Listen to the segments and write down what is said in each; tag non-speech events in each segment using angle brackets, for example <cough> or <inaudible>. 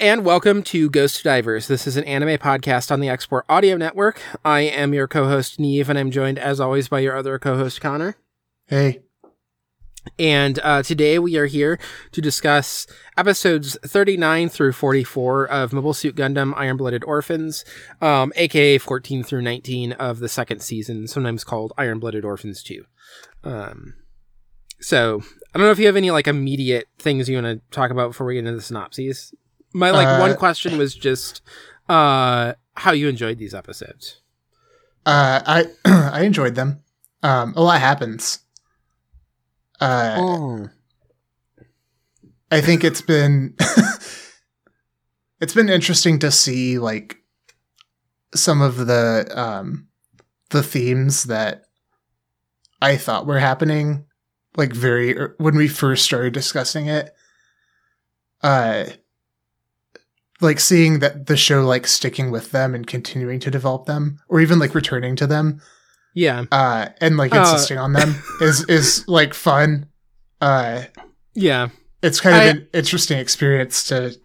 and welcome to Ghost Divers. This is an anime podcast on the Export Audio Network. I am your co host, Niamh, and I'm joined, as always, by your other co host, Connor. Hey. And uh, today we are here to discuss episodes 39 through 44 of Mobile Suit Gundam Iron Blooded Orphans, um, aka 14 through 19 of the second season, sometimes called Iron Blooded Orphans 2. Um, so I don't know if you have any like immediate things you want to talk about before we get into the synopses. My like Uh, one question was just uh, how you enjoyed these episodes. Uh, I <clears throat> I enjoyed them. Um, a lot happens. Uh, Oh. I think it's been <laughs> it's been interesting to see like some of the um the themes that I thought were happening like very er- when we first started discussing it uh like seeing that the show like sticking with them and continuing to develop them or even like returning to them Yeah, uh and like Uh, insisting on them <laughs> is is like fun uh yeah. it's kind of I- an interesting experience to <laughs>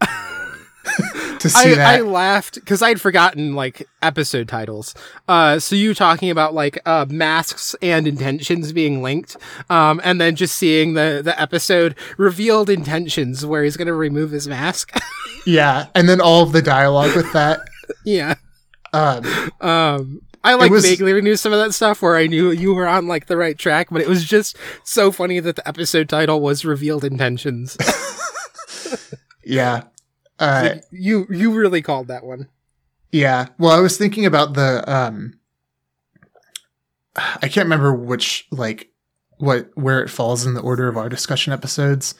to see I, that. I laughed because I'd forgotten like episode titles. Uh, so you talking about like uh, masks and intentions being linked, um, and then just seeing the the episode revealed intentions where he's gonna remove his mask. <laughs> yeah, and then all of the dialogue with that. yeah. Um, Um, I like was- vaguely knew some of that stuff where I knew you were on like the right track, but it was just so funny that the episode title was revealed intentions. <laughs> yeah, uh, you you really called that one. yeah. Well, I was thinking about the. Um, I can't remember which like what where it falls in the order of our discussion episodes,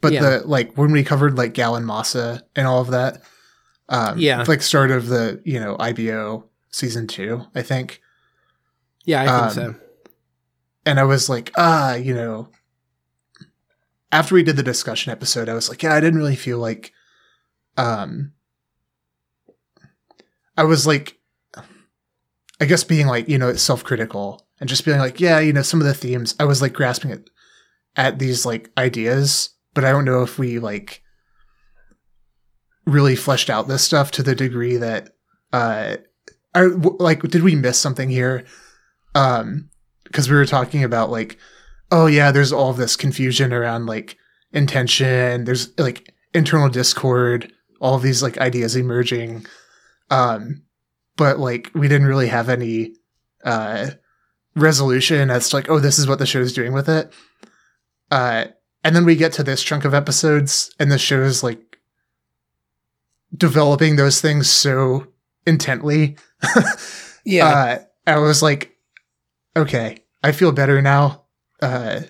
but Yeah. the like when we covered like Galan Mosa and all of that. Um, Yeah. like start of the you know IBO season two, I think. Yeah, I think Um, so. and I was like, ah, you know, after we did the discussion episode, I was like, yeah, I didn't really feel like, um, I was like, I guess being like, you know, self critical and just being like, yeah, you know, some of the themes, I was like grasping it at these like ideas, but I don't know if we like really fleshed out this stuff to the degree that, uh, I, like, did we miss something here? Um, because we were talking about like, oh yeah, there's all this confusion around like intention. There's like internal discord, all these like ideas emerging. Um, but like we didn't really have any uh resolution as to like, oh, this is what the show is doing with it. Uh, and then we get to this chunk of episodes, and the show is like developing those things so intently. <laughs> Yeah. Uh, I was like, okay, I feel better now. Uh,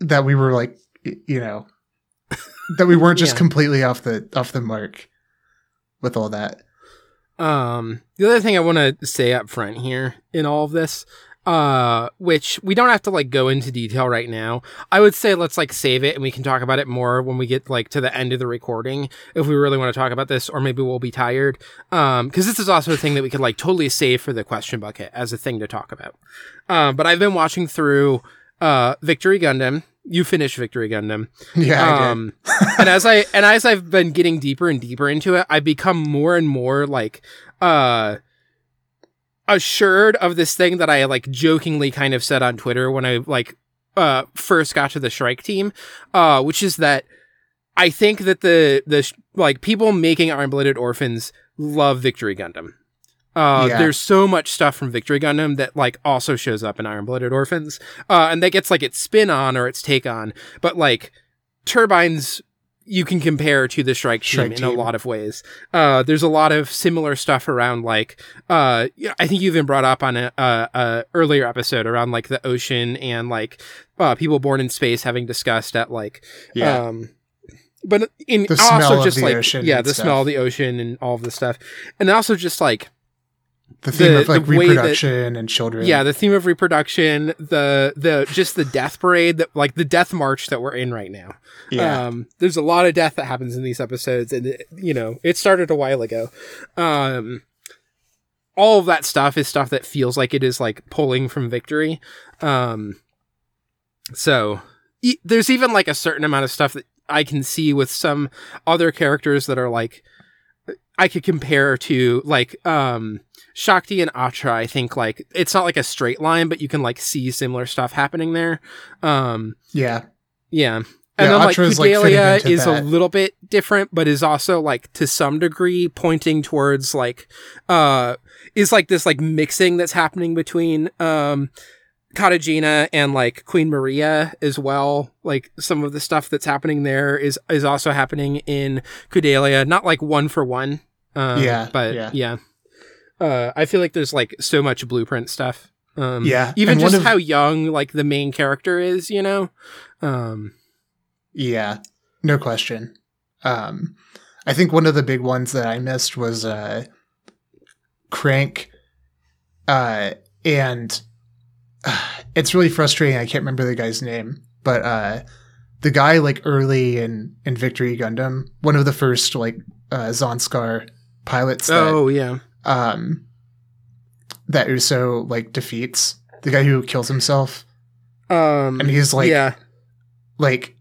that we were like, you know, that we weren't just Yeah. completely off the off the mark with all that. Um, the other thing I want to say up front here in all of this, uh, which we don't have to like go into detail right now. I would say let's like save it and we can talk about it more when we get like to the end of the recording if we really want to talk about this, or maybe we'll be tired. Um, because this is also a thing that we could like totally save for the question bucket as a thing to talk about. Um, but I've been watching through uh Victory Gundam. You finished Victory Gundam. Yeah, I um and as i and as i've been getting deeper and deeper into it i've become more and more like uh assured of this thing that i like jokingly kind of said on twitter when i like uh first got to the shrike team uh which is that i think that the the sh- like people making iron blooded orphans love victory gundam uh, Yeah. there's so much stuff from Victory Gundam that like also shows up in Iron Blooded Orphans, uh, and that gets like its spin on or its take on. But like turbines you can compare to the Shrike team Shrike in a lot of ways uh there's a lot of similar stuff around like uh i think you even brought up on a, a, a earlier episode around like the ocean and like uh people born in space having discussed at like yeah, um but in The smell also of just the like ocean yeah the stuff. smell of the ocean and all of this stuff and also just like the theme the- of like the way that- reproduction and children. yeah the theme of reproduction the the just the death parade that like the death march that we're in right now yeah, um, there's a lot of death that happens in these episodes, and it, you know it started a while ago. Um, all of that stuff is stuff that feels like it is like pulling from victory. Um, so e- there's even like a certain amount of stuff that I can see with some other characters that are like I could compare to like um Shakti and Atra. I think like it's not like a straight line, but you can like see similar stuff happening there. Um, Yeah. yeah. Yeah, And then like Atra's, like, fitting Kudelia is a little bit different, but is also like to some degree pointing towards like uh is like this like mixing that's happening between um Katejina and like Queen Maria as well. Like some of the stuff that's happening there is is also happening in Kudelia, not like one for one. Um, Yeah, but yeah. yeah. Uh, I feel like there's like so much blueprint stuff. Um, Yeah, even just of- how young like the main character is, you know. Um, Yeah, no question. Um, I think one of the big ones that I missed was uh, Crank, uh, and uh, <sighs> it's really frustrating. I can't remember the guy's name, but uh, the guy like early in in Victory Gundam, one of the first like uh, Zanscare pilots that oh yeah, um, that Uso like defeats the guy who kills himself, um, and he's like yeah, like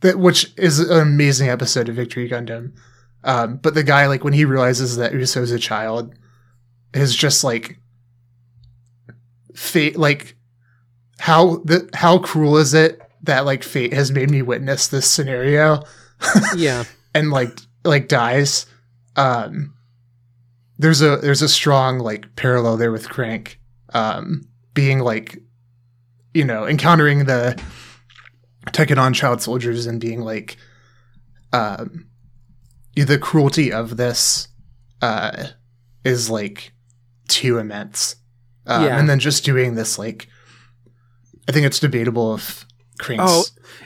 that which is an amazing episode of Victory Gundam. Um, but the guy, like when he realizes that Uso's a child, is just like fate like how the how cruel is it that like fate has made me witness this scenario <laughs> yeah, and like like dies. Um there's a there's a strong like parallel there with Crank. Um being like you know, encountering the taking on child soldiers and being like um the cruelty of this uh is like too immense. Um, Yeah. and then just doing this like I think it's debatable if Crank's Oh,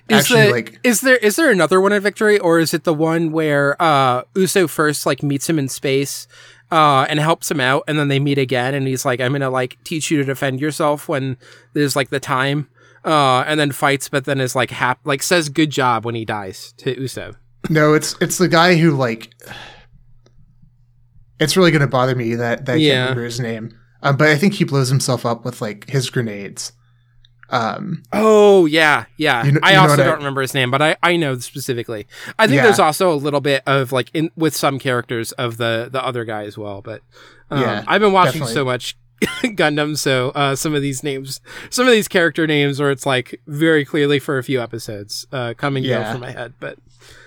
is actually the, like is there is there another one in Victory, or is it the one where uh Uso first like meets him in space? Uh, and helps him out, and then they meet again, and he's like, "I'm gonna like teach you to defend yourself when there's like the time." Uh, and then fights, but then is like hap like says "good job" when he dies to Uso. No, it's it's the guy who like. It's really gonna bother me that that I Yeah. can't remember his name. Um, but I think he blows himself up with like his grenades. Um, Oh yeah, yeah. You kn- I also don't remember his name, but I, I know specifically. I think Yeah. there's also a little bit of like in with some characters of the the other guy as well. But um, Yeah, I've been watching definitely. so much <laughs> Gundam, so uh, some of these names, some of these character names, where it's like very clearly for a few episodes, uh, come and Yeah. from my head. But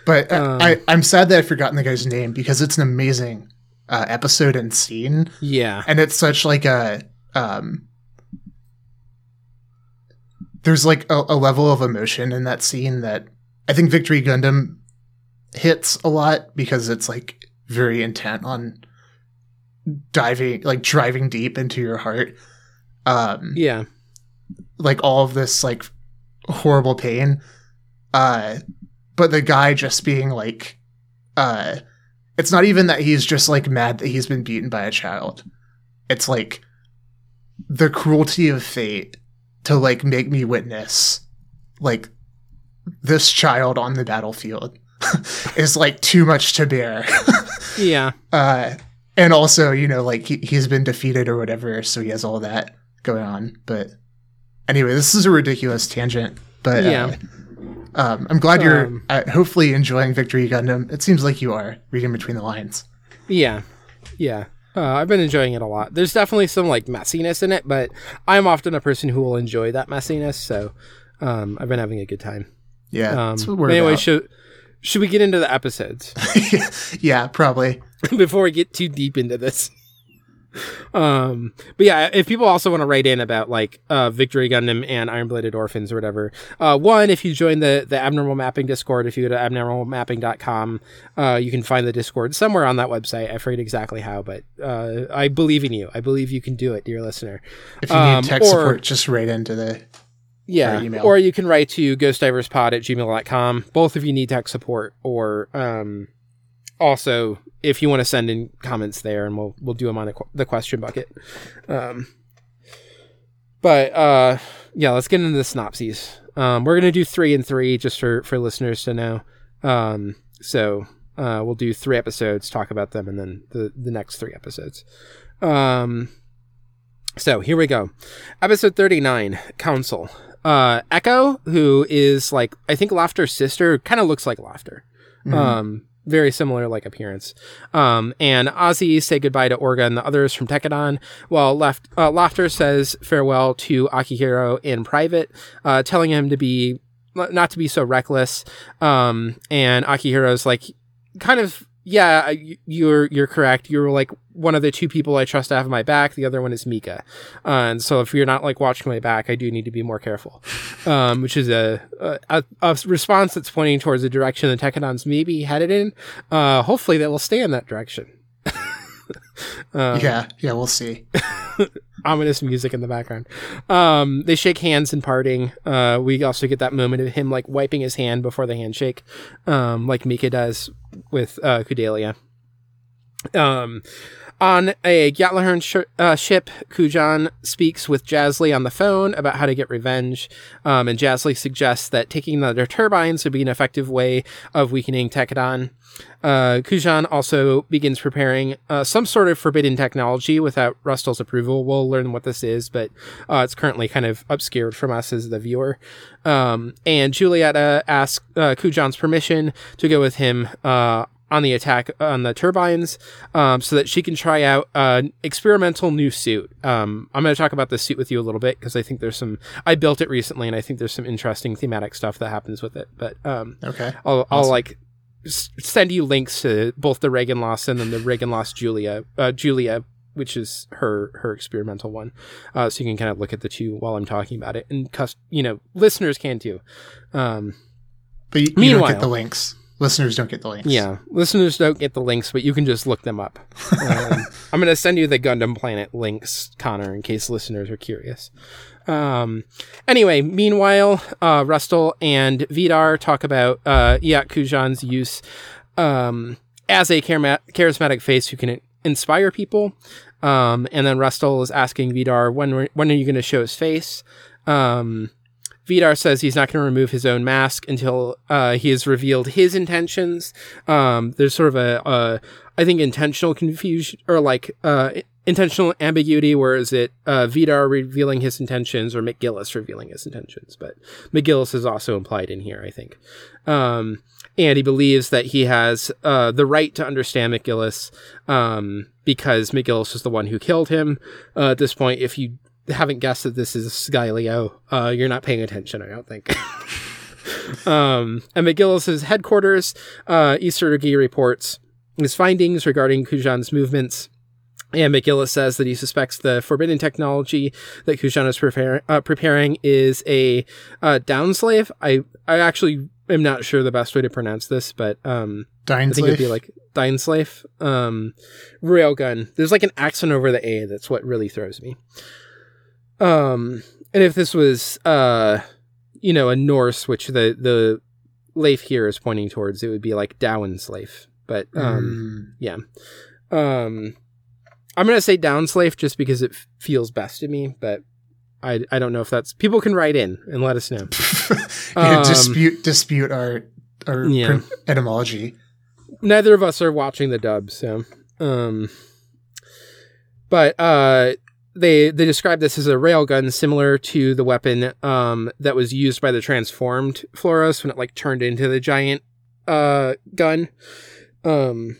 but uh, Um, I I'm sad that I've forgotten the guy's name because it's an amazing uh, episode and scene, yeah, and it's such like a um. There's like a, a level of emotion in that scene that I think Victory Gundam hits a lot because it's like very intent on diving like driving deep into your heart. Um yeah, like all of this like horrible pain. Uh but the guy just being like uh it's not even that he's just like mad that he's been beaten by a child. It's like the cruelty of fate to like make me witness like this child on the battlefield <laughs> is like too much to bear. <laughs> Yeah, uh and also you know like he, he's been defeated or whatever so he has all that going on. But anyway this is a ridiculous tangent but Yeah. uh, um, i'm glad you're Um, uh, hopefully enjoying victory gundam. It seems like you are reading between the lines. Yeah, yeah. Uh, I've been enjoying it a lot. There's definitely some like messiness in it, but I'm often a person who will enjoy that messiness. So um, I've been having a good time. yeah Um, that's what we're anyway, about. should should we get into the episodes <laughs> yeah probably <laughs> before we get too deep into this? Um, but yeah, if people also want to write in about like uh, Victory Gundam and Iron Bladed Orphans or whatever, uh, one, if you join the the Abnormal Mapping Discord, if you go to abnormalmapping.com, uh, you can find the Discord somewhere on that website. I forget exactly how, but uh, I believe in you. I believe you can do it, dear listener. if you um, need tech or- support just write into the Yeah. Or email. Or you can write to ghostdiverspod at gmail.com. Both of you need tech support or um also if you want to send in comments there and we'll we'll do them on the, qu- the question bucket. Um but uh yeah, let's get into the synopses. Um we're going to do 3 and 3 just for for listeners to know. Um so uh we'll do 3 episodes, talk about them and then the the next 3 episodes. Um so here we go. Episode 39, Council. uh, Eco, who is like I think Lafter's sister, kind of looks like Lafter. Mhm. Um, very similar like appearance. Um, and Azee say goodbye to Orga and the others from Tekkadan, while left uh, Lafter says farewell to Akihiro in private, uh, telling him to be not to be so reckless. Um, and Akihiro's like kind of yeah, you're you're correct. You're like one of the two people I trust to have my back. The other one is Mika, uh, and so if you're not like watching my back, I do need to be more careful. <laughs> Um, which is a, a a response that's pointing towards the direction the Tekkadans may be headed in. Uh, hopefully, they will stay in that direction. <laughs> um, yeah, yeah, we'll see. <laughs> ominous music in the background. Um, they shake hands in parting. Uh, we also get that moment of him like wiping his hand before the handshake, um, like Mika does with uh, Kudelia. Um, on a Gjallarhorn sh- uh, ship, Kujan speaks with Jasley on the phone about how to get revenge, um, and Jasley suggests that taking the turbines would be an effective way of weakening Tekkadan. Uh, Kujan also begins preparing uh, some sort of forbidden technology without Rustal's approval. We'll learn what this is, but uh, it's currently kind of obscured from us as the viewer. Um, and Julieta asks uh, Kujan's permission to go with him uh, on the attack on the turbines um, so that she can try out an experimental new suit. Um, I'm going to talk about this suit with you a little bit because I think there's some. I built it recently and I think there's some interesting thematic stuff that happens with it. But um, Okay. I'll, I'll Awesome. like s- send you links to both the Reginlaze and then the Reginlaze Julia, uh, Julia, which is her her experimental one. Uh, so you can kind of look at the two while I'm talking about it, and cus- you know listeners can too. Um, But you, you don't Meanwhile- get the links. Listeners don't get the links. yeah, listeners don't get the links, but you can just look them up. <laughs> Um, I'm going to send you the Gundam Planet links, Connor, in case listeners are curious. Um, anyway, meanwhile, uh, Rustal and Vidar talk about uh, Iok Kujan's use um, as a charismatic face who can inspire people. Um, and then Rustal is asking Vidar, when, when are you going to show his face? Um, Vidar says he's not going to remove his own mask until uh, he has revealed his intentions. Um, there's sort of a, a, I think, intentional confusion or like uh, intentional ambiguity. Where is it uh, Vidar revealing his intentions or McGillis revealing his intentions? But McGillis is also implied in here, I think. Um, and he believes that he has uh, the right to understand McGillis um, because McGillis is the one who killed him. Uh, at this point, if you haven't guessed that this is Gaelio, uh, you're not paying attention, I don't think. <laughs> um, at McGillis's headquarters, uh, reports his findings regarding Kujan's movements. And McGillis says that he suspects the forbidden technology that Kujan is prepar- uh, preparing is a uh, downslave. I I actually am not sure the best way to pronounce this, but um, I think it'd be like Dineslave. Um, railgun. There's like an accent over the A. That's what really throws me. Um, and if this was, uh, you know, a Norse, which the the Leif here is pointing towards, it would be like Downslave. But um, Mm. yeah. Um, I'm gonna say Downslave just because it f- feels best to me, but I I don't know if that's people can write in and let us know. <laughs> Um, dispute dispute our our Yeah. etymology. neither of us are watching the dub, so um but uh they they describe this as a railgun similar to the weapon um that was used by the transformed Flauros when it like turned into the giant uh gun. Um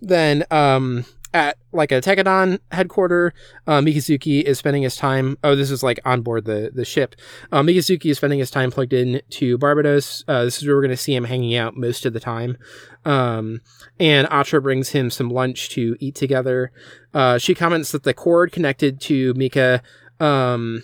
then um at like a Tekkadan headquarter, uh, Mikazuki is spending his time. Oh, this is like on board the the ship. Uh, Mikazuki is spending his time plugged in to Barbados. Uh, this is where we're going to see him hanging out most of the time. Um, and Atra brings him some lunch to eat together. Uh, she comments that the cord connected to Mika, um,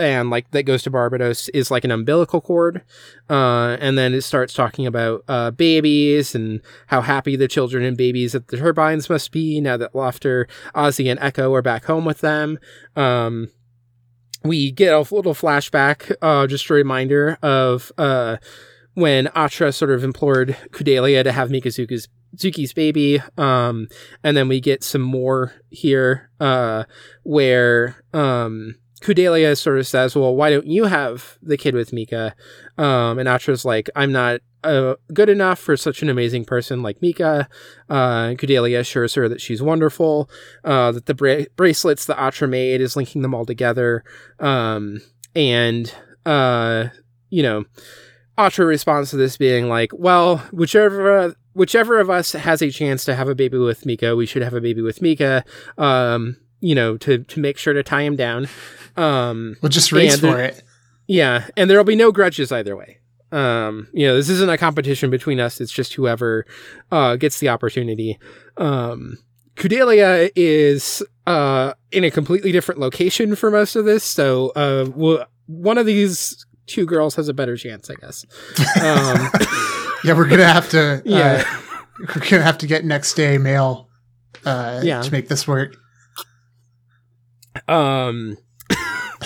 and like that goes to Barbados is like an umbilical cord. Uh, and then it starts talking about uh, babies and how happy the children and babies at the turbines must be now that Lafter, Azee, and Eco are back home with them. Um, we get a little flashback, uh, just a reminder of uh, when Atra sort of implored Kudelia to have Mikazuki's Zuki's baby. Um, and then we get some more here, uh, where, um, Kudelia sort of says, well, why don't you have the kid with Mika? Um, and Atra's like, I'm not, uh, good enough for such an amazing person like Mika. Uh, Kudelia assures her that she's wonderful, uh, that the bra- bracelets that Atra made is linking them all together. Um, and, uh, you know, Atra responds to this being like, well, whichever whichever of us has a chance to have a baby with Mika, we should have a baby with Mika. Um, you know, to to make sure to tie him down. Um, We'll just race for there- it. yeah, and there'll be no grudges either way. Um, you know, this isn't a competition between us. It's just whoever uh, gets the opportunity. Um, Kudelia is uh, in a completely different location for most of this, so uh, we'll, one of these two girls has a better chance, I guess. Um, <laughs> Yeah, we're gonna have to. yeah, uh, <laughs> we're gonna have to get next day mail. Uh, Yeah. to make this work. Um,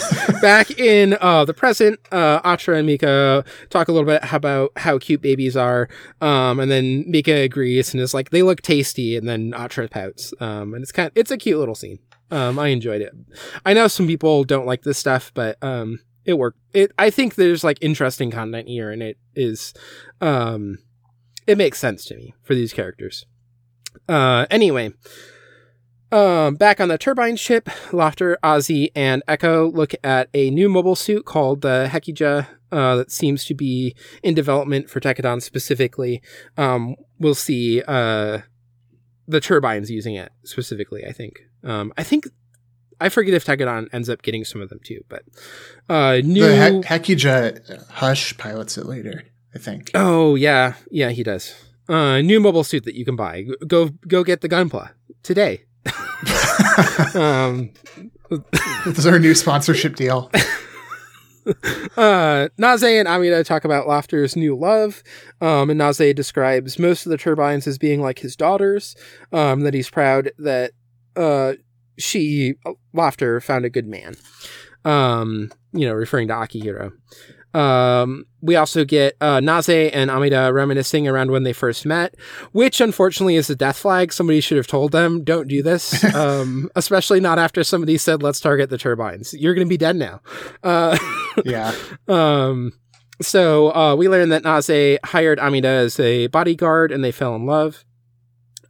<laughs> back in uh, the present, uh, Atra and Mika talk a little bit about how cute babies are. Um, and then Mika agrees and is like, they look tasty. And then Atra pouts. Um, and it's kind of, it's a cute little scene. Um, I enjoyed it. I know some people don't like this stuff, but, um, it worked. It, I think there's like interesting content here and it is, um, it makes sense to me for these characters. Uh, anyway, um, back on the turbine ship, Lafter, Azee, and Eco look at a new mobile suit called the Hekija uh, that seems to be in development for Tekkadan specifically. Um, we'll see uh, the turbines using it specifically, I think. Um, I think. I forget if Tekkadan ends up getting some of them too, but uh, new. The he- Hekija Hush pilots it later. I think. oh yeah, yeah, he does. Uh, new mobile suit that you can buy. Go go get the Gunpla today. Um, this <laughs> is our new sponsorship deal. <laughs> uh, Naze and Amida talk about Lafter's new love, um, and Naze describes most of the turbines as being like his daughters. Um, that he's proud that uh, she, Lafter, found a good man. Um, you know, referring to Akihiro. Um, we also get uh, Naze and Amida reminiscing around when they first met, which unfortunately is a death flag. Somebody should have told them, don't do this, <laughs> um, especially not after somebody said, let's target the turbines. You're going to be dead now. Uh, <laughs> Yeah. um, so uh, we learned that Naze hired Amida as a bodyguard and they fell in love.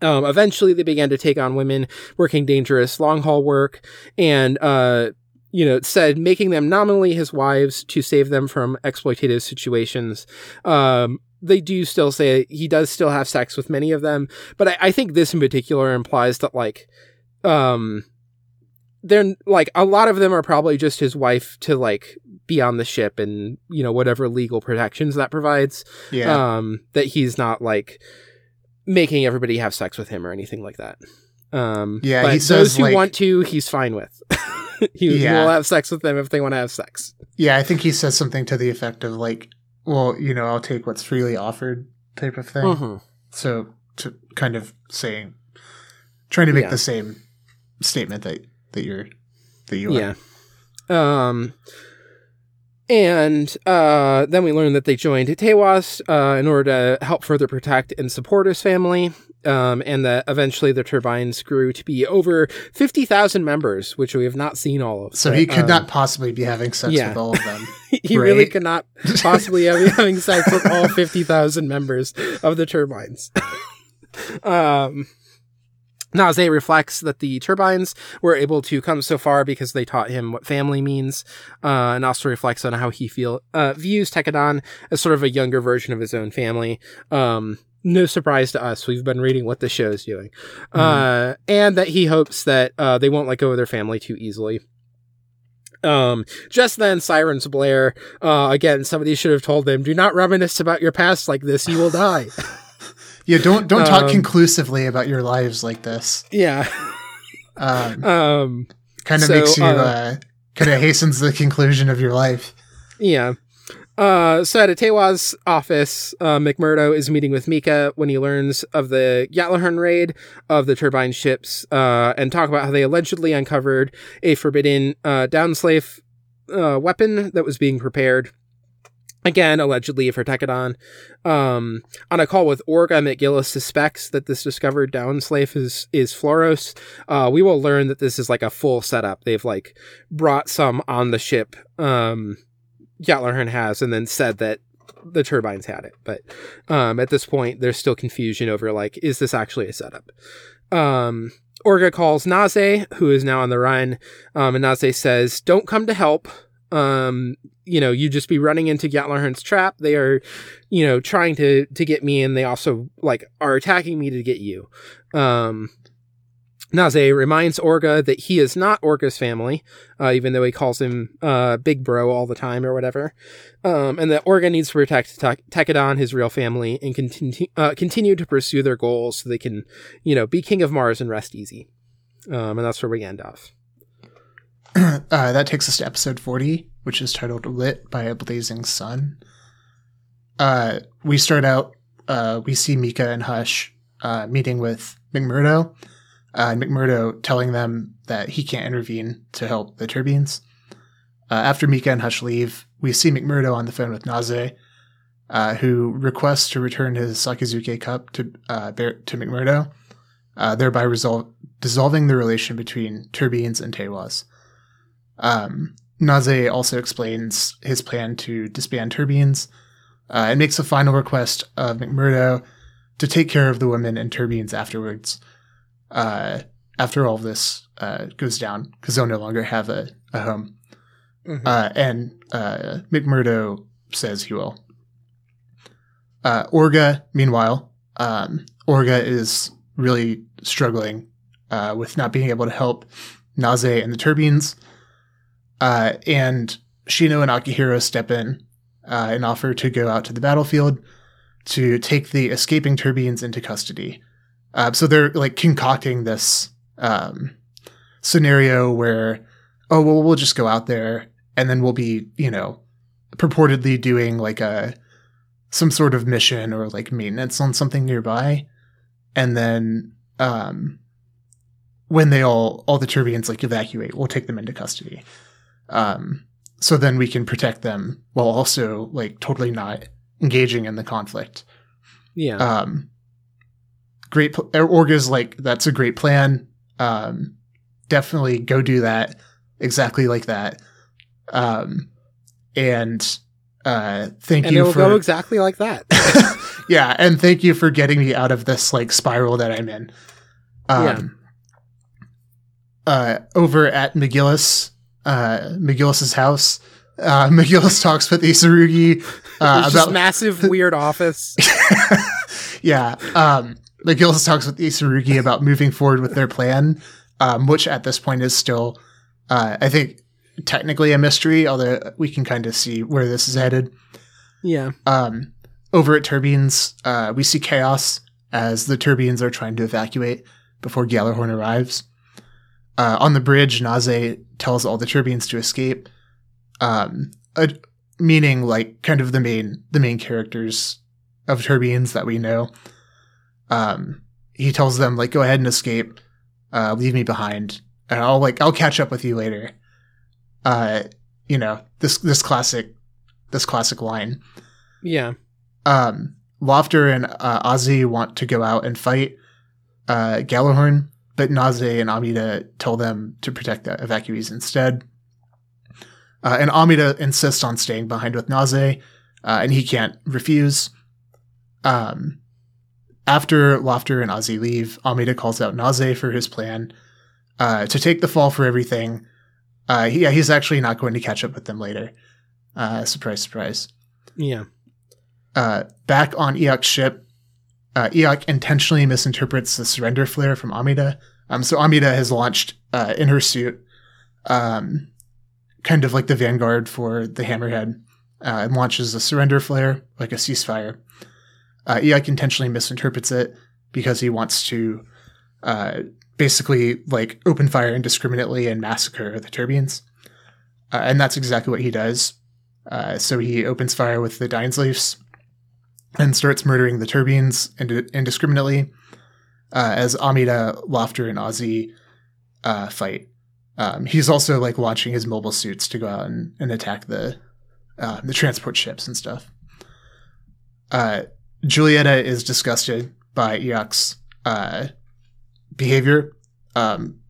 Um, eventually, they began to take on women working dangerous long haul work and, uh, you know, it said making them nominally his wives to save them from exploitative situations. Um, they do still say he does still have sex with many of them, but I, I think this in particular implies that, like, um, they're like a lot of them are probably just his wife to like be on the ship and you know whatever legal protections that provides Yeah. um that he's not like making everybody have sex with him or anything like that um Yeah, but he those who like- want to he's fine with <laughs> <laughs> he, Yeah. will have sex with them if they want to have sex yeah. I think he says something to the effect of like, "Well, you know, I'll take what's freely offered," type of thing. Mhm. So to kind of saying, trying to make Yeah. the same statement that that you're that you are. Yeah. Um, and uh, then we learned that they joined Teiwaz uh, in order to help further protect and support his family. Um, and that eventually the turbines grew to be over 50,000 members, which we have not seen all of. So But, he could um, not possibly be having sex yeah. with all of them. <laughs> he really right? could not possibly have having sex with <laughs> all 50,000 members of the turbines. um, Naze reflects that the turbines were able to come so far because they taught him what family means, uh, and also reflects on how he feel uh, views Tekkadan as sort of a younger version of his own family. Um, no surprise to us. We've been reading what the show's doing, uh, and that he hopes that uh, they won't let go of their family too easily. Um, just then, sirens blare. Uh, again, somebody should have told them, "Do not reminisce about your past like this; you will die." <laughs> Yeah, don't don't talk Um, conclusively about your lives like this. yeah. Um, <laughs> Um, kind of so, makes you uh, uh, kind of hastens the conclusion of your life. Yeah. Uh, so at Teiwaz's office, uh, McMurdo is meeting with Mika when he learns of the Gjallarhorn raid of the turbine ships, uh, and talk about how they allegedly uncovered a forbidden, uh, downslave, uh, weapon that was being prepared. Again, allegedly for Tekkadan. Um, on a call with Orga, McGillis suspects that this discovered downslave is, is Flauros. Uh, we will learn that this is like a full setup. They've like brought some on the ship, um, Gjallarhorn has, and then said that the turbines had it. But um, at this point, there's still confusion over like, is this actually a setup? Um, Orga calls Naze, who is now on the run, um, and Naze says, "Don't come to help. Um, you know, you just be running into Gjallarhorn's trap. They are, you know, trying to to get me, and they also like are attacking me to get you. Um, Naze reminds Orga that he is not Orga's family, uh, even though he calls him uh, Big Bro all the time or whatever, um, and that Orga needs to protect Te- Tekkadan, his real family, and continue uh, continue to pursue their goals so they can, you know, be king of Mars and rest easy. Um, and that's where we end off. <clears throat> uh, that takes us to episode 40, which is titled Lit by a Blazing Sun. Uh, we start out, uh, we see Mika and Hush meeting with McMurdo, uh, and McMurdo telling them that he can't intervene to help the turbines. Uh, after Mika and Hush leave, we see McMurdo on the phone with Naze, uh, who requests to return his sakazuki cup to uh, Bear- to McMurdo, uh, thereby resol- dissolving the relation between turbines and Teiwaz. Um, Naze also explains his plan to disband turbines uh, and makes a final request of McMurdo to take care of the women and turbines afterwards. Uh, after all this uh, goes down, because they'll no longer have a, a home. Mhm. Uh, and uh, McMurdo says he will. Uh, Orga, meanwhile, um, Orga is really struggling uh, with not being able to help Naze and the turbines. Uh, and Shino and Akihiro step in uh, and offer to go out to the battlefield to take the escaping turbines into custody. Uh, so they're like concocting this um, scenario where, oh, well, we'll just go out there and then we'll be, you know, purportedly doing like a some sort of mission or like maintenance on something nearby, and then um, when they all all the turbines like evacuate, we'll take them into custody. Um, so then we can protect them while also like totally not engaging in the conflict. Yeah. Um, great. Pl- Orga's like that's a great plan. Um, definitely go do that exactly like that. Um, and uh, thank and you it will for go exactly like that. <laughs> yeah, and thank you for getting me out of this like spiral that I'm in. Um, uh, over at McGillis, uh, McGillis's house, uh, <laughs> McGillis talks with Isurugi uh, about this massive weird office. <laughs> yeah. Um, McGillis talks with Isurugi about moving forward with their plan, um, which at this point is still, uh, I think, technically a mystery, although we can kind of see where this is headed. Yeah. Um, over at Turbines, uh, we see chaos as the Turbines are trying to evacuate before Gjallarhorn arrives. Uh, on the bridge, Naze tells all the Turbines to escape, um, uh, meaning like kind of the main the main characters of Turbines that we know. Um, he tells them like, "Go ahead and escape, uh, leave me behind, and I'll like I'll catch up with you later." Uh, you know this this classic this classic line Yeah. um, Lafter and uh, Azee want to go out and fight uh, Gjallarhorn, but Naze and Amida tell them to protect the evacuees instead. Uh, and Amida insists on staying behind with Naze, uh, and he can't refuse. Um, after Lafter and Azee leave, Amida calls out Naze for his plan uh, to take the fall for everything. Uh, he, yeah, he's actually not going to catch up with them later. Uh, surprise, surprise Yeah. uh, back on Iok's ship, uh, Iok intentionally misinterprets the surrender flare from Amida. Um, so Amida has launched uh, in her suit, um, kind of like the vanguard for the Hammerhead, uh, and launches a surrender flare, like a ceasefire. Uh, intentionally misinterprets it because he wants to uh, basically like open fire indiscriminately and massacre the turbines. Uh, and that's exactly what he does. Uh, so he opens fire with the Dainsleifs and starts murdering the turbines ind- indiscriminately uh, as Amida, Lafter, and Azee uh, fight. Um, he's also like launching his mobile suits to go out and, and attack the uh, the transport ships and stuff. Julieta is disgusted by Iok's uh, behavior, um,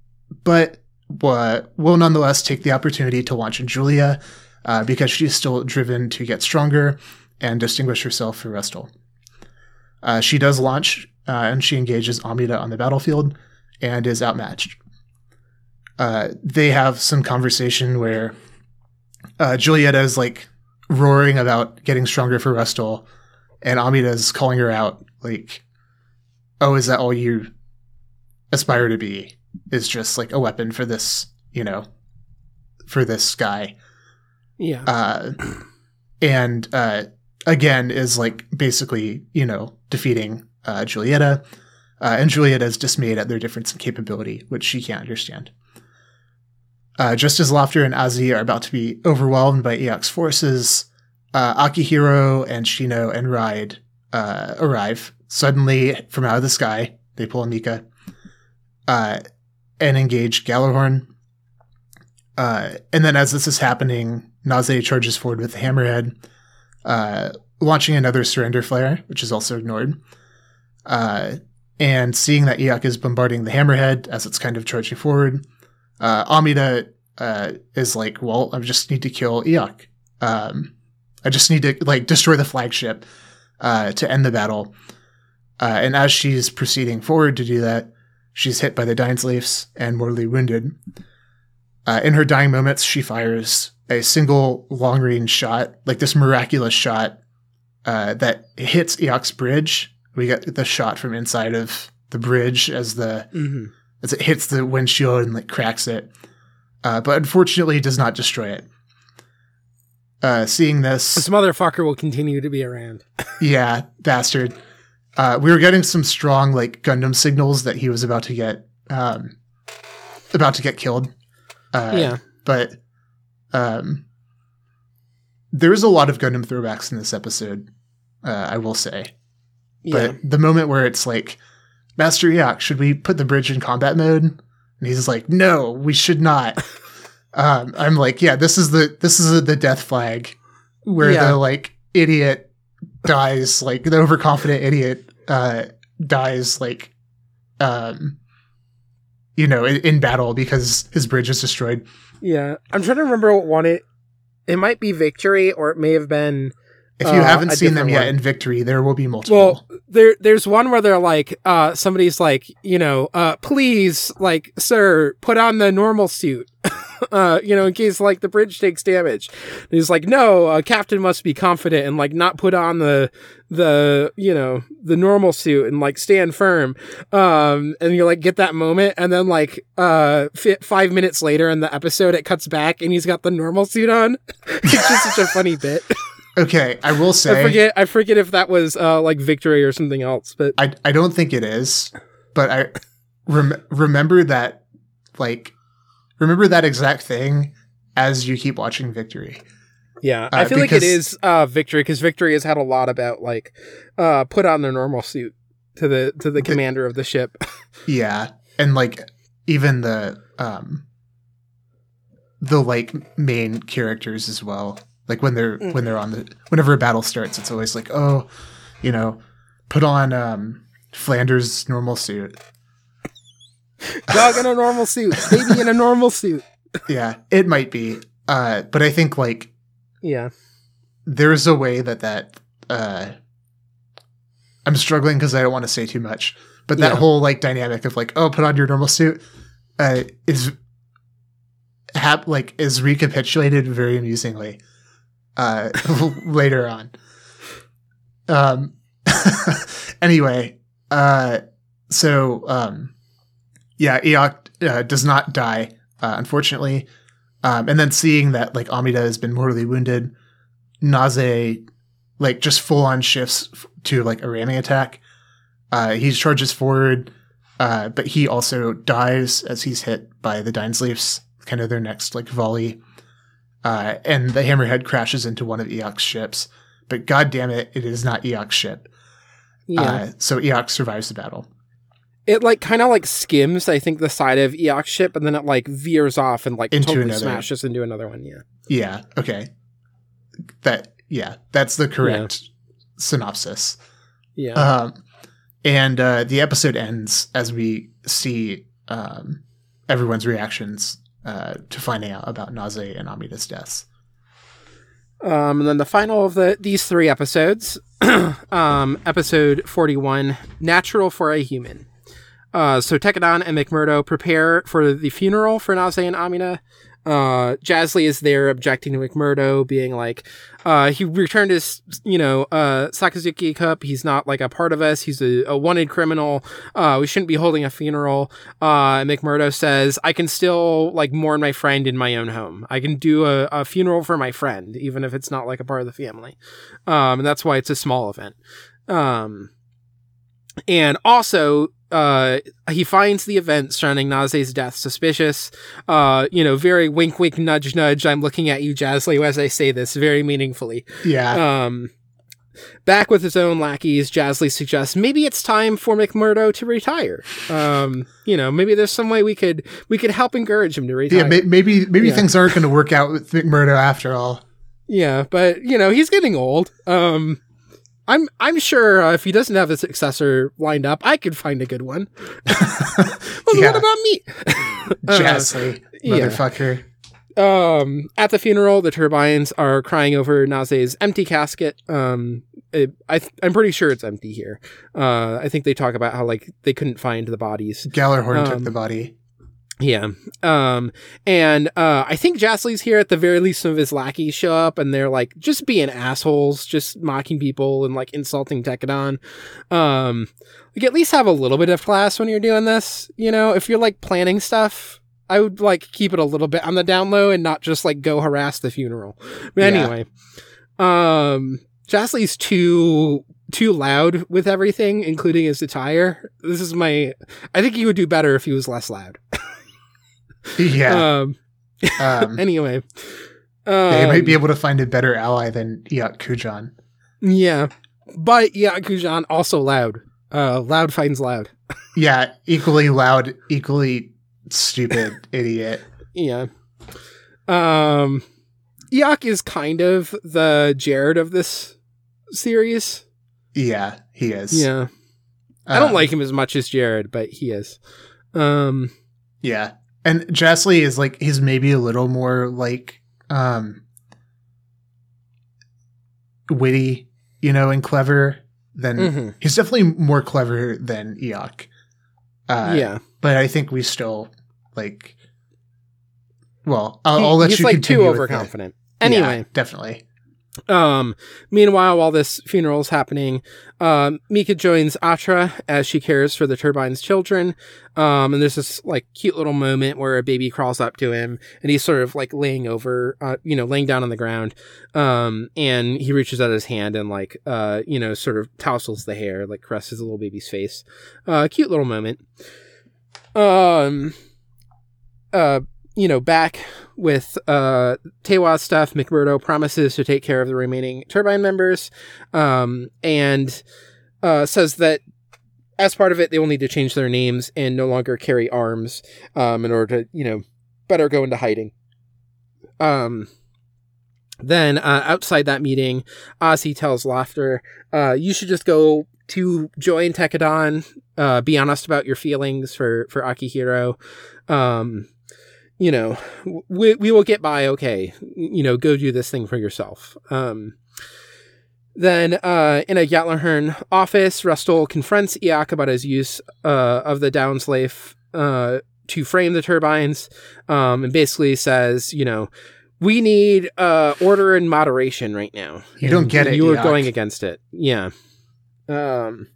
but will nonetheless take the opportunity to launch Julia uh, because she's still driven to get stronger and distinguish herself for Rustal. Uh, she does launch, uh, and she engages Amida on the battlefield and is outmatched. Uh, they have some conversation where uh, Julieta is like roaring about getting stronger for Rustal, and Amida's calling her out, like, "Oh, is that all you aspire to be? Is just like a weapon for this, you know, for this guy?" Yeah. Uh, and uh, again is like basically, you know, defeating uh, Julieta, uh, and Julieta is dismayed at their difference in capability, which she can't understand. Uh, just as Lafter and Azee are about to be overwhelmed by Iok's forces, uh, Akihiro and Shino and Ride uh, arrive suddenly from out of the sky. They pull a Mika uh, and engage Gjallarhorn. Uh, and then as this is happening, Naze charges forward with the Hammerhead, uh, launching another surrender flare, which is also ignored. Uh, and seeing that Iok is bombarding the Hammerhead as it's kind of charging forward, Amida uh, is like, "Well, I just need to kill Iok. Um, I just need to like destroy the flagship uh, to end the battle." Uh, and as she's proceeding forward to do that, she's hit by the Dainsleifs and mortally wounded. Uh, in her dying moments, she fires a single long range shot, like this miraculous shot uh, that hits Iok's bridge. We get the shot from inside of the bridge as the hmm as it hits the windshield and like cracks it, uh, but unfortunately it does not destroy it. Uh, seeing This this, motherfucker will continue to be around. <laughs> yeah, bastard. Uh, we were getting some strong like Gundam signals that he was about to get um, about to get killed. Uh, yeah. but um, there's a lot of Gundam throwbacks in this episode. Uh, I will say, Yeah. but the moment where it's like, Master Iok, should we put the bridge in combat mode? And he's like, No, we should not. <laughs> um, I'm like, Yeah, this is the this is the death flag where Yeah. the like idiot dies, like the overconfident idiot uh, dies, like um, you know, in, in battle because his bridge is destroyed. Yeah. I'm trying to remember what one it. It might be Victory, or it may have been. If you Uh, haven't seen them yet one. in Victory, there will be multiple. Well, there there's one where they're like, uh, somebody's like, you know, uh, please, like, sir, put on the normal suit. <coughs> uh, you know, in case like the bridge takes damage. And he's like, no, a captain must be confident and like not put on the the you know the normal suit and like stand firm. Um, and you like get that moment, and then like uh fi- five minutes later in the episode, it cuts back and he's got the normal suit on. <laughs> it's just such a funny bit. <laughs> okay, I will say I forget. I forget if that was uh like victory or something else, but I I don't think it is, but I rem- remember that like remember that exact thing as you keep watching Victory. yeah, Uh, I feel like it because- is uh victory because victory has had a lot about like uh put on their normal suit to the to the commander of the ship. <laughs> Yeah, and like even the um the like main characters as well. Like when they're when they're on the whenever a battle starts, it's always like, oh, you know, put on um Flanders' normal suit. Dog in a normal suit, baby in a normal suit. Yeah, it might be. Uh, but I think like Yeah, there's a way that that uh I'm struggling because I don't want to say too much. But that Yeah. whole like dynamic of like, oh, put on your normal suit, uh, is hap- like is recapitulated very amusingly uh <laughs> later on. Um <laughs> anyway, uh so um yeah, Iok uh, does not die, uh, unfortunately. Um, and then seeing that like Amida has been mortally wounded, Naze like just full on shifts f- to like a ramming attack. Uh, he charges forward, uh, but he also dies as he's hit by the Dainsleifs, kind of their next like volley. Uh, and the hammerhead crashes into one of Iok's ships. But god damn it, it is not Iok's ship. yeah. Uh, so Iok survives the battle. It like kind of like skims, I think, the side of Iok's ship, and then it like veers off and like Into totally another. smashes into another one. Yeah, Yeah. Okay. That yeah, that's the correct synopsis. yeah, Um, and uh, the episode ends as we see um, everyone's reactions uh, to finding out about Naze and Amida's deaths. Um, and then the final of the these three episodes, <clears throat> um, episode forty one, "Natural for a Human." Uh, so Tekkadan and McMurdo prepare for the funeral for Naze and Amida. Uh, Jasley is there objecting to McMurdo, being like, uh, he returned his, you know, uh, Sakazuki cup. He's not like a part of us. He's a, a wanted criminal. Uh, we shouldn't be holding a funeral. Uh, McMurdo says, I can still like mourn my friend in my own home. I can do a, a funeral for my friend, even if it's not like a part of the family. Um, and that's why it's a small event. Um, and also, uh, he finds the events surrounding Naze's death suspicious. Uh, you know, very wink, wink, nudge, nudge. I'm looking at you, Jasley, as I say this very meaningfully. Yeah. Um, back with his own lackeys, Jasley suggests maybe it's time for McMurdo to retire. Um, you know, maybe there's some way we could we could help encourage him to retire. yeah, maybe maybe Yeah. things aren't going to work out with McMurdo after all. Yeah, but you know he's getting old. Um, I'm I'm sure uh, if he doesn't have a successor lined up, I could find a good one. <laughs> well, Yeah. what about me? <laughs> Uh, yeah. motherfucker. um, at the funeral, the turbines are crying over Naze's empty casket. Um, it, I th- I'm pretty sure it's empty here. Uh, I think they talk about how like they couldn't find the bodies. Gjallarhorn took Um, the body. Yeah. Um, and uh, I think Jasley's here at the very least. Some of his lackeys show up and they're like just being assholes, just mocking people and like insulting Tekkadan. Um, like at least have a little bit of class when you're doing this. You know, if you're like planning stuff, I would like keep it a little bit on the down low and not just like go harass the funeral. But Yeah. anyway, um, Jasley's too too loud with everything, including his attire. This is my. I think he would do better if he was less loud. <laughs> Yeah. Um, um, <laughs> anyway. yeah, he might Um, be able to find a better ally than Iok Kujan. Yeah. But yeah, Kujan also loud. Uh, loud finds loud. <laughs> Yeah, equally loud, equally stupid <laughs> idiot. Yeah. Um, Iok is kind of the Jerid of this series. Yeah, he is. Yeah. I don't Um, like him as much as Jerid, but he is. Um, Yeah. And Jasley is like he's maybe a little more like um witty, you know, and clever than mhm. he's definitely more clever than Iok. Uh yeah. but I think we still like well, I'll, He- I'll let he's you like continue too with the- overconfident. Yeah, Anyway, definitely. Um, meanwhile, while this funeral is happening, um, Mika joins Atra as she cares for the turbine's children. Um, and there's this like cute little moment where a baby crawls up to him and he's sort of like laying over, uh, you know, laying down on the ground. Um, and he reaches out his hand and like, uh, you know, sort of tousles the hair, like caresses the little baby's face. Uh, cute little moment. Um, uh, you know, back with uh Teiwaz stuff, McMurdo promises to take care of the remaining turbine members, um, and uh, says that as part of it, they will need to change their names and no longer carry arms um, in order to, you know, better go into hiding. Um, then uh, outside that meeting, Azee tells Lafter, uh, "You should just go to join Tekkadan. Uh, be honest about your feelings for for Akihiro. Um, you know, we we will get by okay. You know, go do this thing for yourself." Um, then, uh, in a Gjallarhorn office, Rustal confronts Iok about his use uh, of the Dainsleif uh, to frame the turbines, um, and basically says, you know, we need uh, order and moderation right now. You don't get it, You are going against it. Yeah. Um,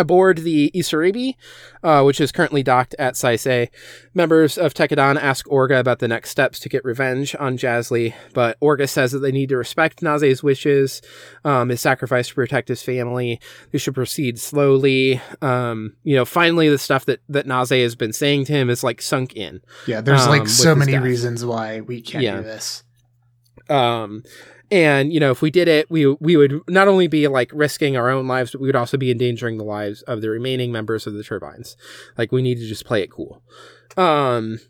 aboard the Isaribi, uh, which is currently docked at Saisei, members of Tekkadan ask Orga about the next steps to get revenge on Jasley, but Orga says that they need to respect Naze's wishes, um, his sacrifice to protect his family. They should proceed slowly. Um, you know, finally, the stuff that that Naze has been saying to him is like sunk in. Yeah, there's um, like so many death. reasons why we can't Yeah. do this. Um, and you know, if we did it, we we would not only be like risking our own lives, but we would also be endangering the lives of the remaining members of the turbines. Like we need to just play it cool. Um,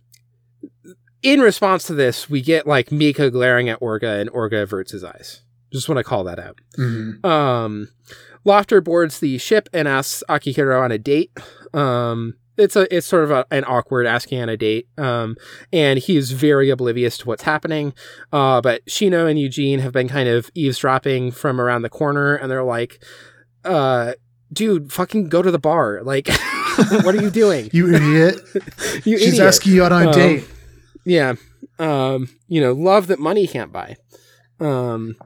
in response to this, we get like Mika glaring at Orga, and Orga averts his eyes. Just want to call that out. Mhm. Um, Lafter boards the ship and asks Akihiro on a date. Um, it's a it's sort of a, an awkward asking on a date. Um, and he's very oblivious to what's happening. Uh, but Shino and Eugene have been kind of eavesdropping from around the corner, and they're like, "Uh, dude, fucking go to the bar! Like, <laughs> what are you doing? You idiot. <laughs> You She's idiot. asking you out on a Um, date. Yeah. Um, you know, love that money can't buy. Um,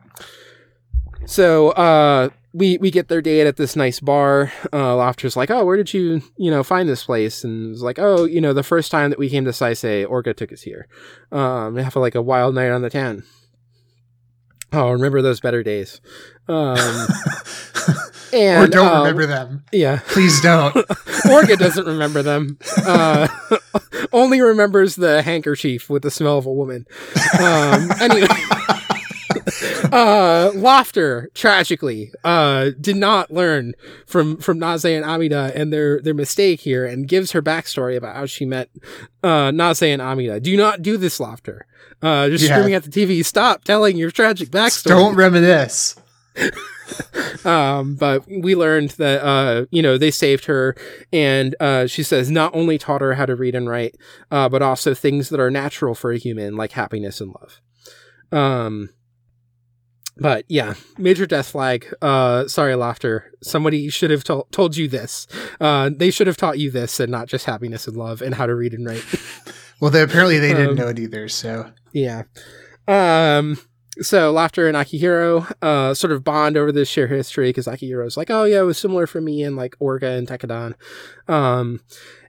so uh, we we get their date at this nice bar. Uh, Lafter's like, "Oh, where did you you know find this place?" And it's like, "Oh, you know, the first time that we came to Saisei, Orga took us here. Um, have a, like a wild night on the town." Oh, remember those better days. Um, <laughs> and or don't um, remember them. Yeah, Please don't. <laughs> Orga doesn't remember them. Uh, <laughs> only remembers the handkerchief with the smell of a woman. Um, anyway, <laughs> uh, Lafter tragically uh, did not learn from from Naze and Amida and their their mistake here, and gives her backstory about how she met uh, Naze and Amida. Do not do this, Lafter. Uh, just Yeah. screaming at the TV. Stop telling your tragic backstory. don't reminisce. <laughs> Um, but we learned that, uh, you know, they saved her. And, uh, she says not only taught her how to read and write, uh, but also things that are natural for a human, like happiness and love. Um, but yeah, major death flag. Uh, sorry, Lafter. Somebody should have tol- told you this. Uh, they should have taught you this and not just happiness and love and how to read and write. <laughs> Well, they, apparently they didn't Um, know it either. So Yeah. Um so Lafter and Akihiro uh sort of bond over this shared history because Akihiro's like, oh yeah, it was similar for me and like Orga and Tekkadan. Um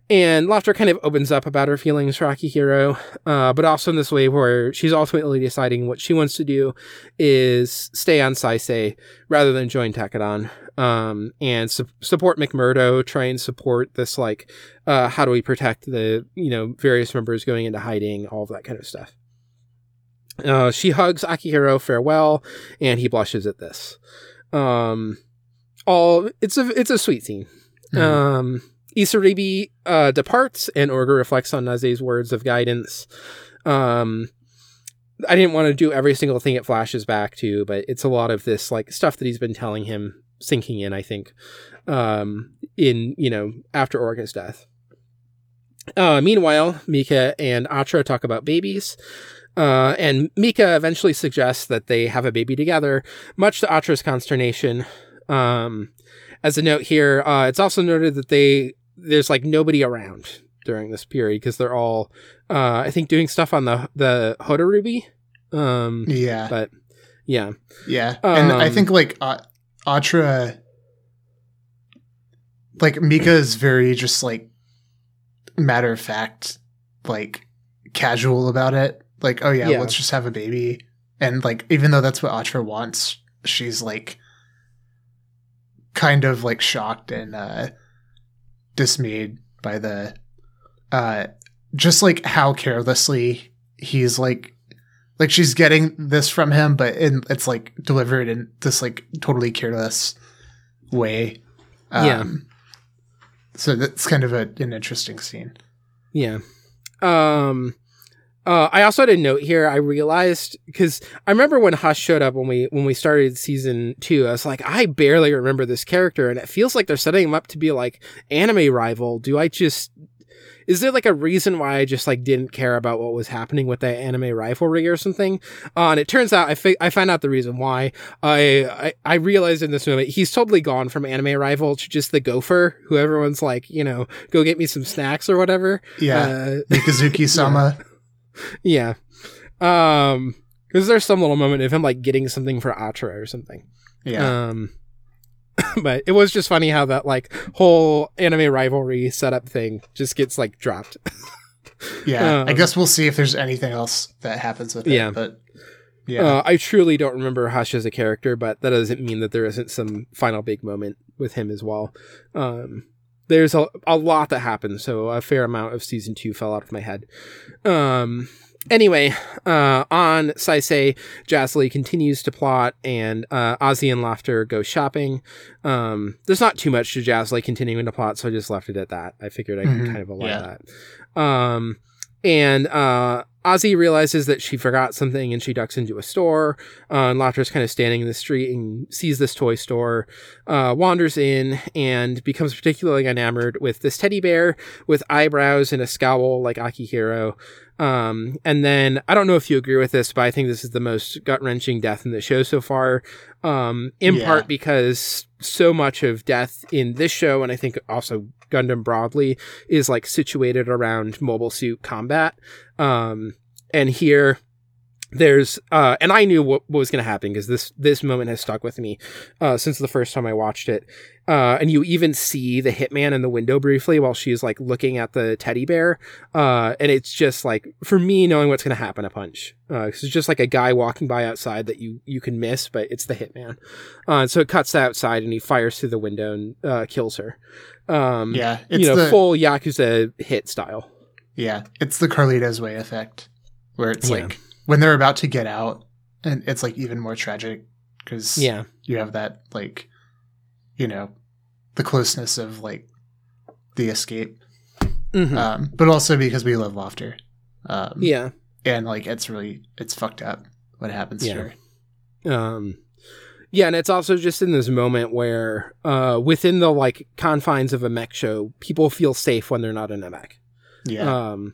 and Lafter kind of opens up about her feelings for Akihiro, uh, but also in this way where she's ultimately deciding what she wants to do is stay on Saisei rather than join Tekkadan, um, and su- support McMurdo, try and support this, like, uh, how do we protect the, you know, various members going into hiding, all of that kind of stuff. Uh, she hugs Akihiro farewell, and he blushes at this. Um, all it's a it's a sweet scene. Mhm. Um, Isaribi uh, departs, and Orga reflects on Naze's words of guidance. Um, I didn't want to do every single thing it flashes back to, but it's a lot of this like stuff that he's been telling him sinking in. I think, um, in you know after Orga's death. Uh, meanwhile, Mika and Atra talk about babies. Uh, and Mika eventually suggests that they have a baby together, much to Atra's consternation. Um, as a note here, uh, it's also noted that they there's like nobody around during this period because they're all, uh, I think, doing stuff on the the Hotarubi. Um, yeah, but yeah, yeah, and I um, think like uh, Atra, like Mika is very just like matter of fact, like casual about it. Like, oh yeah, Yeah. let's just have a baby, and like even though that's what Atra wants, she's like kind of like shocked and uh dismayed by the uh just like how carelessly he's like like she's getting this from him but in, it's like delivered in this like totally careless way Um, Yeah. so that's kind of a, an interesting scene Yeah. Um uh, I also had a note here. I realized because I remember when Hush showed up when we when we started season two. I was like, I barely remember this character, and it feels like they're setting him up to be like anime rival. Do I just is there like a reason why I just like didn't care about what was happening with that anime rivalry or something? Uh, and it turns out I fi- I found out the reason why. I, I I realized in this moment he's totally gone from anime rival to just the gopher who everyone's like you know go get me some snacks or whatever. yeah Uh, <laughs> mikazuki sama yeah. Um, because there's some little moment of him like getting something for Atra or something. yeah Um, <laughs> but it was just funny how that like whole anime rivalry setup thing just gets like dropped. <laughs> yeah i um, guess we'll see if there's anything else that happens with it Yeah. but yeah Uh, I truly don't remember Hush as a character, but that doesn't mean that there isn't some final big moment with him as well. Um, there's a, a lot that happens, so a fair amount of season two fell out of my head. Um, anyway, uh, on Saisei, Jasley continues to plot, and uh, Azee and Lafter go shopping. Um, there's not too much to Jasley continuing to plot, so I just left it at that. I figured I could Mhm, kind of allow yeah. that. Um, and uh, Azee realizes that she forgot something and she ducks into a store. Uh, and Lafter's kind of standing in the street and sees this toy store, uh, wanders in, and becomes particularly enamored with this teddy bear with eyebrows and a scowl like Akihiro. Um, and then I don't know if you agree with this, but I think this is the most gut wrenching death in the show so far. Um, in Yeah. part because so much of death in this show, and I think also Gundam broadly, is like situated around mobile suit combat. Um, and here there's uh and i knew what, what was going to happen because this this moment has stuck with me uh since the first time i watched it. Uh and you even see the hitman in the window briefly while she's like looking at the teddy bear. Uh and it's just like for me knowing what's going to happen a punch. Uh it's just like a guy walking by outside that you you can miss but it's the hitman. Uh and so it cuts outside and he fires through the window and uh kills her. Um Yeah, it's you know the full yakuza hit style. Yeah, it's the Carlitos Way effect, where it's Yeah. like when they're about to get out, and it's like even more tragic because yeah you have that like, you know, the closeness of like the escape, Mhm. um, but also because we love Lafter, um, yeah and like it's really it's fucked up what happens to Yeah. her. um yeah and it's also just in this moment where uh within the like confines of a mech show people feel safe when they're not in a mech Yeah, um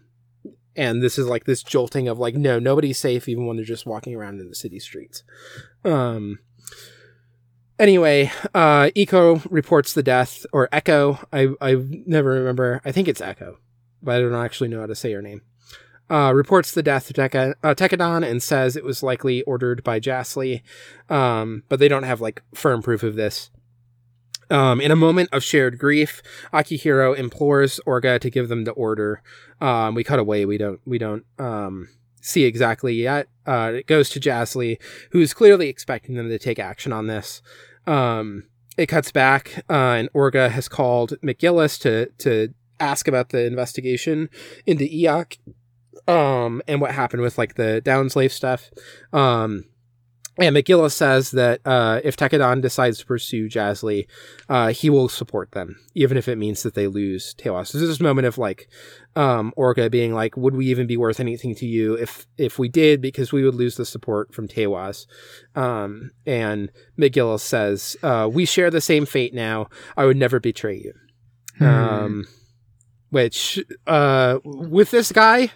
and this is like this jolting of like no nobody's safe even when they're just walking around in the city streets. Um anyway uh eco reports the death or echo. I i never remember. I think it's echo but i don't actually know how to say her name. Uh, reports the death of Teka, uh, Tekkadan and says it was likely ordered by Jasley, um, but they don't have like firm proof of this. Um, in a moment of shared grief, Akihiro implores Orga to give them the order. Um, we cut away. We don't. We don't um, see exactly yet. Uh, it goes to Jasley, who's clearly expecting them to take action on this. Um, it cuts back, uh, and Orga has called McGillis to to ask about the investigation into Iok um, and what happened with like the Dainsleif stuff. Um, and McGillis says that uh, if Tekkadan decides to pursue Jasley, uh, he will support them, even if it means that they lose Teiwaz. So there's this moment of like um, Orga being like, "Would we even be worth anything to you if if we did? Because we would lose the support from Teiwaz." Um, and McGillis says, uh, "We share the same fate now. I would never betray you." Hmm. Um, which uh, with this guy.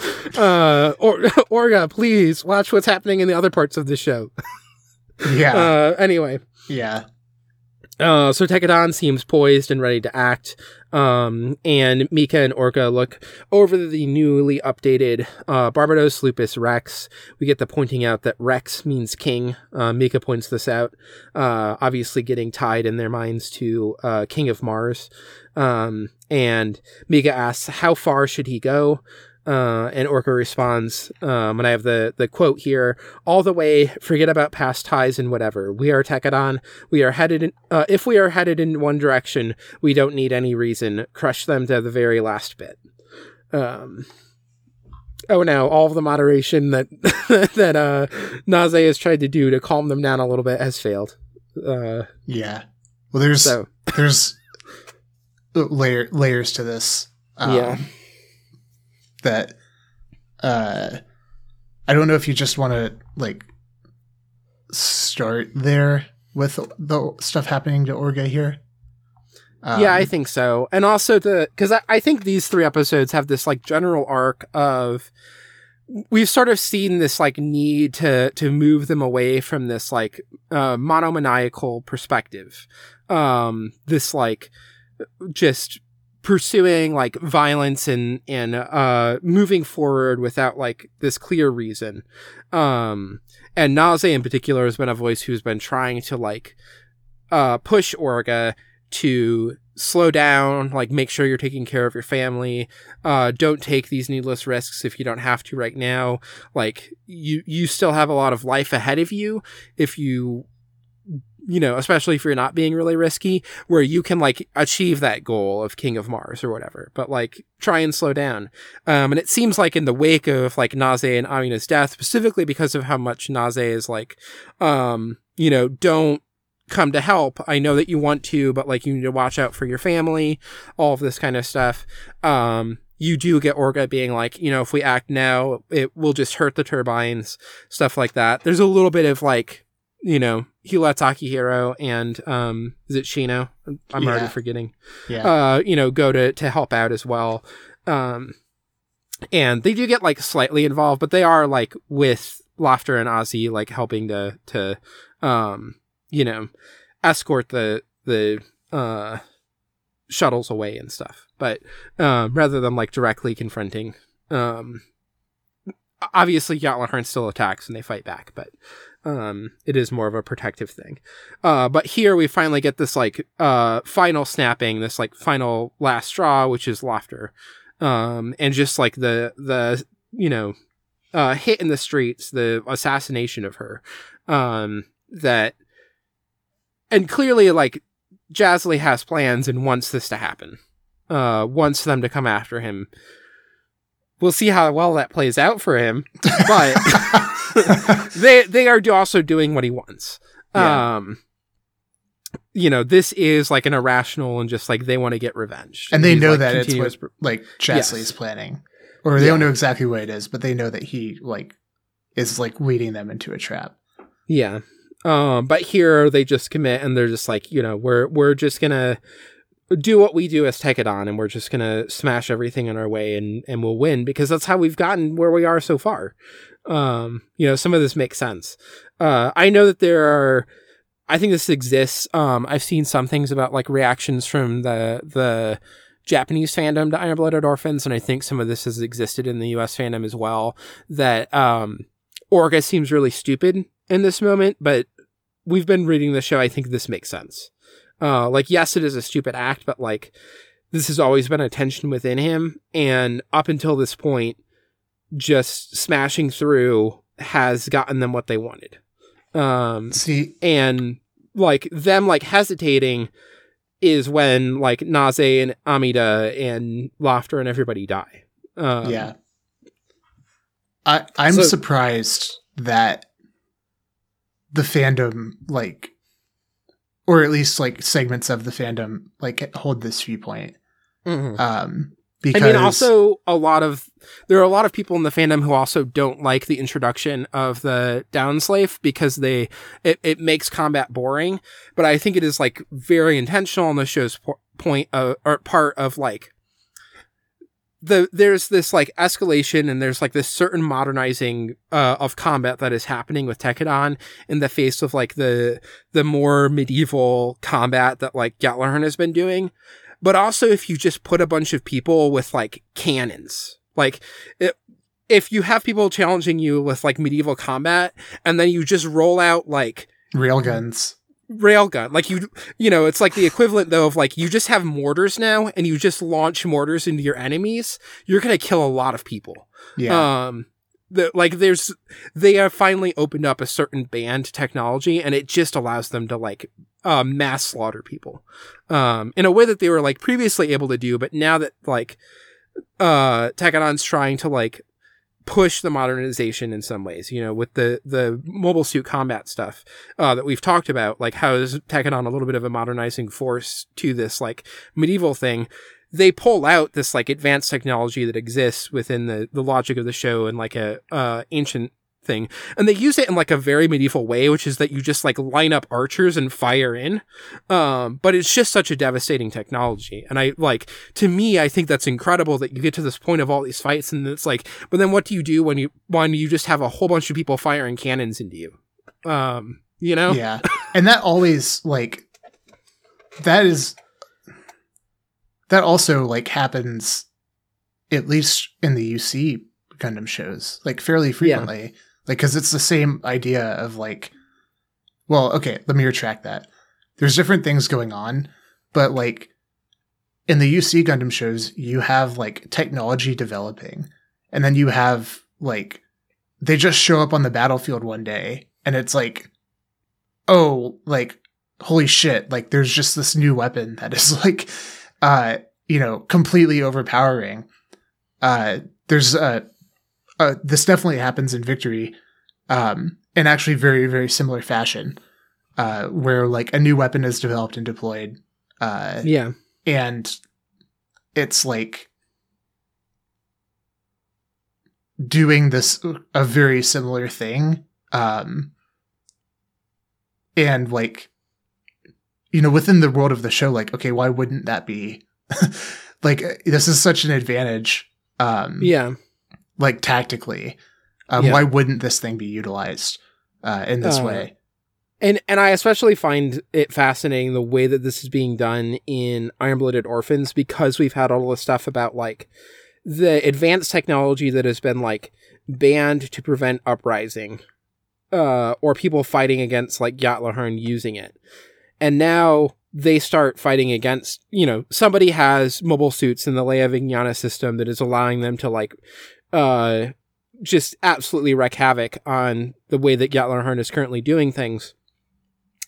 <laughs> uh or <laughs> orga please watch what's happening in the other parts of the show. <laughs> Yeah, uh anyway. Yeah, uh so Tekkadan seems poised and ready to act. Um and mika and orga look over the newly updated uh barbatos lupus rex. We get the pointing out that rex means king. Uh mika points this out. Uh obviously getting tied in their minds to uh king of mars. Um and mika asks how far should he go uh, and Orga responds, um, and I have the, the quote here, all the way, forget about past ties and whatever. We are Tekkadan. We are headed in, uh, if we are headed in one direction, we don't need any reason. Crush them to the very last bit. Um, oh no, all the moderation that, <laughs> that, uh, Naze has tried to do to calm them down a little bit has failed. Uh, yeah. Well, there's so, there's layer layers to this. Um, Yeah. That uh, I don't know if you just want to like start there with the stuff happening to Orga here. Um, yeah, I think so. And also the because I, I think these three episodes have this like general arc of we've sort of seen this like need to to move them away from this like uh monomaniacal perspective. Um this like just pursuing like violence and and uh moving forward without like this clear reason. Um and Naze in particular has been a voice who's been trying to like uh push Orga to slow down, like make sure you're taking care of your family. Uh, don't take these needless risks if you don't have to right now. Like you, you still have a lot of life ahead of you if you, you know, especially if you're not being really risky, where you can like achieve that goal of King of Mars or whatever. But like try and slow down. Um, and it seems like in the wake of like Naze and Amida's death, specifically because of how much Naze is like, um, you know, don't come to help. I know that you want to, but like you need to watch out for your family, all of this kind of stuff. Um, you do get Orga being like, you know, if we act now, it will just hurt the turbines, stuff like that. There's a little bit of like, you know, he lets Akihiro and, um, is it Shino? I'm already Yeah. forgetting. yeah, Uh, you know, go to, to help out as well. Um, and they do get like slightly involved, but they are like with Lafter and Azee like helping to to um you know escort the the uh shuttles away and stuff. But um rather than like directly confronting um obviously Gjallarhorn still attacks and they fight back, but um it is more of a protective thing. Uh but here we finally get this like uh final snapping, this like final last straw, which is Lafter. Um and just like the the you know uh hit in the streets, the assassination of her. Um that and clearly like Jasley has plans and wants this to happen. Uh wants them to come after him we'll see how well that plays out for him. But <laughs> <laughs> <laughs> they they are also doing what he wants. Yeah. Um, you know, this is like an irrational and just like they want to get revenge, and they know like, that it's what like Jasley's Yes. planning, or they Yeah. don't know exactly what it is, but they know that he like is like leading them into a trap. Yeah. Um, but here they just commit and they're just like, you know, we're we're just gonna do what we do as Tekkadan and we're just gonna smash everything in our way and and we'll win because that's how we've gotten where we are so far. Um, you know, some of this makes sense. Uh, I know that there are I think this exists. Um, I've seen some things about like reactions from the the Japanese fandom to Iron Blooded Orphans, and I think some of this has existed in the US fandom as well. That um Orga seems really stupid in this moment, but we've been reading the show. I think this makes sense. Uh, like, yes, it is a stupid act, but like, this has always been a tension within him. And up until this point, just smashing through has gotten them what they wanted. Um, See, and like them like hesitating is when like Naze and Amida and Lafter and everybody die. Um, yeah, I I'm so- surprised that the fandom like, or at least like segments of the fandom like hold this viewpoint. mhm. Um, I mean, also a lot of there are a lot of people in the fandom who also don't like the introduction of the Dainsleif because they it, it makes combat boring. But I think it is like very intentional on the show's po- point of, or part of like the there's this like escalation and there's like this certain modernizing uh, of combat that is happening with Tekkadan in the face of like the the more medieval combat that like Gjallarhorn has been doing but also if you just put a bunch of people with like cannons like it, if you have people challenging you with like medieval combat and then you just roll out like railguns. railgun like you you know it's like the equivalent though of like you just have mortars now and you just launch mortars into your enemies you're gonna kill a lot of people Yeah, um like there's they have finally opened up a certain banned technology and it just allows them to like uh, mass slaughter people um in a way that they were like previously able to do but now that like uh Tekkadan's trying to like push the modernization in some ways you know with the the mobile suit combat stuff uh that we've talked about like how is Tekkadan a little bit of a modernizing force to this like medieval thing they pull out this like advanced technology that exists within the the logic of the show and like a uh ancient thing. And they use it in like a very medieval way which is that you just like line up archers and fire in. Um but it's just such a devastating technology. And i like to me i think that's incredible that you get to this point of all these fights and it's like but then what do you do when you when you just have a whole bunch of people firing cannons into you? Um you know? Yeah, and that always like that is that also like happens at least in the UC Gundam shows like fairly frequently, like because it's the same idea of like, well, okay, let me retract that. There's different things going on, but like in the UC Gundam shows, you have like technology developing, and then you have like they just show up on the battlefield one day, and it's like, oh, like holy shit, like there's just this new weapon that is <laughs> like, uh, you know, completely overpowering. Uh, there's uh, uh, this definitely happens in Victory, um, in actually very very similar fashion, uh, where like a new weapon is developed and deployed, uh, yeah and it's like doing this a very similar thing um and like you know within the world of the show like okay why wouldn't that be <laughs> like this is such an advantage um yeah like tactically Um, Yeah. Why wouldn't this thing be utilized uh, in this Uh, way? And and I especially find it fascinating the way that this is being done in Iron Blooded Orphans because we've had all this stuff about like the advanced technology that has been like banned to prevent uprising, uh, or people fighting against like Gjallarhorn using it, and now they start fighting against you know somebody has mobile suits in the Leia Vignana system that is allowing them to like, uh, just absolutely wreak havoc on the way that Gjallarhorn is currently doing things.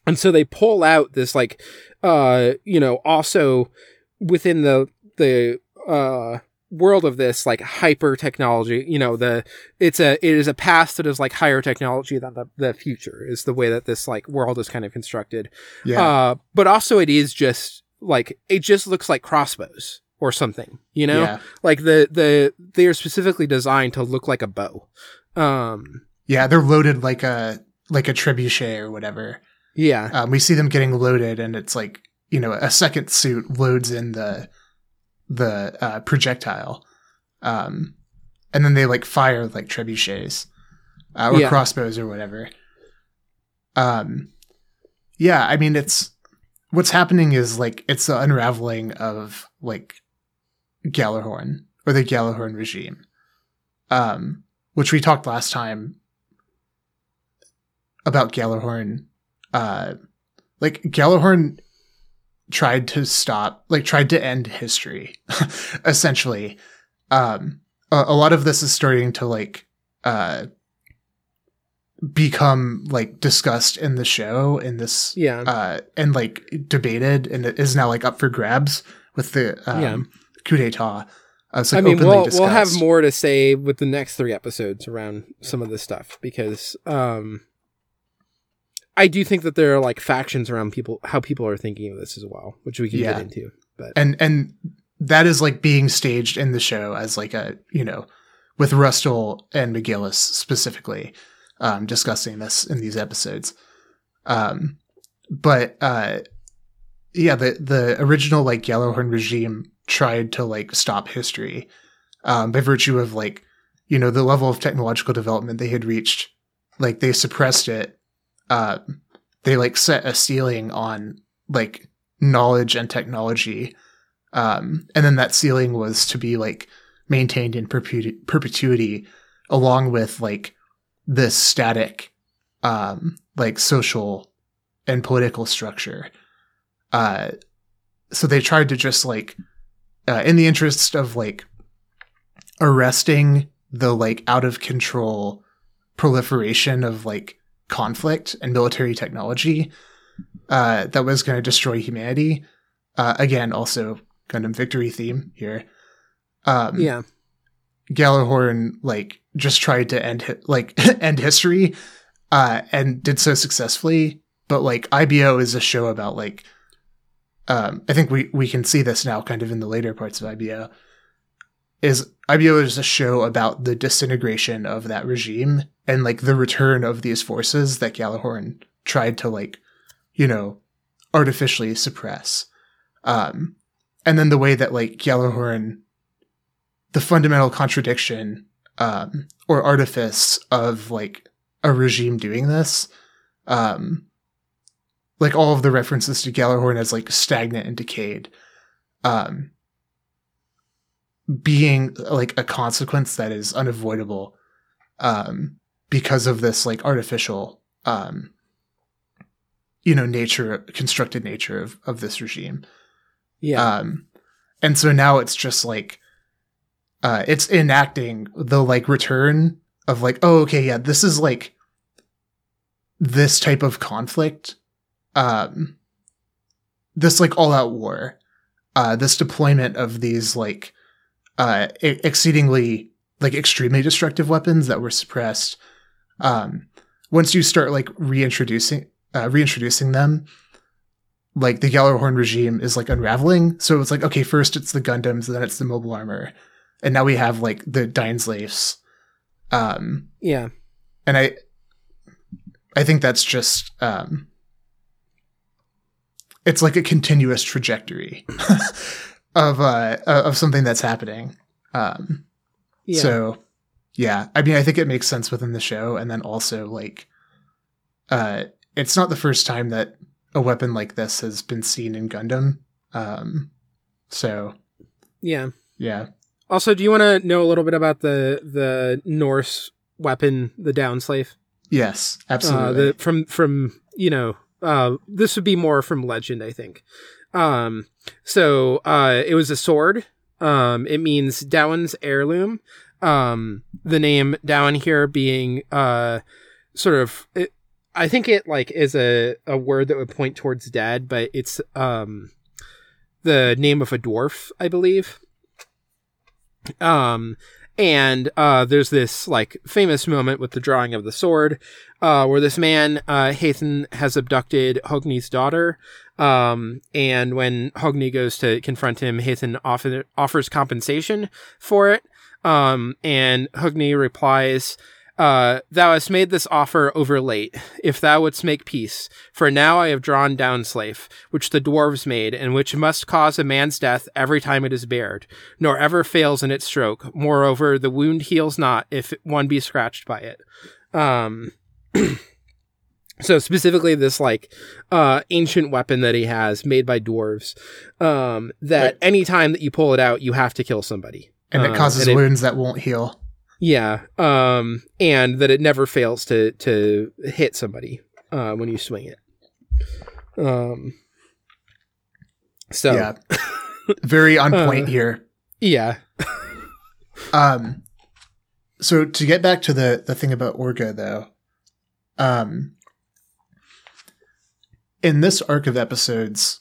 And so they pull out this like uh you know also within the the uh world of this like hyper technology you know the it's a it is a past that is like higher technology than the, the future is the way that this like world is kind of constructed Yeah. uh but also it is just like it just looks like crossbows or something you know yeah. like the the they are specifically designed to look like a bow um Yeah. They're loaded like a like a trebuchet or whatever. yeah Um, we see them getting loaded, and it's like you know a second suit loads in the the uh, projectile, um, and then they like fire like trebuchets uh, or Yeah. crossbows or whatever. Um, yeah, I mean it's what's happening is like it's the unraveling of like Gjallarhorn or the Gjallarhorn regime, um, which we talked last time about Gjallarhorn uh like Gjallarhorn tried to stop like tried to end history <laughs> essentially. Um a, a lot of this is starting to like uh become like discussed in the show in this yeah. uh and like debated and it is now like up for grabs with the um, Yeah. coup d'etat. Uh, like, I mean, openly we'll we'll have more to say with the next three episodes around some of this stuff because um, I do think that there are like factions around people how people are thinking of this as well, which we can Yeah. get into. But and and that is like being staged in the show as like a you know with Rustal and McGillis specifically um, discussing this in these episodes. Um, but uh, yeah, the the original like Gjallarhorn regime tried to like stop history um, by virtue of like you know the level of technological development they had reached. Like they suppressed it. Uh, they like set a ceiling on like knowledge and technology um, and then that ceiling was to be like maintained in perpetuity along with like this static um, like social and political structure. Uh, so they tried to just like uh, in the interest of like arresting the like out of control proliferation of like conflict and military technology uh, that was going to destroy humanity. Uh, again, also Gundam Victory theme here. Um, yeah, Gjallarhorn like just tried to end hi- like <laughs> end history, uh, and did so successfully. But like IBO is a show about like, um, I think we we can see this now, kind of in the later parts of IBO. Is IBO is a show about the disintegration of that regime and like the return of these forces that Gjallarhorn tried to like, you know, artificially suppress. Um, and then the way that like Gjallarhorn the fundamental contradiction um, or artifice of like a regime doing this. Um, like all of the references to Gjallarhorn as like stagnant and decayed, um, being like a consequence that is unavoidable um, because of this like artificial, um, you know, nature, constructed nature of, of this regime. yeah, Um, and so now it's just like, uh, it's enacting the like return of like, oh, okay, yeah, this is like this type of conflict, um, this like all out war, uh, this deployment of these like, uh, exceedingly like extremely destructive weapons that were suppressed. Um, once you start like reintroducing, uh, reintroducing them, like the Gjallarhorn regime is like unraveling. So it's like, okay, first it's the Gundams, then it's the mobile armor. And now we have like the Dainsleifs. Um, yeah. and I, I think that's just, um, it's like a continuous trajectory <laughs> of, uh, of something that's happening. Um, Yeah. so yeah. I mean, I think it makes sense within the show, and then also like, uh, it's not the first time that a weapon like this has been seen in Gundam. Um, so Yeah. yeah, Also, do you want to know a little bit about the the Norse weapon, the Dainsleif? yes, Uh, absolutely. the from from you know, uh, this would be more from legend, I think. Um, so uh, it was a sword. Um, it means Dowan's heirloom. Um, the name down here being uh, sort of. It, I think it like is a, a word that would point towards dad, but it's um the name of a dwarf, I believe. Um, and uh, there's this like famous moment with the drawing of the sword, uh, where this man uh, Hathan has abducted Hogni's daughter. Um, and when Hogni goes to confront him, Hathan offer- offers compensation for it. Um, and Hogni replies, uh, Thou hast made this offer over late, if thou wouldst make peace. For now I have drawn Dainsleif, which the dwarves made, and which must cause a man's death every time it is bared, nor ever fails in its stroke. Moreover, the wound heals not if one be scratched by it. Um, <clears throat> so specifically this like uh ancient weapon that he has made by dwarves um that anytime that you pull it out you have to kill somebody and it Um, causes and it- wounds that won't heal. yeah um and that it never fails to to hit somebody uh when you swing it um so yeah, very on <laughs> Uh, point here. yeah. Um, so to get back to the the thing about Orga though, um, in this arc of episodes,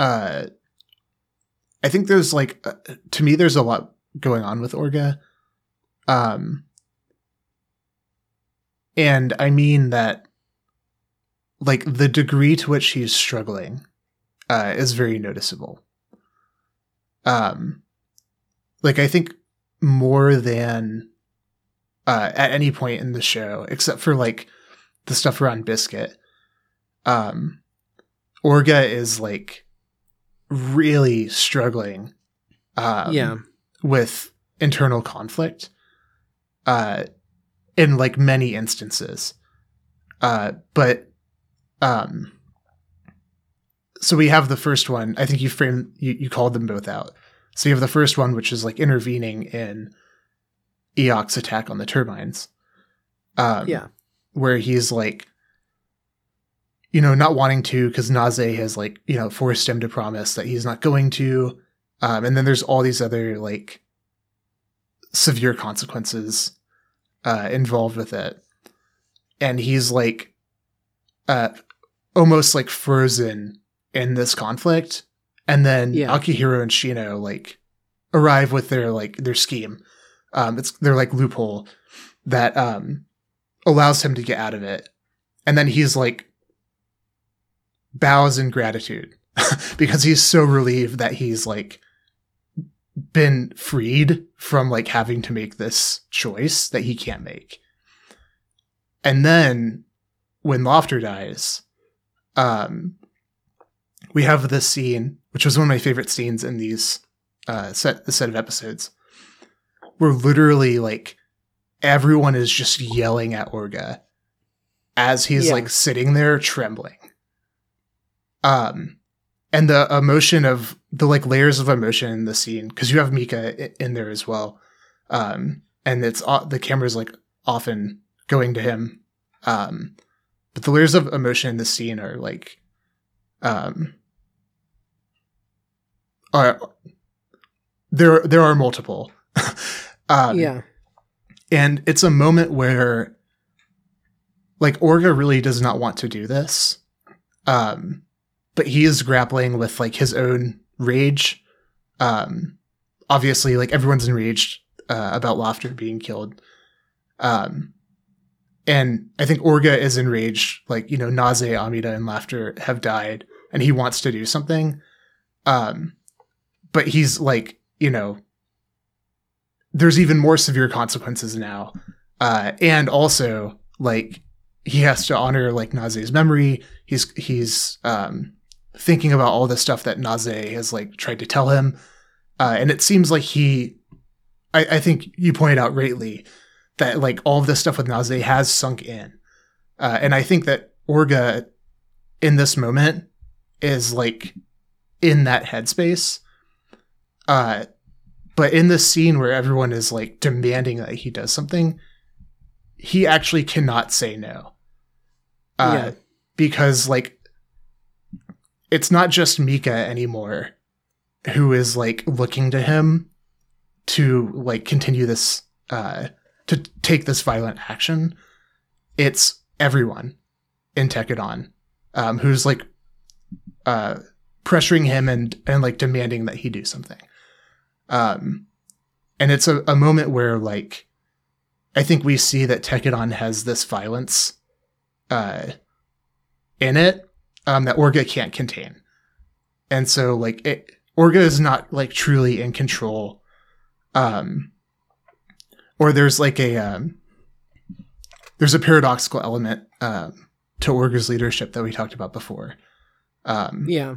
uh, I think there's like uh, to me there's a lot going on with Orga, um, and I mean that like the degree to which he's struggling uh, is very noticeable. Um, like I think more than uh, at any point in the show, except for like the stuff around Biscuit. Um, Orga is like really struggling. Um, yeah with internal conflict uh in like many instances. Uh but um so we have the first one. I think you framed you, you called them both out. So you have the first one which is like intervening in Iok's attack on the turbines. Um yeah. where he's like you know not wanting to because naze has like you know forced him to promise that he's not going to um and then there's all these other like severe consequences uh involved with it and he's like uh almost like frozen in this conflict and then Yeah. akihiro and shino like arrive with their like their scheme um it's their like loophole that um allows him to get out of it. And then he's like bows in gratitude <laughs> because he's so relieved that he's like been freed from like having to make this choice that he can't make. And then when Lafter dies, um we have this scene, which was one of my favorite scenes in these uh set the set of episodes, where literally like everyone is just yelling at Orga as he's Yeah. like sitting there trembling. Um, and the emotion of the like layers of emotion in the scene because you have Mika in there as well. Um, and it's the camera's like often going to him. Um, but the layers of emotion in the scene are like, um, are there there are multiple. <laughs> um, yeah and it's a moment where like Orga really does not want to do this. Um but he is grappling with like his own rage. Um obviously like everyone's enraged uh, about Lafter being killed. Um and I think Orga is enraged like you know Naze, Amida and Lafter have died and he wants to do something. Um but he's like, you know, there's even more severe consequences now. Uh, and also, like, he has to honor like Naze's memory. He's he's um, thinking about all the stuff that Naze has like tried to tell him, uh, and it seems like he. I, I think you pointed out rightly that like all of this stuff with Naze has sunk in. Uh, and I think that Orga in this moment is like in that headspace. Uh, but in this scene where everyone is like demanding that he does something, he actually cannot say no. Uh, Yeah. Because like, it's not just Mika anymore who is like looking to him to like continue this uh to take this violent action. It's everyone in Tekkadan um who's like uh pressuring him and and like demanding that he do something. Um and it's a, a moment where like i think we see that Tekkadan has this violence uh in it um that orga can't contain. And so like it orga is not like truly in control um or there's like a um there's a paradoxical element um to orga's leadership that we talked about before. Um Yeah.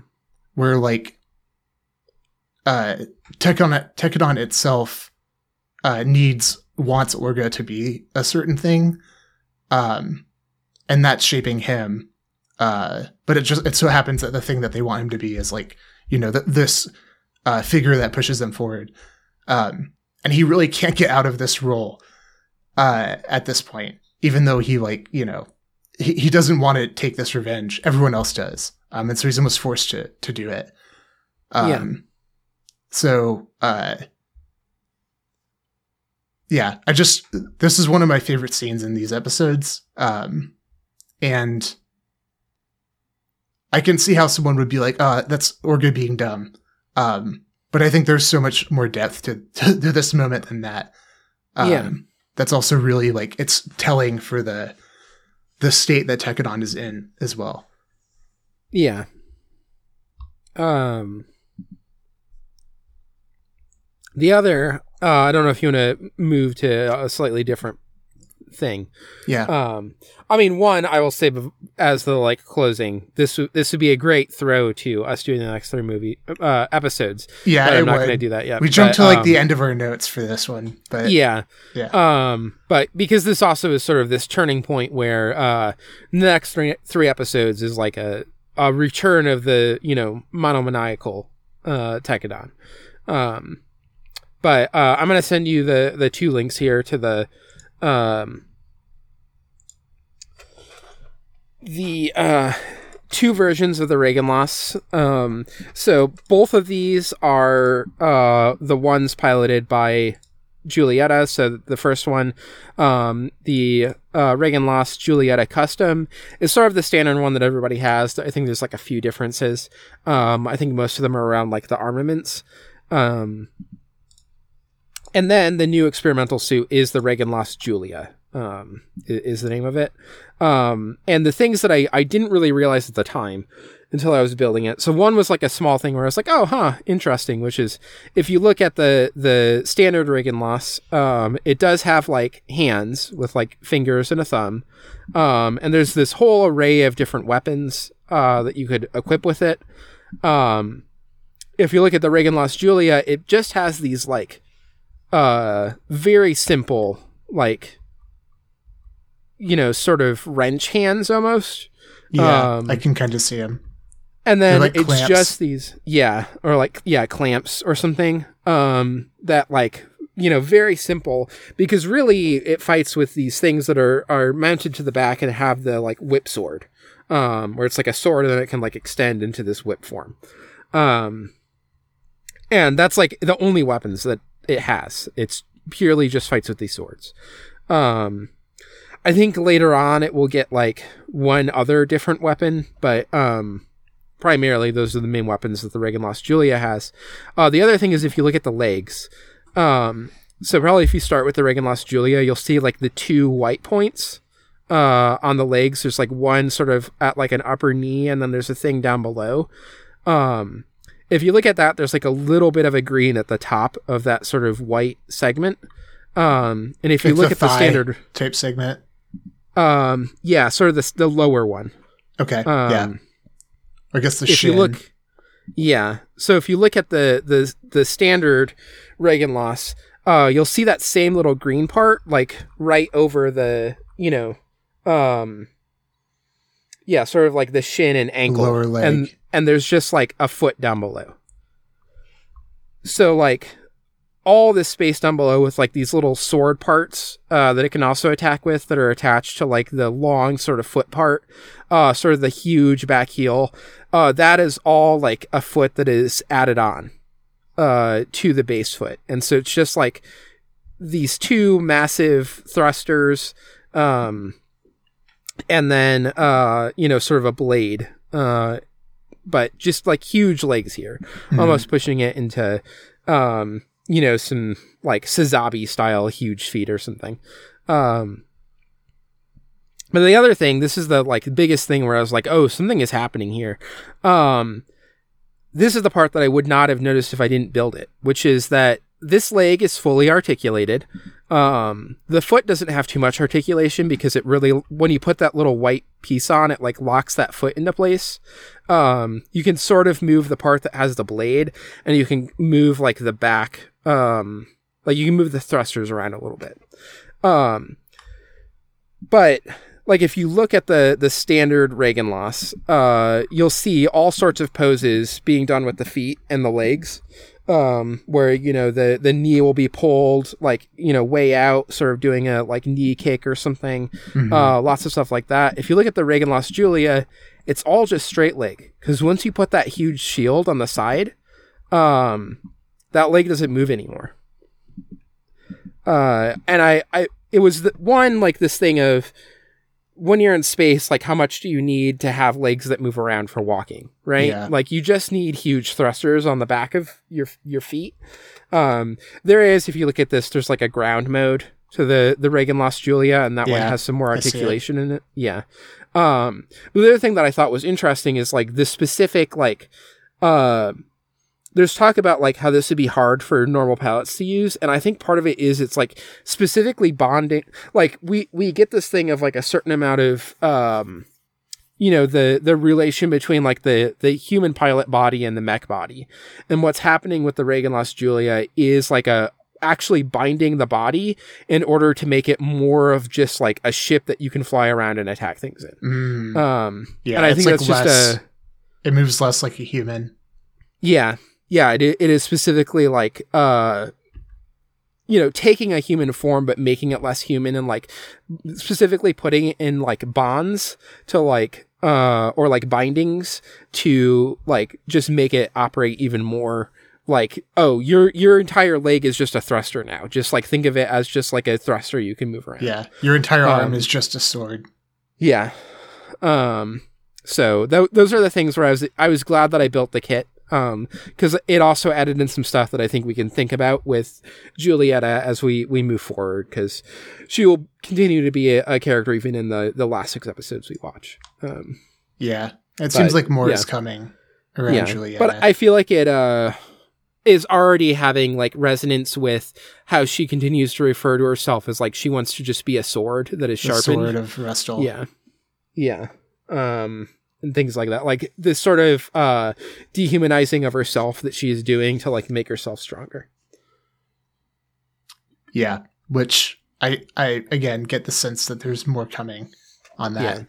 where like uh Tekkadan Tekkadan itself uh needs wants Orga to be a certain thing um and that's shaping him uh but it just it so happens that the thing that they want him to be is like you know th- this uh figure that pushes them forward. Um and he really can't get out of this role uh at this point even though he like you know he, he doesn't want to take this revenge. Everyone else does. Um and so he's almost forced to to do it. Um Yeah. so uh yeah i just this is one of my favorite scenes in these episodes. Um and i can see how someone would be like uh that's orga being dumb um but i think there's so much more depth to to, to this moment than that um, Yeah. that's also really like it's telling for the the state that Tekkadan is in as well Yeah. Um. The other, uh, I don't know if you want to move to a slightly different thing. yeah Um, I mean, one, I will say as the like closing, this w- this would be a great throw to us doing the next three movie uh, episodes. yeah I'm not going to do that yet. we jumped but, to like um, the end of our notes for this one but yeah. yeah Um, but because this also is sort of this turning point where uh, the next three three episodes is like a a return of the you know monomaniacal uh Tekkadan. Um, but uh, I'm gonna send you the the two links here to the um the uh two versions of the Reginlaze. Um, so both of these are uh the ones piloted by Julieta. So the first one, um, the uh, Reginlaze Julieta Custom, is sort of the standard one that everybody has. I think there's like a few differences. Um, I think most of them are around like the armaments. Um, and then the new experimental suit is the Reginlaze Julia. Um, is the name of it. Um, and the things that I, I didn't really realize at the time until I was building it. So one was like a small thing where I was like, oh, huh, interesting. Which is if you look at the the standard Reginlaze, um, it does have like hands with like fingers and a thumb, um, and there's this whole array of different weapons uh, that you could equip with it. Um, if you look at the Reginlaze Julia, it just has these like uh very simple like you know sort of wrench hands almost. Yeah um, i can kind of see him and then like it's clamps. just these yeah or like yeah clamps or something um that like you know very simple because really it fights with these things that are are mounted to the back and have the like whip sword um where it's like a sword and then it can like extend into this whip form. Um and that's like the only weapons that it has it's purely just fights with these swords um i think later on it will get like one other different weapon but um primarily those are the main weapons that the Reginlaze Julia has. Uh, the other thing is if you look at the legs, um, so probably if you start with the Reginlaze Julia, you'll see like the two white points uh, on the legs. There's like one sort of at like an upper knee, and then there's a thing down below. Um, if you look at that, there's like a little bit of a green at the top of that sort of white segment. Um, and if you It's look at the standard, type segment um, yeah, sort of the the lower one. okay Um, yeah i guess the if shin you look yeah so if you look at the the the standard Reginlaze uh, you'll see that same little green part like right over the you know, um, yeah, sort of like the shin and ankle, Lower leg. and and there's just like a foot down below. So like all this space down below with like these little sword parts uh, that it can also attack with that are attached to like the long sort of foot part, uh, sort of the huge back heel. Uh, that is all like a foot that is added on uh, to the base foot, and so it's just like these two massive thrusters, um, and then uh, you know, sort of a blade. Uh, but just like huge legs here, Mhm. almost pushing it into, um, you know, some like Sazabi style huge feet or something. Um, but the other thing, this is the like biggest thing where I was like, oh, something is happening here. Um, this is the part that I would not have noticed if I didn't build it, which is that this leg is fully articulated. Um, the foot doesn't have too much articulation because it really, when you put that little white piece on, it like locks that foot into place. Um, you can sort of move the part that has the blade, and you can move like the back, um, like you can move the thrusters around a little bit. Um, but like if you look at the the standard Reginlaze, uh, you'll see all sorts of poses being done with the feet and the legs. Um, where you know the the knee will be pulled like you know way out, sort of doing a like knee kick or something. Mhm. Uh, lots of stuff like that. If you look at the Reginlaze Julia, it's all just straight leg because once you put that huge shield on the side, um, that leg doesn't move anymore. Uh, and I, I, it was the one like this thing of when you're in space, like how much do you need to have legs that move around for walking, right? Yeah. Like you just need huge thrusters on the back of your your feet. Um, there is, if you look at this, there's like a ground mode to the the Reginlaze Julia, and that one has some more see it. articulation in it. Yeah. Um, the other thing that I thought was interesting is like the specific like uh there's talk about like how this would be hard for normal pilots to use and i think part of it is it's like specifically bonding like we we get this thing of like a certain amount of um you know the the relation between like the the human pilot body and the mech body and what's happening with the Reginlaze julia is like a actually binding the body in order to make it more of just like a ship that you can fly around and attack things in Mm. um yeah, and i it's think like that's just a it moves less like a human. Yeah. Yeah, it, it is specifically like uh you know, taking a human form but making it less human and like specifically putting it in like bonds to like uh or like bindings to like just make it operate even more like oh your your entire leg is just a thruster now just like think of it as just like a thruster you can move around Yeah, your entire arm Um, is just a sword. yeah. Um. So th- those are the things where I was I was glad that I built the kit. Um, because it also added in some stuff that I think we can think about with Julieta as we we move forward. Because she will continue to be a, a character even in the the last six episodes we watch. Um. Yeah, it seems like more yeah. is coming around yeah. But I feel like it uh is already having like resonance with how she continues to refer to herself as like she wants to just be a sword that is the sharpened. sword of Rustal. Yeah. Yeah. Um and things like that. Like this sort of uh dehumanizing of herself that she is doing to like make herself stronger. yeah. Which I I again get the sense that there's more coming on that.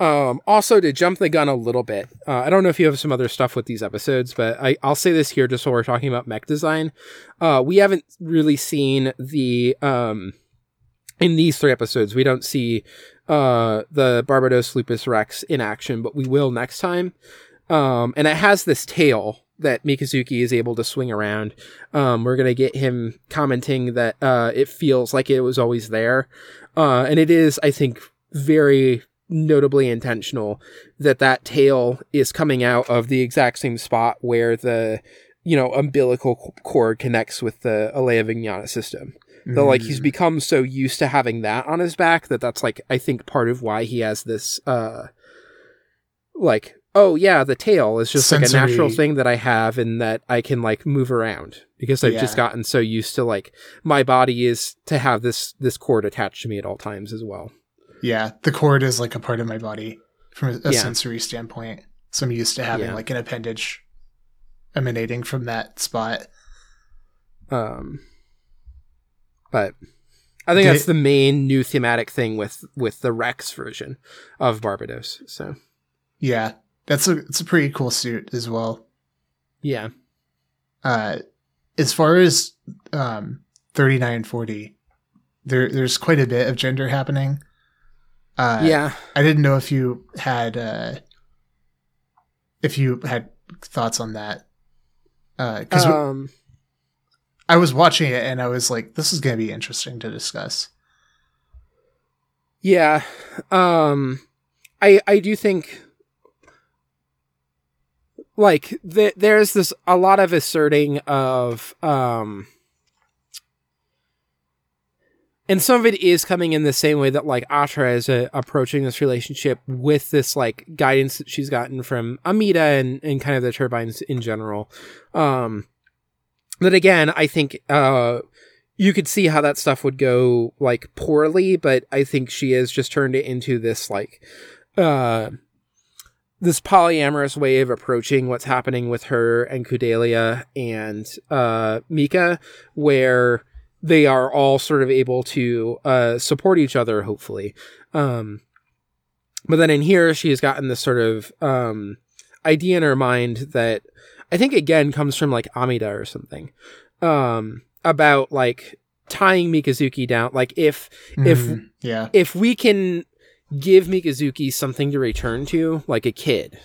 Um also to jump the gun a little bit. Uh, I don't know if you have some other stuff with these episodes, but I I'll say this here just while we're talking about mech design. Uh we haven't really seen the um in these three episodes, we don't see uh the Barbatos Lupus Rex in action, but we will next time. Um, and it has this tail that Mikazuki is able to swing around. Um, we're gonna get him commenting that uh, it feels like it was always there, uh, and it is, I think, very notably intentional that that tail is coming out of the exact same spot where the you know umbilical cord connects with the Alaya-Vijnana system. Though, like, he's Mm. become so used to having that on his back that that's like I think part of why he has this uh like oh yeah the tail is just like a natural thing that I have and that I can like move around because I've just gotten so used to like my body is to have this this cord attached to me at all times as well. Yeah, the cord is like a part of my body from a, a Yeah. sensory standpoint. So I'm used to having Yeah. like an appendage emanating from that spot. Um But I think Did- that's the main new thematic thing with with the Rex version of Barbatos. So Yeah, that's a it's a pretty cool suit as well. yeah, Uh, as far as um, 39 and 40, there there's quite a bit of gender happening. Uh, yeah. I didn't know if you had uh, if you had thoughts on that because Um, I was watching it and I was like, this is going to be interesting to discuss. Yeah. Um I I do think like th- there's this a lot of asserting of um and some of it is coming in the same way that like Atra is uh, approaching this relationship with this like guidance that she's gotten from Amida and, and kind of the turbines in general. Um, that again, I think, uh, you could see how that stuff would go like poorly, but I think she has just turned it into this like, uh, this polyamorous way of approaching what's happening with her and Kudelia and, uh, Mika, where, they are all sort of able to uh, support each other, hopefully. Um, but then in here, she has gotten this sort of um, idea in her mind that I think again comes from like Amida or something um, about like tying Mikazuki down. Like if If- Mhm. yeah, if we can give Mikazuki something to return to, like a kid,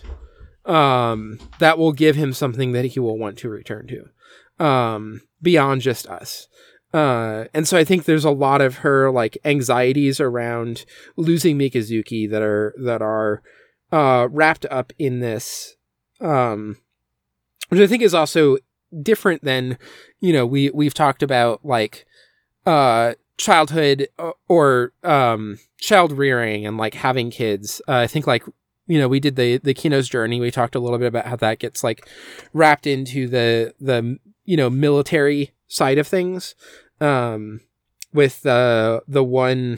um, that will give him something that he will want to return to, um, beyond just us. Uh, and so I think there's a lot of her like anxieties around losing Mikazuki that are that are uh, wrapped up in this, um, which I think is also different than you know we we've talked about like uh childhood uh, or um child rearing and like having kids. Uh, i think like you know we did the the kino's journey. We talked a little bit about how that gets like wrapped into the the you know military side of things. Um with the the one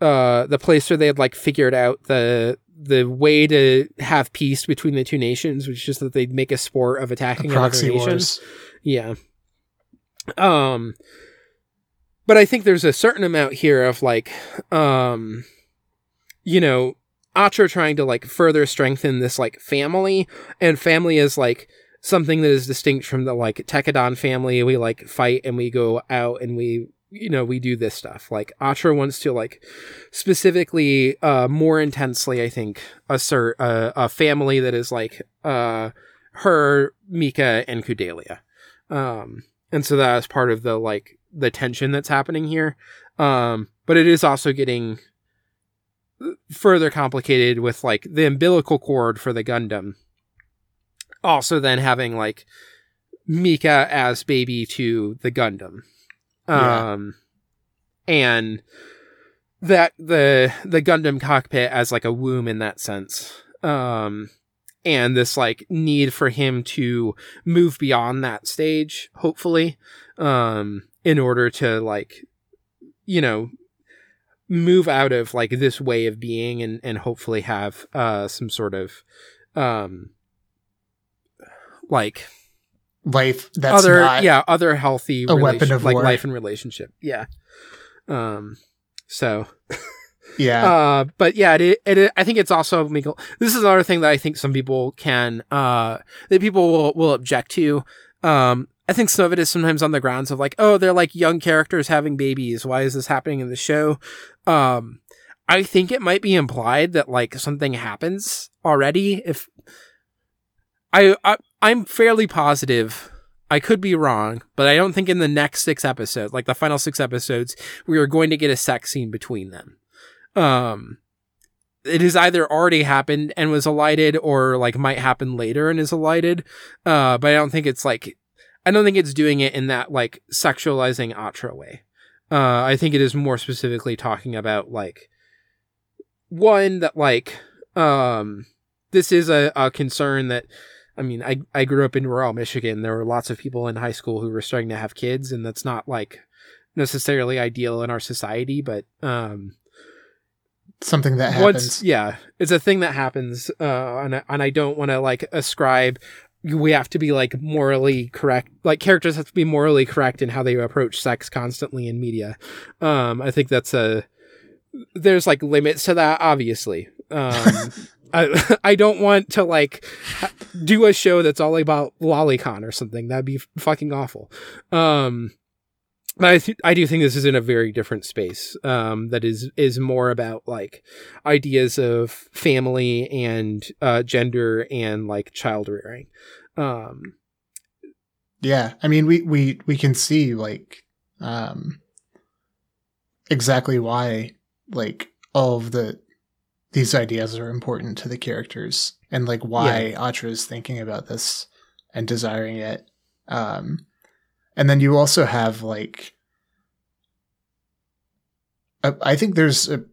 uh the place where they had like figured out the the way to have peace between the two nations which is just that they'd make a sport of attacking proxy another nation wars. yeah. Um but I think there's a certain amount here of like um you know, Atra trying to like further strengthen this like family and family is like something that is distinct from the like Tekkadan family. We like fight and we go out and we you know, we do this stuff. Like Atra wants to like specifically uh more intensely I think assert a, a family that is like uh her, Mika, and Kudelia. Um, and so that is part of the like the tension that's happening here. Um, but it is also getting further complicated with like the umbilical cord for the Gundam. Also, then having like Mika as baby to the Gundam. Yeah. Um, and that the the Gundam cockpit as like a womb in that sense. Um, and this like need for him to move beyond that stage hopefully um in order to like you know move out of like this way of being and and hopefully have uh some sort of um like Life that's other not yeah other healthy a weapon of like war. life and relationship yeah um so <laughs> yeah. uh, but yeah, it, it, I think it's also. This is another thing that I think some people can, uh, that people will, will object to. Um, I think some of it is sometimes on the grounds of like, oh, they're like young characters having babies. Why is this happening in the show? Um, I think it might be implied that like something happens already. If I, I I'm fairly positive. I could be wrong, but I don't think in the next six episodes, like the final six episodes, we are going to get a sex scene between them um it has either already happened and was elided or like might happen later and is elided uh but i don't think it's like i don't think it's doing it in that like sexualizing atra way uh i think it is more specifically talking about like one that like um this is a, a concern that i mean i i grew up in rural michigan. There were lots of people in high school who were starting to have kids and that's not like necessarily ideal in our society but um Something that once happens. yeah it's a thing that happens uh and I, and I don't want to like ascribe we have to be like morally correct like characters have to be morally correct in how they approach sex constantly in media. Um i think that's a there's like limits to that obviously. Um <laughs> I, <laughs> I don't want to like do a show that's all about lolicon or something. That'd be fucking awful. Um but I, th- I do think this is in a very different space um, that is is more about like ideas of family and uh, gender and like child rearing. Um, yeah, I mean we we we can see like um, exactly why like all of the these ideas are important to the characters and like why yeah. Atra is thinking about this and desiring it. Um, and then you also have like I think there's a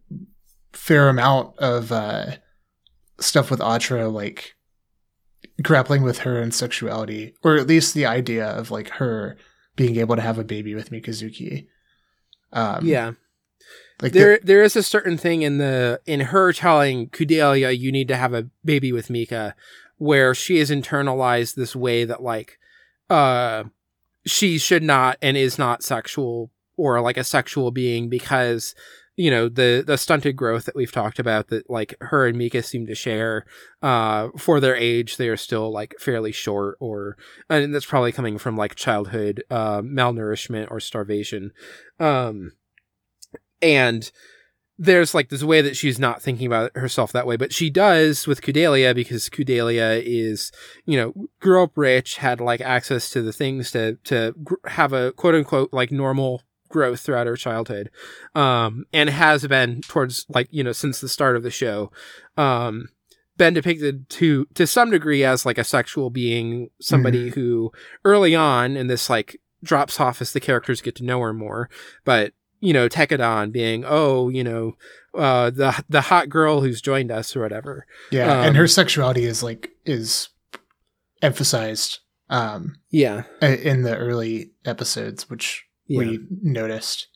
fair amount of uh, stuff with Atra like grappling with her and sexuality, or at least the idea of like her being able to have a baby with Mikazuki. Um, yeah, like there, the- there is a certain thing in the in her telling Kudelia, "You need to have a baby with Mika," where she has internalized this way that like, uh, she should not and is not sexual or like a sexual being because you know the the stunted growth that we've talked about that like her and Mika seem to share uh for their age they are still like fairly short or and that's probably coming from like childhood uh malnourishment or starvation. Um and there's like this way that she's not thinking about herself that way, but she does with Kudelia because Kudelia is, you know, grew up rich, had like access to the things to to have a quote unquote like normal growth throughout her childhood, um, and has been towards like you know since the start of the show, um, been depicted to to some degree as like a sexual being, somebody mm-hmm. who early on in this like drops off as the characters get to know her more, but you know, Tekkadan being, oh, you know, uh, the the hot girl who's joined us or whatever. Yeah, um, and her sexuality is like is emphasized. Um, yeah, in the early episodes, which yeah. we noticed.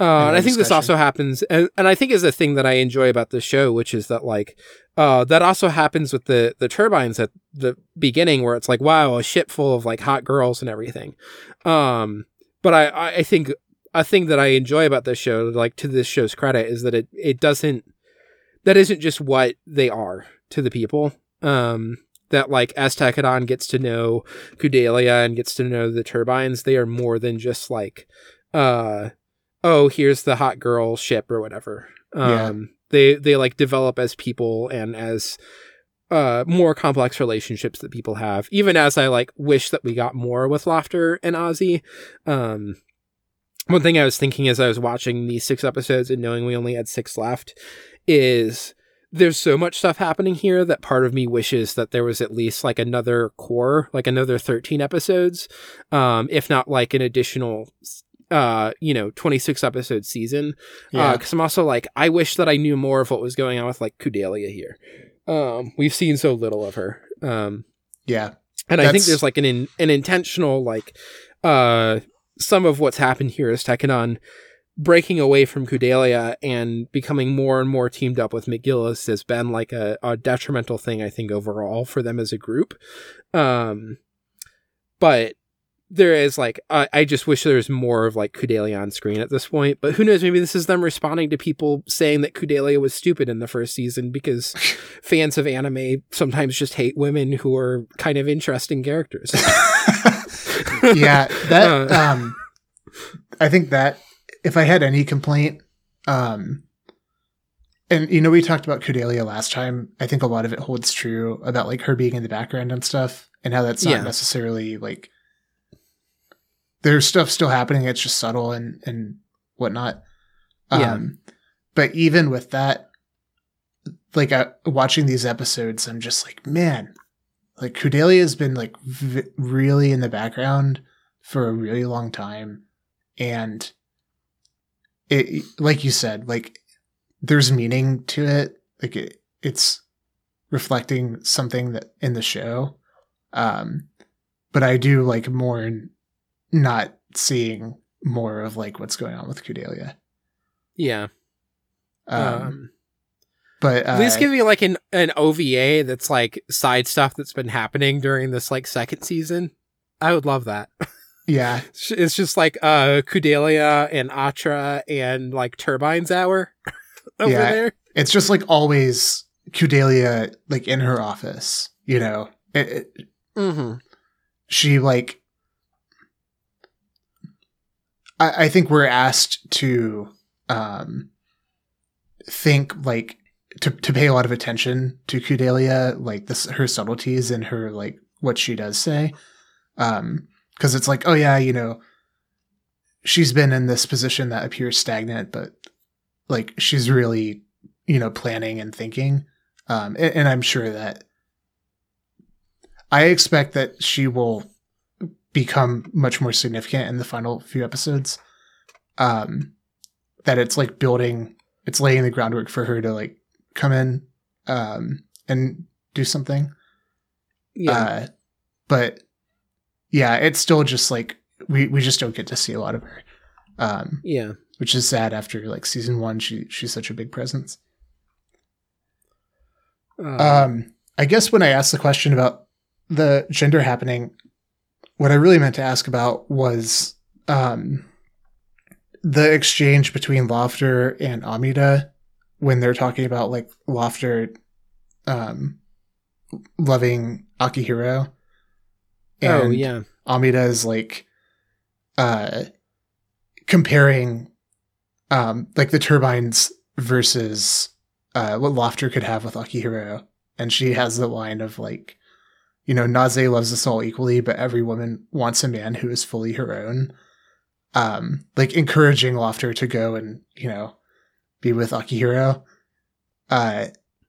Uh, and I think this also happens, and, and I think is a thing that I enjoy about the show, which is that like, uh, that also happens with the the turbines at the beginning, where it's like, wow, a ship full of like hot girls and everything. Um, but I I think a thing that I enjoy about this show, like to this show's credit, is that it it doesn't that isn't just what they are to the people. Um, that like as Tekkadan gets to know Kudelia and gets to know the turbines, they are more than just like, uh, oh, here's the hot girl ship or whatever. Um, yeah. they they like develop as people and as uh more complex relationships that people have. Even as I like wish that we got more with Laughter and Azee. Um, one thing I was thinking as I was watching these six episodes and knowing we only had six left is there's so much stuff happening here that part of me wishes that there was at least like another core, like another 13 episodes, um, if not like an additional, uh, you know, 26 episode season. Uh, yeah. Uh, cause I'm also like, I wish that I knew more of what was going on with like Kudelia here. Um, we've seen so little of her. Um, yeah. And I think there's like an, in, an intentional, like, uh, some of what's happened here is Tekkadan breaking away from Kudelia and becoming more and more teamed up with McGillis has been like a, a detrimental thing, I think, overall for them as a group. Um, but there is like, I, I just wish there was more of like Kudelia on screen at this point. But who knows? Maybe this is them responding to people saying that Kudelia was stupid in the first season because <laughs> fans of anime sometimes just hate women who are kind of interesting characters. <laughs> yeah, that <laughs> uh. um, I think that if I had any complaint, um, and you know, we talked about Kudelia last time. I think a lot of it holds true about like her being in the background and stuff, and how that's not yeah. necessarily like there's stuff still happening. It's just subtle and and whatnot. Um, yeah. But even with that, like uh, watching these episodes, I'm just like, man, like Kudelia has been like v- really in the background for a really long time, and it like you said like there's meaning to it like it, it's reflecting something that in the show um but i do like more not seeing more of like what's going on with Kudelia. Yeah. Um, um But uh, At least give me like an an OVA that's like side stuff that's been happening during this like second season. I would love that. <laughs> yeah, It's just like uh Kudelia and Atra and like Turbine's Hour <laughs> over Yeah. there. it's just like always Kudelia like in her office. You know, it, it, Mm-hmm. she like. I, I think we're asked to um, think like to to pay a lot of attention to Kudelia, like this her subtleties and her like what she does say, um, because it's like oh yeah, you know, she's been in this position that appears stagnant, but like she's really you know planning and thinking, um, and, and I'm sure that I expect that she will become much more significant in the final few episodes. Um, that it's like building, it's laying the groundwork for her to like come in, um, and do something. Yeah. Uh, but yeah, it's still just like we we just don't get to see a lot of her, um, yeah. which is sad after like season one. She she's such a big presence. Uh, Um, I guess when I asked the question about the gender happening, what I really meant to ask about was um, the exchange between Lafter and Amida when they're talking about like Lafter um, loving Akihiro. oh yeah. Amida is like uh comparing um like the turbines versus uh what Lafter could have with Akihiro. And she has the line of like, you know, Naze loves us all equally, but every woman wants a man who is fully her own. Um, like encouraging Lafter to go and, you know, be with Akihiro. Uh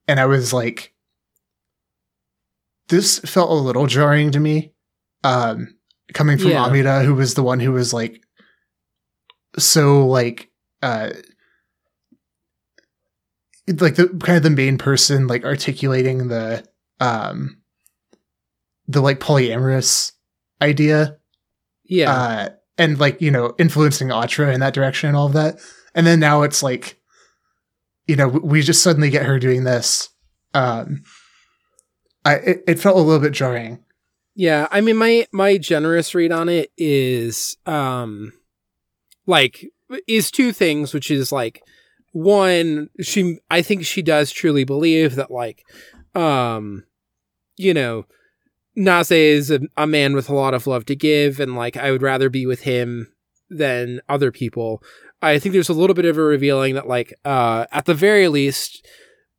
and I was like this felt a little jarring to me. Um coming from Yeah. Amida, who was the one who was like so like uh like the kind of the main person like articulating the um the like polyamorous idea Yeah. uh and like you know influencing Atra in that direction and all of that and then now it's like you know we just suddenly get her doing this um I it, it felt a little bit jarring Yeah, I mean my my generous read on it is um like is two things which is like one she I think she does truly believe that like um you know Naze is a, a man with a lot of love to give and like I would rather be with him than other people. I think there's a little bit of a revealing that like uh at the very least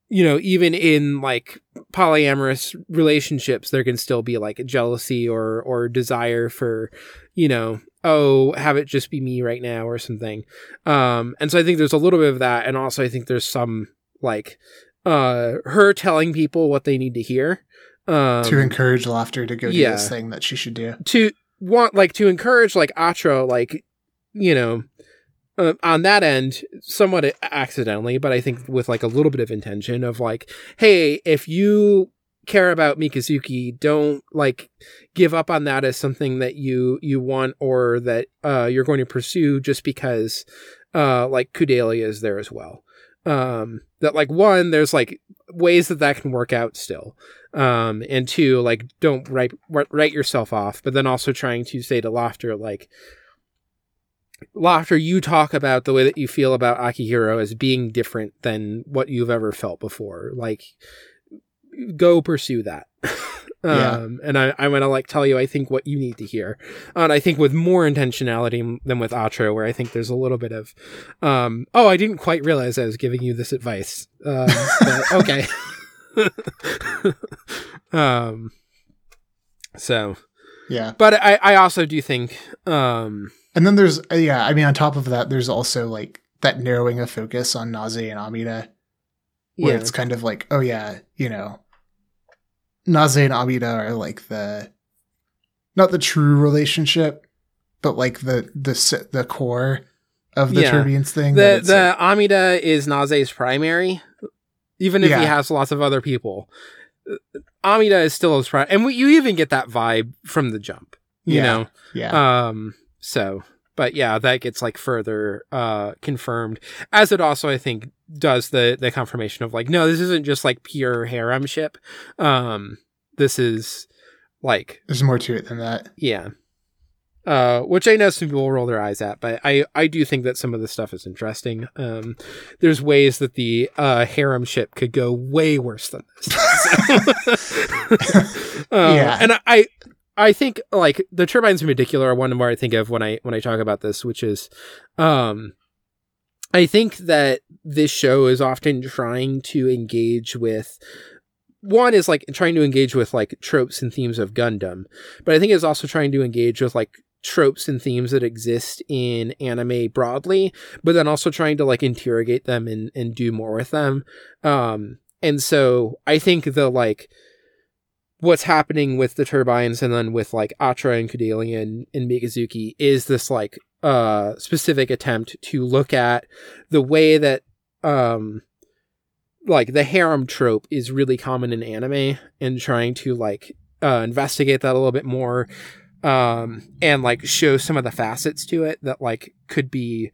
you know even in like polyamorous relationships there can still be like jealousy or or desire for you know oh have it just be me right now or something um and so i think there's a little bit of that and also i think there's some like uh her telling people what they need to hear um to encourage Lafter to go do yeah. this thing that she should do to want like to encourage like Atra like you know uh, on that end somewhat accidentally but I think with like a little bit of intention of like hey if you care about Mikazuki don't like give up on that as something that you you want or that uh you're going to pursue just because uh like Kudelia is there as well. Um that like one there's like ways that that can work out still. Um and two like don't write write yourself off but then also trying to say to Lafter like Lafter you talk about the way that you feel about akihiro as being different than what you've ever felt before like go pursue that. <laughs> Yeah. um and i i'm gonna like tell you i think what you need to hear. And i think with more intentionality than with Atra, where i think there's a little bit of um oh i didn't quite realize i was giving you this advice. Um but <laughs> okay. <laughs> Um so yeah. but i i also do think um and then there's uh, yeah i mean on top of that there's also like that narrowing of focus on Naze and Amida where yeah. it's kind of like oh yeah you know Naze and Amida are like the not the true relationship but like the the the core of the Yeah. turbines thing the the like- amida is naze's primary even if he has lots of other people. Uh, amida is still his primary, and we, you even get that vibe from the jump you Yeah. know? Yeah. Um so but yeah, that gets like further uh confirmed as it also I think does the the confirmation of like no, this isn't just like pure harem ship. Um this is like There's more to it than that. yeah. Uh, which I know some people roll their eyes at, but I, I do think that some of the stuff is interesting. Um, there's ways that the uh, harem ship could go way worse than this. <laughs> <laughs> <laughs> Um, Yeah. and I I think like the turbines in particular are one where I think of when I when I talk about this, which is, um, I think that this show is often trying to engage with one is like trying to engage with like tropes and themes of Gundam, but I think it's also trying to engage with like tropes and themes that exist in anime broadly, but then also trying to like interrogate them and, and do more with them. Um, and so I think the like what's happening with the turbines and then with like Atra and Kudelia and, and Mikazuki is this like uh specific attempt to look at the way that um like the harem trope is really common in anime and trying to like uh investigate that a little bit more um and like show some of the facets to it that like could be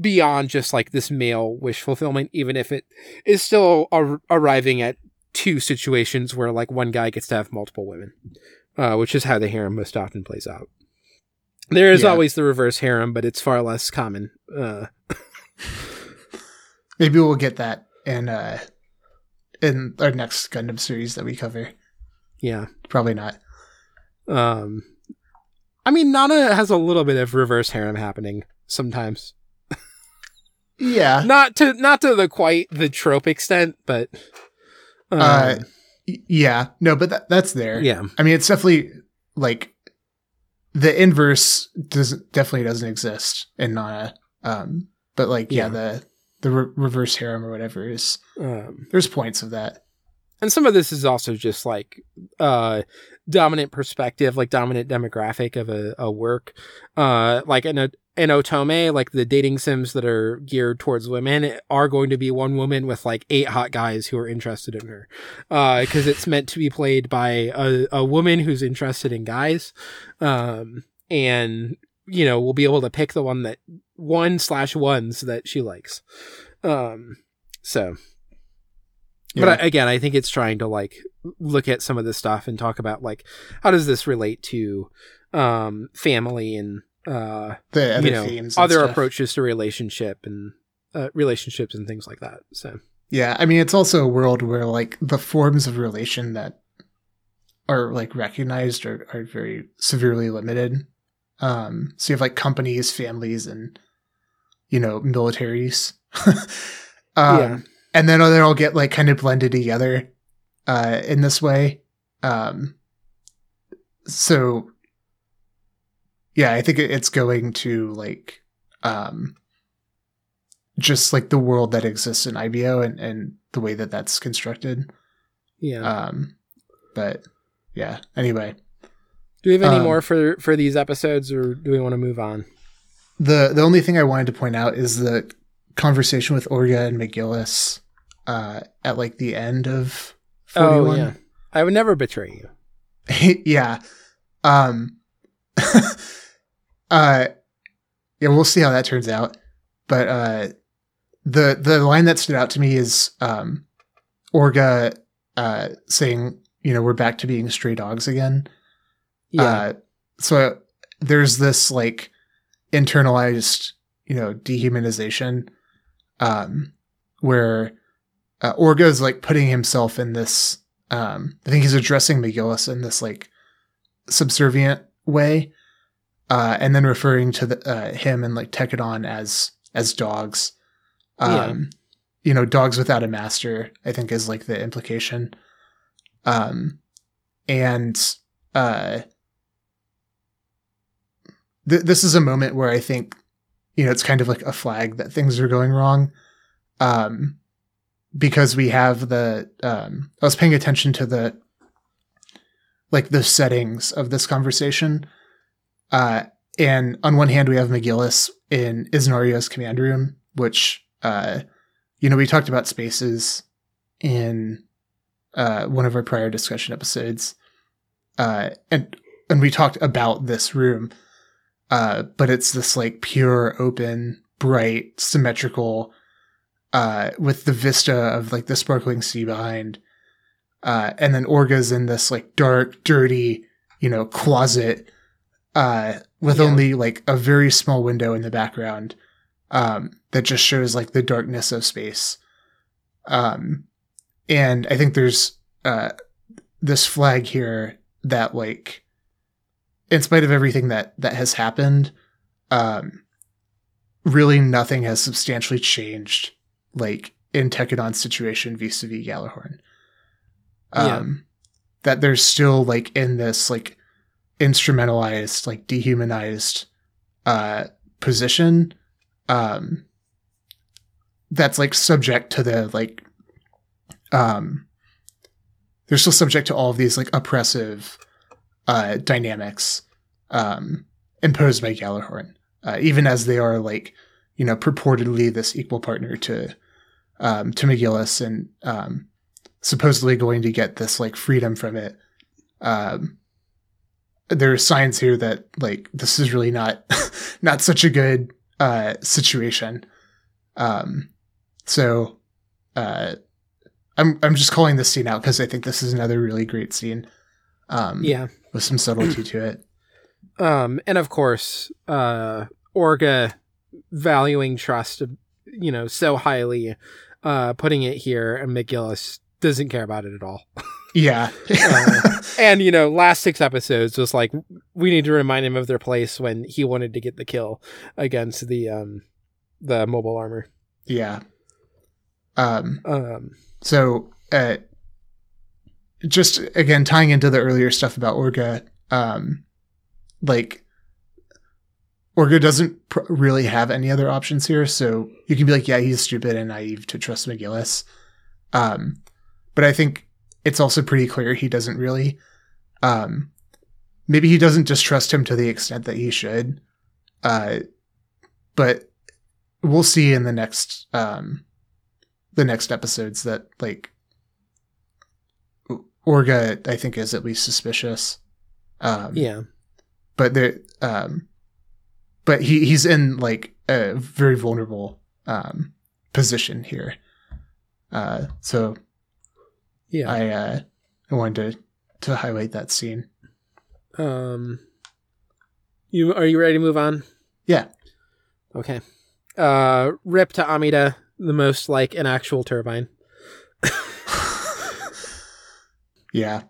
beyond just like this male wish fulfillment even if it is still ar- arriving at two situations where like one guy gets to have multiple women uh which is how the harem most often plays out there is Yeah. always the reverse harem but it's far less common uh <laughs> Maybe we'll get that in uh in our next Gundam series that we cover. yeah Probably not. Um, I mean, Nana has a little bit of reverse harem happening sometimes. Yeah. <laughs> Not to not to the quite the trope extent, but um, Uh, Yeah. No, but that, that's there. yeah, I mean, it's definitely like the inverse does definitely doesn't exist in Nana. Um, but like, yeah, Yeah. the the re- reverse harem or whatever is um, there's points of that. and some of this is also just like uh dominant perspective, like dominant demographic of a, a work. Uh, like in a in Otome, like the dating sims that are geared towards women are going to be one woman with like eight hot guys who are interested in her. Uh, because it's meant to be played by a, a woman who's interested in guys. Um, and you know, we'll be able to pick the one that one slash ones that she likes. Um, so Yeah. but I, again, I think it's trying to like look at some of this stuff and talk about like how does this relate to um family and uh the other you know themes, other stuff. approaches to relationship and uh, relationships and things like that. So Yeah, I mean, it's also a world where like the forms of relation that are like recognized are, are very severely limited. Um, so you have like companies, families, and you know militaries. <laughs> um, Yeah. and then they all get like kind of blended together uh, in this way. Um, so yeah, I think it's going to like um, just like the world that exists in IBO and, and the way that that's constructed. yeah. Um, but yeah, anyway, do we have any um, more for for these episodes, or do we want to move on? the the only thing I wanted to point out is the conversation with Orga and McGillis uh, at like the end of forty Oh one. yeah, I would never betray you. <laughs> yeah. Um <laughs> uh yeah, we'll see how that turns out. But uh the the line that stood out to me is um Orga uh saying, you know, we're back to being stray dogs again. Yeah, Uh so there's this like internalized, you know, dehumanization um where uh, Orga is like putting himself in this um I think he's addressing McGillis in this like subservient way uh and then referring to the uh, him and like Tekkadan as as dogs. Um you know dogs without a master I think is like the implication. Um and uh th- this is a moment where I think you know it's kind of like a flag that things are going wrong. Um because we have the um I was paying attention to the like the settings of this conversation uh and on one hand we have McGillis in Iznario's command room which uh you know we talked about spaces in uh one of our prior discussion episodes uh and and we talked about this room Uh, but it's this like pure, open, bright, symmetrical, uh, with the vista of like the sparkling sea behind. And then Orga's in this like dark, dirty, you know, closet, uh, with Yeah. only like a very small window in the background, um, that just shows like the darkness of space. Um, and I think there's, uh, this flag here that like, in spite of everything that, that has happened, um, really nothing has substantially changed, like in Tekkadan's situation vis-a-vis Gjallarhorn Yeah. um that they're still like in this like instrumentalized like dehumanized uh position um that's like subject to the like um they're still subject to all of these like oppressive uh dynamics um imposed by Gjallarhorn uh, even as they are like you know purportedly this equal partner to um to McGillis and um supposedly going to get this like freedom from it. Um, there are signs here that like this is really not <laughs> not such a good uh, situation. Um, so uh, I'm I'm just calling this scene out because I think this is another really great scene. Um, Yeah. with some subtlety to it. <clears throat> Um, and of course, uh, Orga valuing trust, you know, so highly, uh, putting it here, and McGillis doesn't care about it at all. <laughs> Yeah, Uh, and you know, last six episodes was like we need to remind him of their place when he wanted to get the kill against the um the mobile armor. yeah. Um, Um, So, uh, just again tying into the earlier stuff about Orga, um, like Orga doesn't pr- really have any other options here. So you can be like, yeah, he's stupid and naive to trust McGillis. Um, but I think it's also pretty clear he doesn't really. Um, maybe he doesn't distrust him to the extent that he should. Uh, but we'll see in the next um, the next episodes that like Orga I think is at least suspicious. Um, yeah, but there um but he he's in like a very vulnerable um position here. Uh so yeah. I uh I wanted to to highlight that scene. Um, you are you ready to move on? Yeah. Okay. Uh, rip to Amida, the most like an actual turbine. <laughs> Yeah.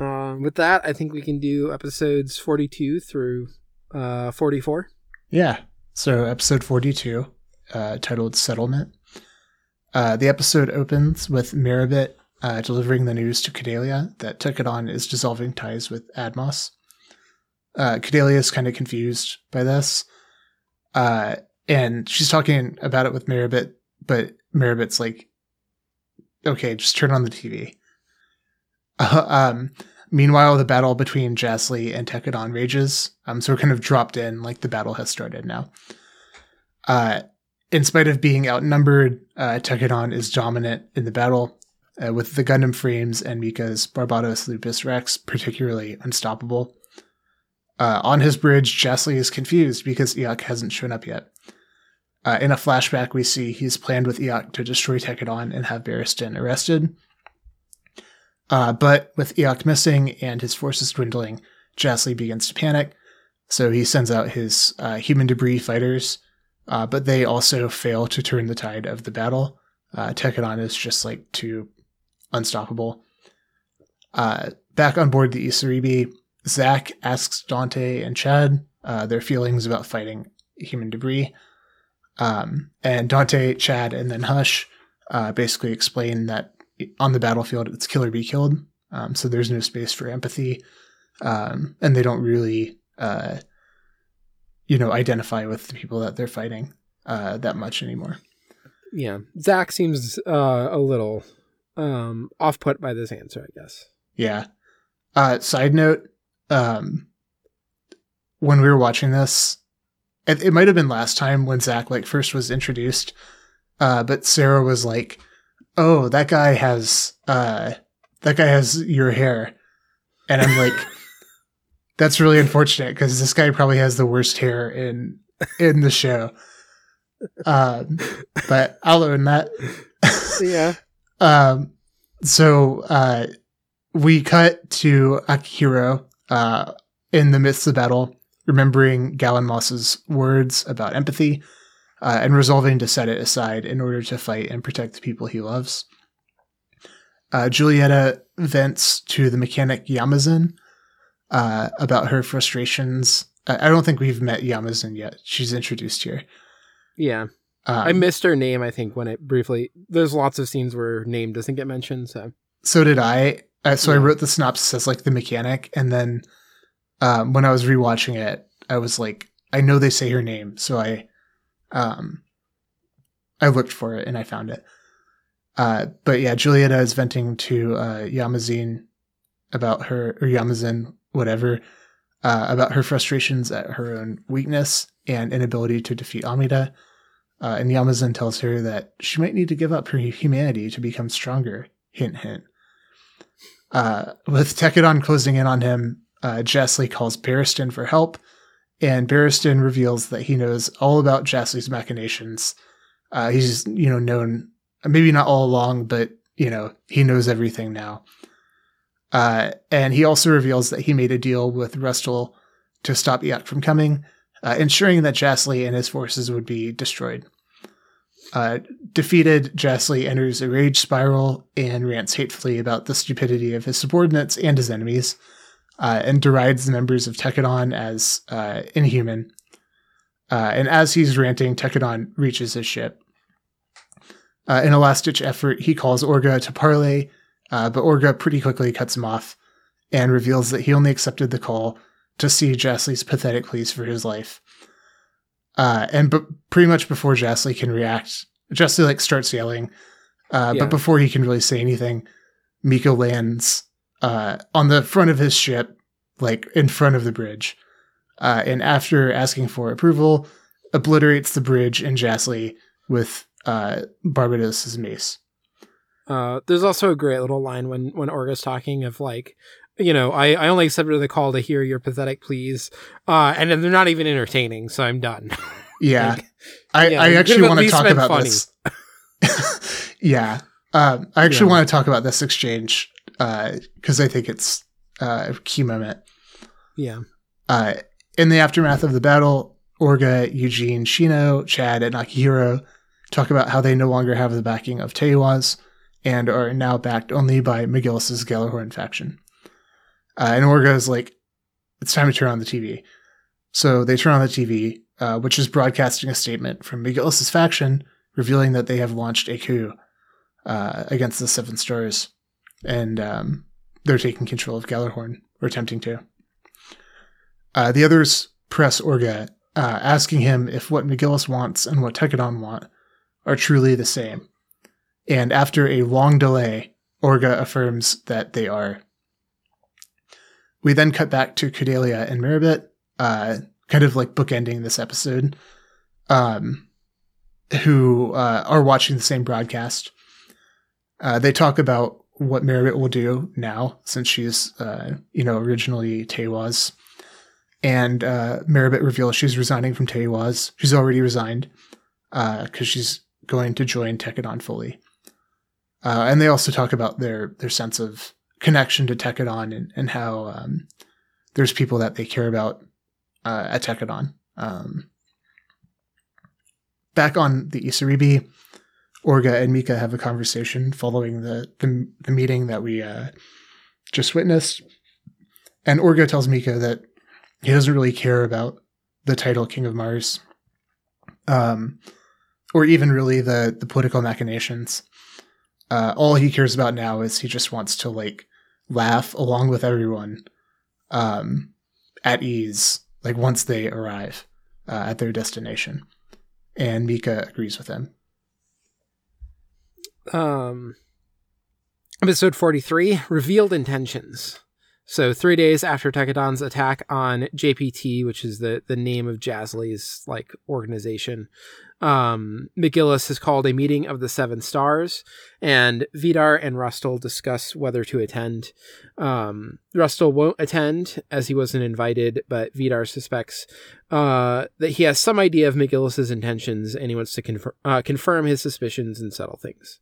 Um, with that, I think we can do episodes forty-two through uh forty-four. Yeah. So episode 42, uh, titled Settlement. Uh, the episode opens with Merribit uh, delivering the news to Kudelia that Tekkadan is dissolving ties with Admos. Uh, Kudelia is kind of confused by this. Uh, and she's talking about it with Merribit, but Merribit's like, okay, just turn on the TV. Uh, <laughs> um, Meanwhile, the battle between Jasley and Tekkadan rages. Um, so we're kind of dropped in, like the battle has started now. Uh, in spite of being outnumbered, uh, Tekkadan is dominant in the battle, uh, with the Gundam frames and Mika's Barbatos Lupus Rex particularly unstoppable. Uh, on his bridge, Jasley is confused because Iok hasn't shown up yet. Uh, in a flashback, we see he's planned with Iok to destroy Tekkadan and have Barristan arrested. Uh, but with Eok missing and his forces dwindling, Jasley begins to panic. So he sends out his uh, human debris fighters, uh, but they also fail to turn the tide of the battle. Uh, Tekkadan is just like too unstoppable. Uh, back on board the Isaribi, Zack asks Dante and Chad uh, their feelings about fighting human debris. Um, and Dante, Chad, and then Hush uh, basically explain that on the battlefield it's kill or be killed. Um, so there's no space for empathy. Um, and they don't really, uh, you know, identify with the people that they're fighting uh, that much anymore. Yeah, Zach seems uh, a little um, off put by this answer, I guess. Yeah. Uh, side note, um, when we were watching this, it, it might have been last time when Zach like first was introduced, uh, but Sarah was like, "Oh, that guy has uh, that guy has your hair," and I'm like, <laughs> that's really unfortunate because this guy probably has the worst hair in in the show. Um, but I'll own that. yeah. <laughs> Um, so uh, we cut to Akihiro uh, in the midst of battle, remembering Galan Mosa's words about empathy uh, and resolving to set it aside in order to fight and protect the people he loves. Uh, Julieta vents to the mechanic Yamazin uh, about her frustrations. I, don't think we've met Yamazin yet. She's introduced here. Yeah. Um, I missed her name, I think, when it briefly. There's lots of scenes where her name doesn't get mentioned, so. so did I. Uh, so I wrote the synopsis as like the mechanic, and then um, when I was rewatching it, I was like, I know they say her name, so I, um, I looked for it and I found it. Uh, but yeah, Julieta is venting to uh, Yamazine about her or Yamazin, whatever, uh, about her frustrations at her own weakness and inability to defeat Amida. Uh, and Yamazin tells her that she might need to give up her humanity to become stronger. Hint, hint. Uh, with Tekkadan closing in on him, uh, Jasley calls Barristan for help, and Barristan reveals that he knows all about Jasley's machinations. Uh, he's, you know, known, maybe not all along, but, you know, he knows everything now. Uh, and he also reveals that he made a deal with Rustal to stop Iok from coming, uh, ensuring that Jasley and his forces would be destroyed. Uh, defeated, Jasley enters a rage spiral and rants hatefully about the stupidity of his subordinates and his enemies, uh, and derides the members of Tekkadan as uh, inhuman. Uh, and as he's ranting, Tekkadan reaches his ship. Uh, in a last ditch effort, he calls Orga to parley, but Orga pretty quickly cuts him off and reveals that he only accepted the call to see Jasley's pathetic pleas for his life. Uh, and but pretty much before Jasley can react, Jasley like starts yelling. Uh, Yeah. But before he can really say anything, Miko lands uh, on the front of his ship, like in front of the bridge. Uh, and after asking for approval, obliterates the bridge and Jasley with uh, Barbatos's mace. Uh, there's also a great little line when when Orga's talking of like, you know, I, I only accepted the call to hear your pathetic pleas, uh, and they're not even entertaining, so I'm done. <laughs> Yeah, Like, I, yeah, I actually want to talk about funny. this. <laughs> <laughs> yeah, um, I actually Yeah. want to talk about this exchange because I think it's uh, a key moment. yeah, Uh, in the aftermath of the battle, Orga, Eugene, Shino, Chad, and Akihiro talk about how they no longer have the backing of Teiwaz and are now backed only by McGillis's Gjallarhorn faction. Uh, and Orga is like, it's time to turn on the TV. So they turn on the TV, uh, which is broadcasting a statement from McGillis's faction revealing that they have launched a coup uh, against the Seven Stars. And um, they're taking control of Gjallarhorn, or attempting to. Uh, the others press Orga, uh, asking him if what McGillis wants and what Tekkadan want are truly the same. And after a long delay, Orga affirms that they are. We then cut back to Kudelia and Merribit, uh, kind of like bookending this episode, um, who uh, are watching the same broadcast. Uh, they talk about what Merribit will do now, since she's, uh, you know, originally Teiwaz and uh, Merribit reveals she's resigning from Teiwaz. She's already resigned because she's going to join Tekkadan fully. Uh, and they also talk about their their sense of connection to Tekkadan and, and how um, there's people that they care about uh, at Tekkadan. Um, back on the Isaribi, Orga and Mika have a conversation following the, the, the meeting that we uh, just witnessed. And Orga tells Mika that he doesn't really care about the title King of Mars, um, or even really the the political machinations. Uh, all he cares about now is he just wants to like laugh along with everyone, um, at ease, like once they arrive uh, at their destination. And Mika agrees with him. um, episode forty three revealed intentions. So three days after Tekkadan's attack on JPT, which is the the name of Jasley's like organization, um, McGillis has called a meeting of the Seven Stars, and Vidar and Rustal discuss whether to attend. Um, Rustal won't attend as he wasn't invited, but Vidar suspects uh, that he has some idea of McGillis's intentions, and he wants to confir- uh, confirm his suspicions and settle things.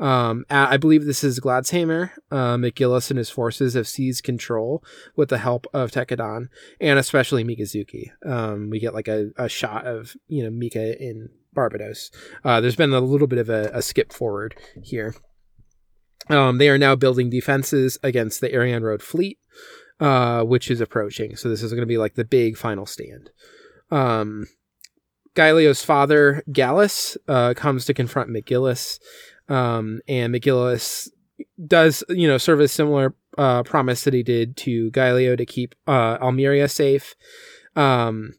Um, I believe this is Gladsheimer. Uh, McGillis and his forces have seized control with the help of Tekkadan and especially Mikazuki. Um, we get like a, a shot of, you know, Mika in Barbatos. Uh, there's been a little bit of a, a skip forward here. Um, they are now building defenses against the Arianrhod fleet, uh, which is approaching. So this is going to be like the big final stand. Um, Gaelio's father, Gallus, uh, comes to confront McGillis. Um, and McGillis does, you know, serve a similar uh, promise that he did to Gaelio to keep uh, Almiria safe. Um,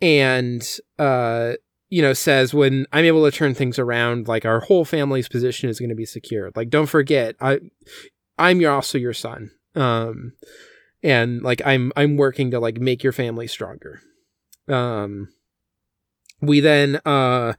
and, uh, you know, says when I'm able to turn things around, like our whole family's position is going to be secured. Like, don't forget, I, I'm your, also your son. Um, and like I'm, I'm working to like make your family stronger. Um, we then, uh,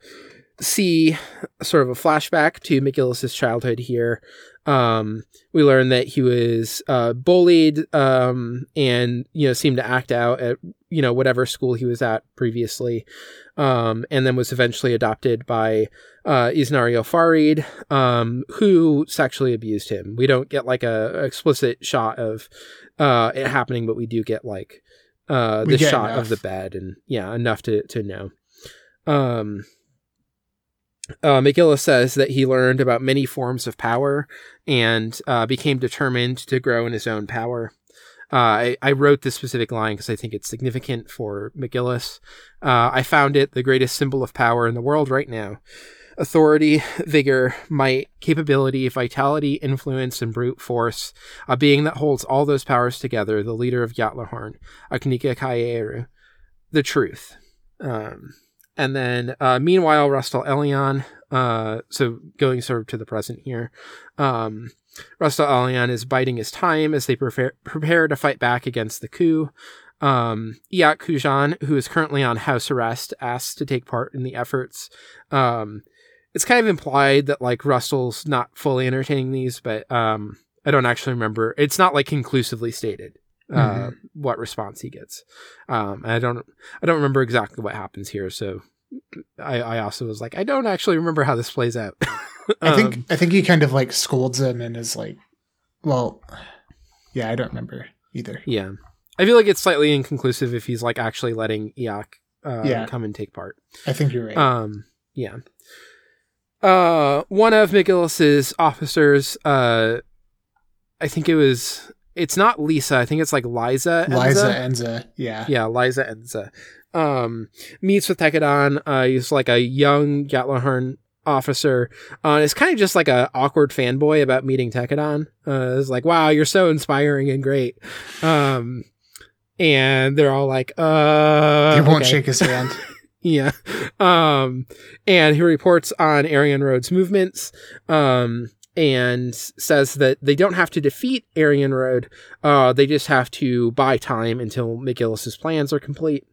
see sort of a flashback to McGillis's childhood here. Um, we learn that he was uh, bullied um, and you know seemed to act out at you know whatever school he was at previously, um, and then was eventually adopted by uh, Iznario Fareed, um, who sexually abused him. We don't get like a, a explicit shot of uh, it happening, but we do get like uh, the shot enough. of the bed and yeah, enough to to know. Um, uh, McGillis says that he learned about many forms of power and uh, became determined to grow in his own power. Uh, I, I, wrote this specific line because I think it's significant for McGillis. Uh, I found it the greatest symbol of power in the world right now. Authority, vigor, might, capability, vitality, influence, and brute force. A being that holds all those powers together, the leader of Gjallarhorn, Agnika Kaieru. The truth. Um, and then, uh, meanwhile, Rustal Elion, uh, so going sort of to the present here, um, Rustal Elion is biding his time as they prepare, prepare to fight back against the coup. Um, Kujan, who is currently on house arrest, asks to take part in the efforts. Um, it's kind of implied that like Rustal's not fully entertaining these, but um, I don't actually remember. It's not like conclusively stated uh, mm-hmm. what response he gets. Um, I don't I don't remember exactly what happens here, so I, I also was like, I don't actually remember how this plays out. um, <laughs> I think I think he kind of like scolds him and is like, well, yeah, I don't remember either. Yeah, I feel like it's slightly inconclusive if he's like actually letting Iok uh, yeah. come and take part. I think you're right. Um, yeah. Uh, one of McGillis's officers, uh, I think it was it's not Lisa. I think it's like Liza. Enza. Liza Enza. Yeah. Yeah, Liza Enza. Um, meets with Tekkadan. Uh, he's like a young Gjallarhorn officer. Uh, it's kind of just like a awkward fanboy about meeting Tekkadan. Uh, it's like, wow, you're so inspiring and great. Um, and they're all like, uh, he won't okay. shake his <laughs> hand. yeah. Um, and he reports on Arianrhod's movements. Um, and says that they don't have to defeat Arianrhod, uh, they just have to buy time until McGillis's plans are complete.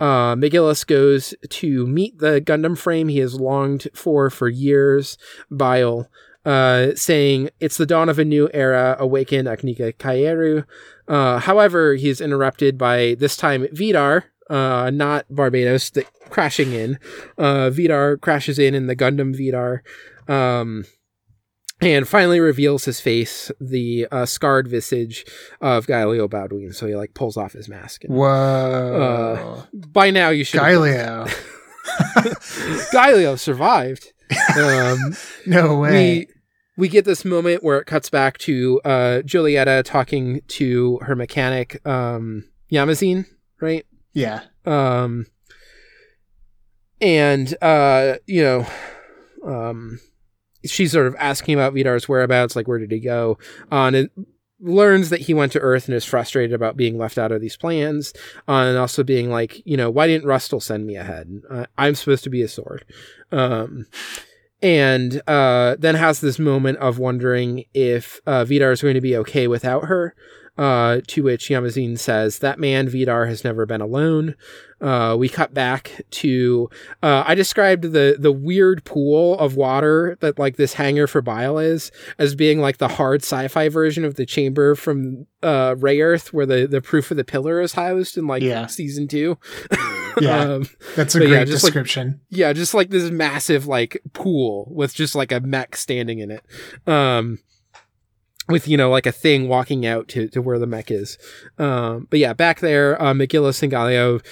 Uh, McGillis goes to meet the Gundam frame he has longed for for years, Bael, uh, saying, It's the dawn of a new era, awaken Agnika Kaieru. Uh, however, he's interrupted by this time Vidar, uh, not Barbatos, the, crashing in. Uh, Vidar crashes in in the Gundam Vidar. Um, and finally reveals his face, the uh, scarred visage of Gaelio Bauduin. So he like pulls off his mask. And, Whoa! Uh, by now you should. Gaelio. Gaelio <laughs> survived. Um, <laughs> no way. We, we get this moment where it cuts back to uh, Julieta talking to her mechanic, um, Yamazine, right? Yeah. Um, and uh, you know, um, she's sort of asking about Vidar's whereabouts, like where did he go? Uh, and learns that he went to Earth and is frustrated about being left out of these plans, uh, and also being like, you know, why didn't Rustal send me ahead? Uh, I'm supposed to be a sword. Um, and uh, then has this moment of wondering if uh, Vidar is going to be okay without her. Uh, to which Yamazine says, That man, Vidar, has never been alone. Uh, we cut back to uh, I described the the weird pool of water that like this hangar for Bael is as being like the hard sci-fi version of the chamber from uh, Rayearth where the the proof of the pillar is housed in like Yeah. season two. <laughs> Yeah. um, That's a But yeah, great just like- description. yeah, just like this massive like pool with just like a mech standing in it. Um with you know like a thing walking out to, to where the mech is. Um but yeah, back there uh McGillis and Gaelio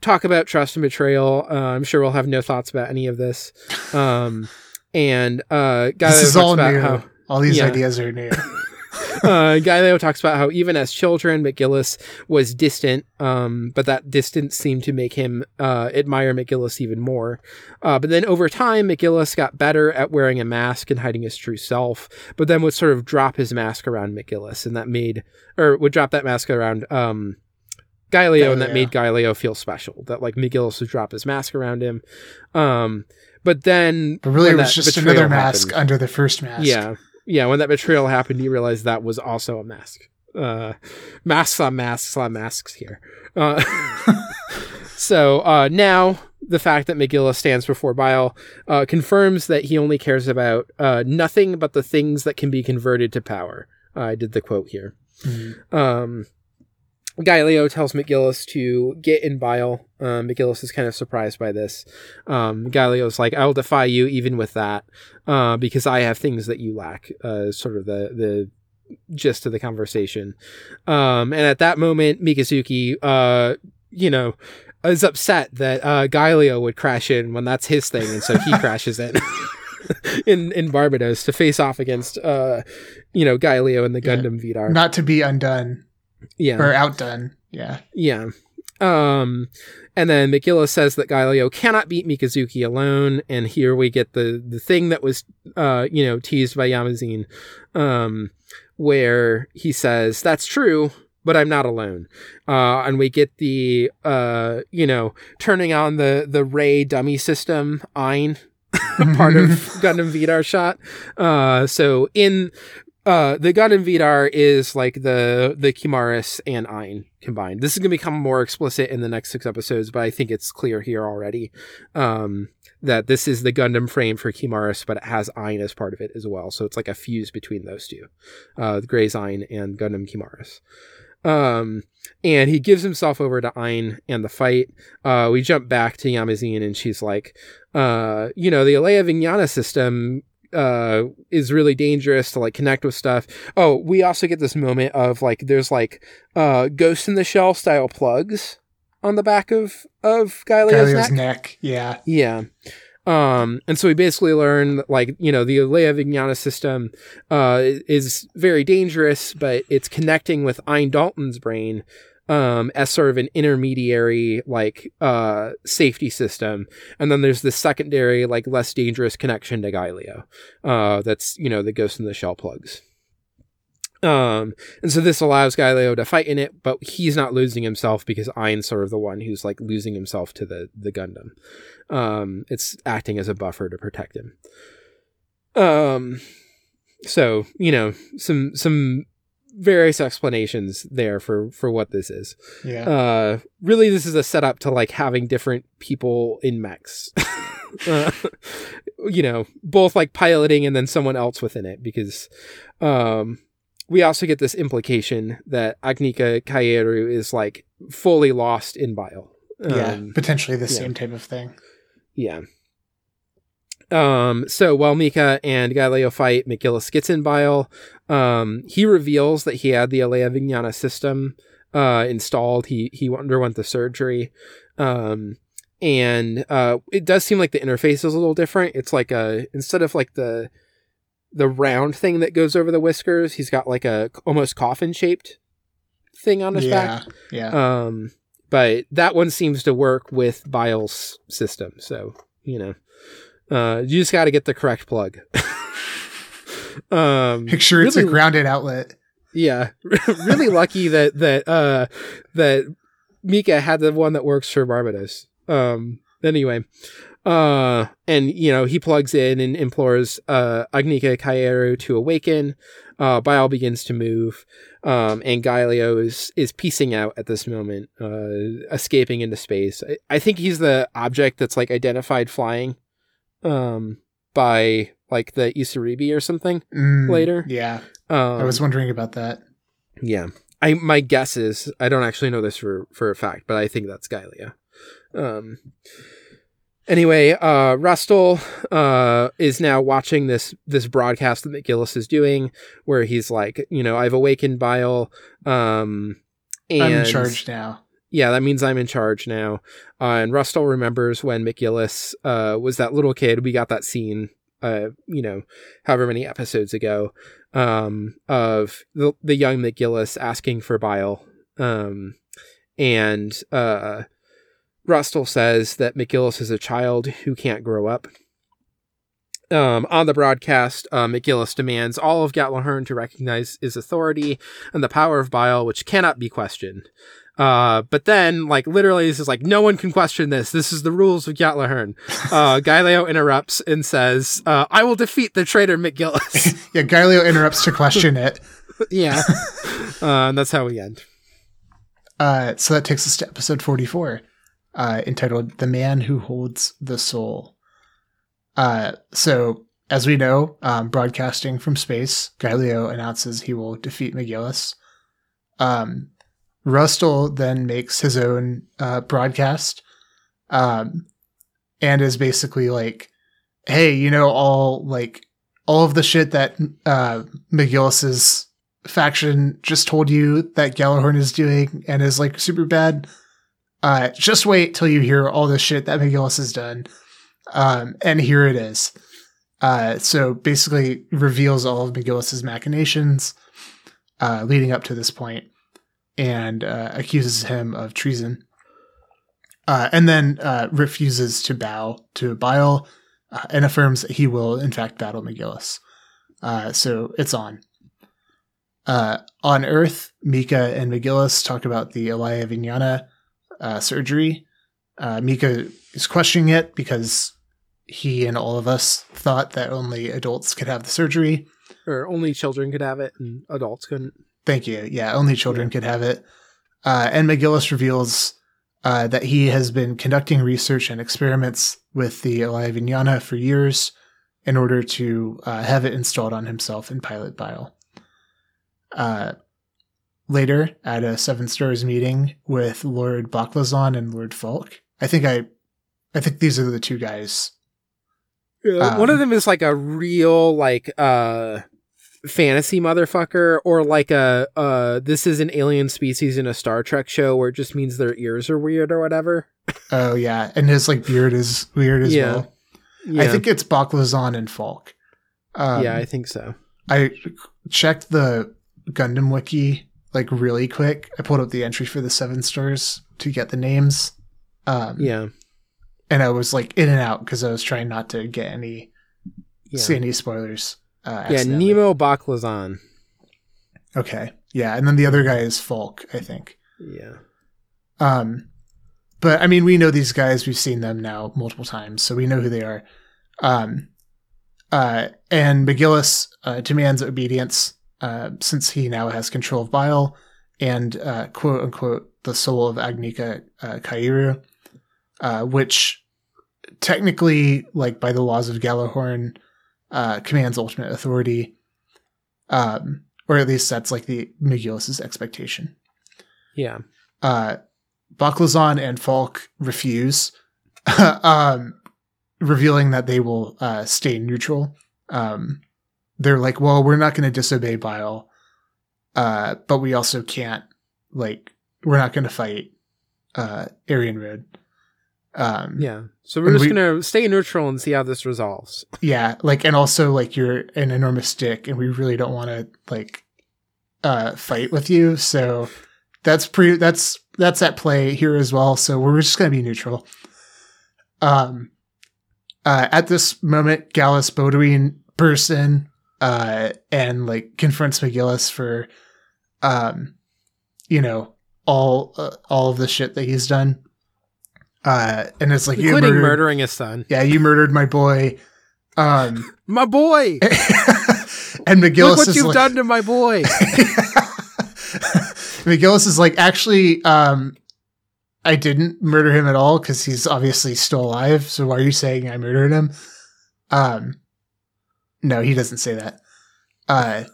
talk about trust and betrayal. Uh, I'm sure we'll have no thoughts about any of this. Um and uh this is all new. how all these Yeah. ideas are new. <laughs> <laughs> uh, Gaelio talks about how even as children, McGillis was distant, um, but that distance seemed to make him uh, admire McGillis even more. Uh, but then over time, McGillis got better at wearing a mask and hiding his true self, but then would sort of drop his mask around McGillis, and that made, or would drop that mask around um, Gaelio, and that made Gaelio feel special. That like McGillis would drop his mask around him. Um, but then, But really, it was just another mask happened- under the first mask. yeah. Yeah. When that betrayal happened, you realized that was also a mask. Uh, masks on masks on masks here. Uh, <laughs> so uh, now the fact that McGillis stands before Bael uh, confirms that he only cares about uh, nothing but the things that can be converted to power. I did the quote here. Mhm. Um, Gaelio tells McGillis to get in Bael. Um, McGillis is kind of surprised by this. Um, Gaelio's like, "I will defy you even with that, uh, because I have things that you lack." Uh, sort of the the gist of the conversation. Um, and at that moment, Mikazuki, uh, you know, is upset that uh, Gaelio would crash in when that's his thing, and so he <laughs> crashes in. <laughs> in in Barbatos to face off against uh you know Gaelio and the Yeah. Gundam Vidar. Not to be undone yeah. or outdone. Yeah. Yeah. Um, and then McGillis says that Gaelio cannot beat Mikazuki alone, and here we get the the thing that was, uh, you know, teased by Yamazine, um, where he says that's true, but I'm not alone, uh, and we get the, uh, you know, turning on the the Ray dummy system, Ein, <laughs> part of <laughs> Gundam Vidar shot. Uh, so in uh, the Gundam Vidar is like the the Kimaris and Ein combined. This is gonna become more explicit in the next six episodes, but I think it's clear here already um, that this is the Gundam frame for Kimaris, but it has Ein as part of it as well. So it's like a fuse between those two, uh, the Graze Ein and Gundam Kimaris. Um, and he gives himself over to Ein and the fight. Uh, we jump back to Yamazine, and she's like, uh, you know, the Alaya-Vijnana system uh is really dangerous to like connect with stuff. Oh, we also get this moment of like there's like uh ghost in the shell style plugs on the back of of Gaelio's Gaelio's neck. neck. Yeah. Yeah. Um, and so we basically learn that, like, you know, the Alaya-Vijnana system uh, is very dangerous, but it's connecting with Ein Dalton's brain um, as sort of an intermediary, like, uh, safety system. And then there's this secondary, like, less dangerous connection to Gaelio. Uh, that's, you know, the Ghost in the Shell plugs. Um, and so this allows Gaelio to fight in it, but he's not losing himself because Ein's sort of the one who's like losing himself to the the Gundam. Um, it's acting as a buffer to protect him. Um, so you know some some various explanations there for for what this is. Yeah. Uh, really, this is a setup to like having different people in mechs. <laughs> uh, you know, both like piloting and then someone else within it because um we also get this implication that Agnika Kaieru is like fully lost in Bael. yeah. Um, Potentially the yeah. same type of thing. yeah. Um, so while Mika and Gaelio fight, McGillis gets in Bael. Um, he reveals that he had the Alaya-Vijnana system uh, installed. He he underwent the surgery. Um, and uh, it does seem like the interface is a little different. It's like a instead of like the the round thing that goes over the whiskers, he's got like a almost coffin shaped thing on his back. Yeah. Yeah. Um, but that one seems to work with Bael's system. So, you know, uh, you just got to get the correct plug. <laughs> um, Make sure it's a grounded outlet. yeah, <laughs> really lucky that, that, uh, that Mika had the one that works for Barbatos. Um, anyway, Uh, and you know he plugs in and implores uh Agnika Kaieru to awaken. Uh, Bael begins to move, um, and Gaelio is is piecing out at this moment, uh, escaping into space. I, I think he's the object that's like identified flying, um, by like the Isaribi or something Mm, later. Yeah, Um, I was wondering about that. yeah. I my guess is I don't actually know this for for a fact, but I think that's Gaelio. Um anyway, uh Rustal uh is now watching this this broadcast that McGillis is doing where he's like, you know, I've awakened Bael um and I'm in charge now. Yeah, that means I'm in charge now. Uh, and Rustal remembers when McGillis uh, was that little kid. We got that scene, uh, you know, however many episodes ago, um, of the, the young McGillis asking for Bael. Um, and uh, Rustal says that McGillis is a child who can't grow up. Um, on the broadcast, uh, McGillis demands all of Gjallarhorn to recognize his authority and the power of Bael, which cannot be questioned. Uh, but then, like, literally, this is like, no one can question this. This is the rules of Gjallarhorn. Uh, <laughs> Gaelio interrupts and says, uh, I will defeat the traitor McGillis. <laughs> Yeah, Gaelio interrupts to question it. <laughs> yeah. Uh, and that's how we end. Uh, so that takes us to episode 44, uh, entitled The Man Who Holds the Soul. Uh, so, as we know, um, broadcasting from space, Gaelio announces he will defeat McGillis. Um, Rustal then makes his own uh, broadcast um, and is basically like, hey, you know, all like all of the shit that uh, McGillis's faction just told you that Gjallarhorn is doing and is like super bad. Uh, just wait till you hear all the shit that McGillis has done. Um, and here it is. Uh, so basically reveals all of McGillis's machinations uh, leading up to this point and uh, accuses him of treason. Uh, and then uh, refuses to bow to Bael uh, and affirms that he will, in fact, battle McGillis. Uh, so it's on. Uh, on Earth, Mika and McGillis talk about the Alaya-Vijnana surgery. Mika is questioning it because he and all of us thought that only adults could have the surgery. Or only children could have it and adults couldn't. Thank you. Yeah, only children could have it. Uh, and McGillis reveals uh, that he has been conducting research and experiments with the Alaya-Vijnana for years in order to uh, have it installed on himself in Pilot Bael. Uh, later, at a Seven Stars meeting with Lord Baclazon and Lord Falk, I think I, I think these are the two guys. Yeah, one Um, of them is like a real, like, uh, fantasy motherfucker or like a uh this is an alien species in a Star Trek show where it just means their ears are weird or whatever. Oh yeah, and his like beard is weird as Yeah. well. Yeah. I think it's Baclazon and Falk. Um, yeah, I think so. I checked the Gundam wiki like really quick. I pulled up the entry for the seven stars to get the names. Um, Yeah. and I was like in and out because I was trying not to get any Yeah. see any spoilers. Uh, yeah. Nemo Baklazan. Okay, yeah, and then the other guy is Falk, I think. Yeah. Um, but I mean, we know these guys. We've seen them now multiple times, so we know who they are. Um, uh, and McGillis uh, demands obedience uh, since he now has control of Bael and uh, quote unquote the soul of Agnika uh, Kairu, uh, which technically, like by the laws of Gjallarhorn, uh, commands ultimate authority. Um, or at least that's like the McGillis's expectation Yeah. uh, Baclazon and Falk refuse, <laughs> um, revealing that they will uh, stay neutral. Um, they're like, well, we're not going to disobey Bael, uh, but we also can't, like, we're not going to fight uh, Aryan Road. Um, Yeah. So we're just we- gonna stay neutral and see how this resolves. <laughs> yeah, like, and also, like, you're an enormous dick, and we really don't want to, like, uh, fight with you. So that's pre, that's, that's at play here as well. So we're just going to be neutral. Um, uh, at this moment, Gallus Bauduin person, uh, and like confronts McGillis for, um, you know, all, uh, all of the shit that he's done. Uh, and it's like you including murdered, murdering his son. Yeah, you murdered my boy. Um, <laughs> My boy. <laughs> and McGillis Look what you've like, done to my boy. <laughs> McGillis is like, actually, um, I didn't murder him at all because he's obviously still alive. So why are you saying I murdered him? Um, no, he doesn't say that. Uh,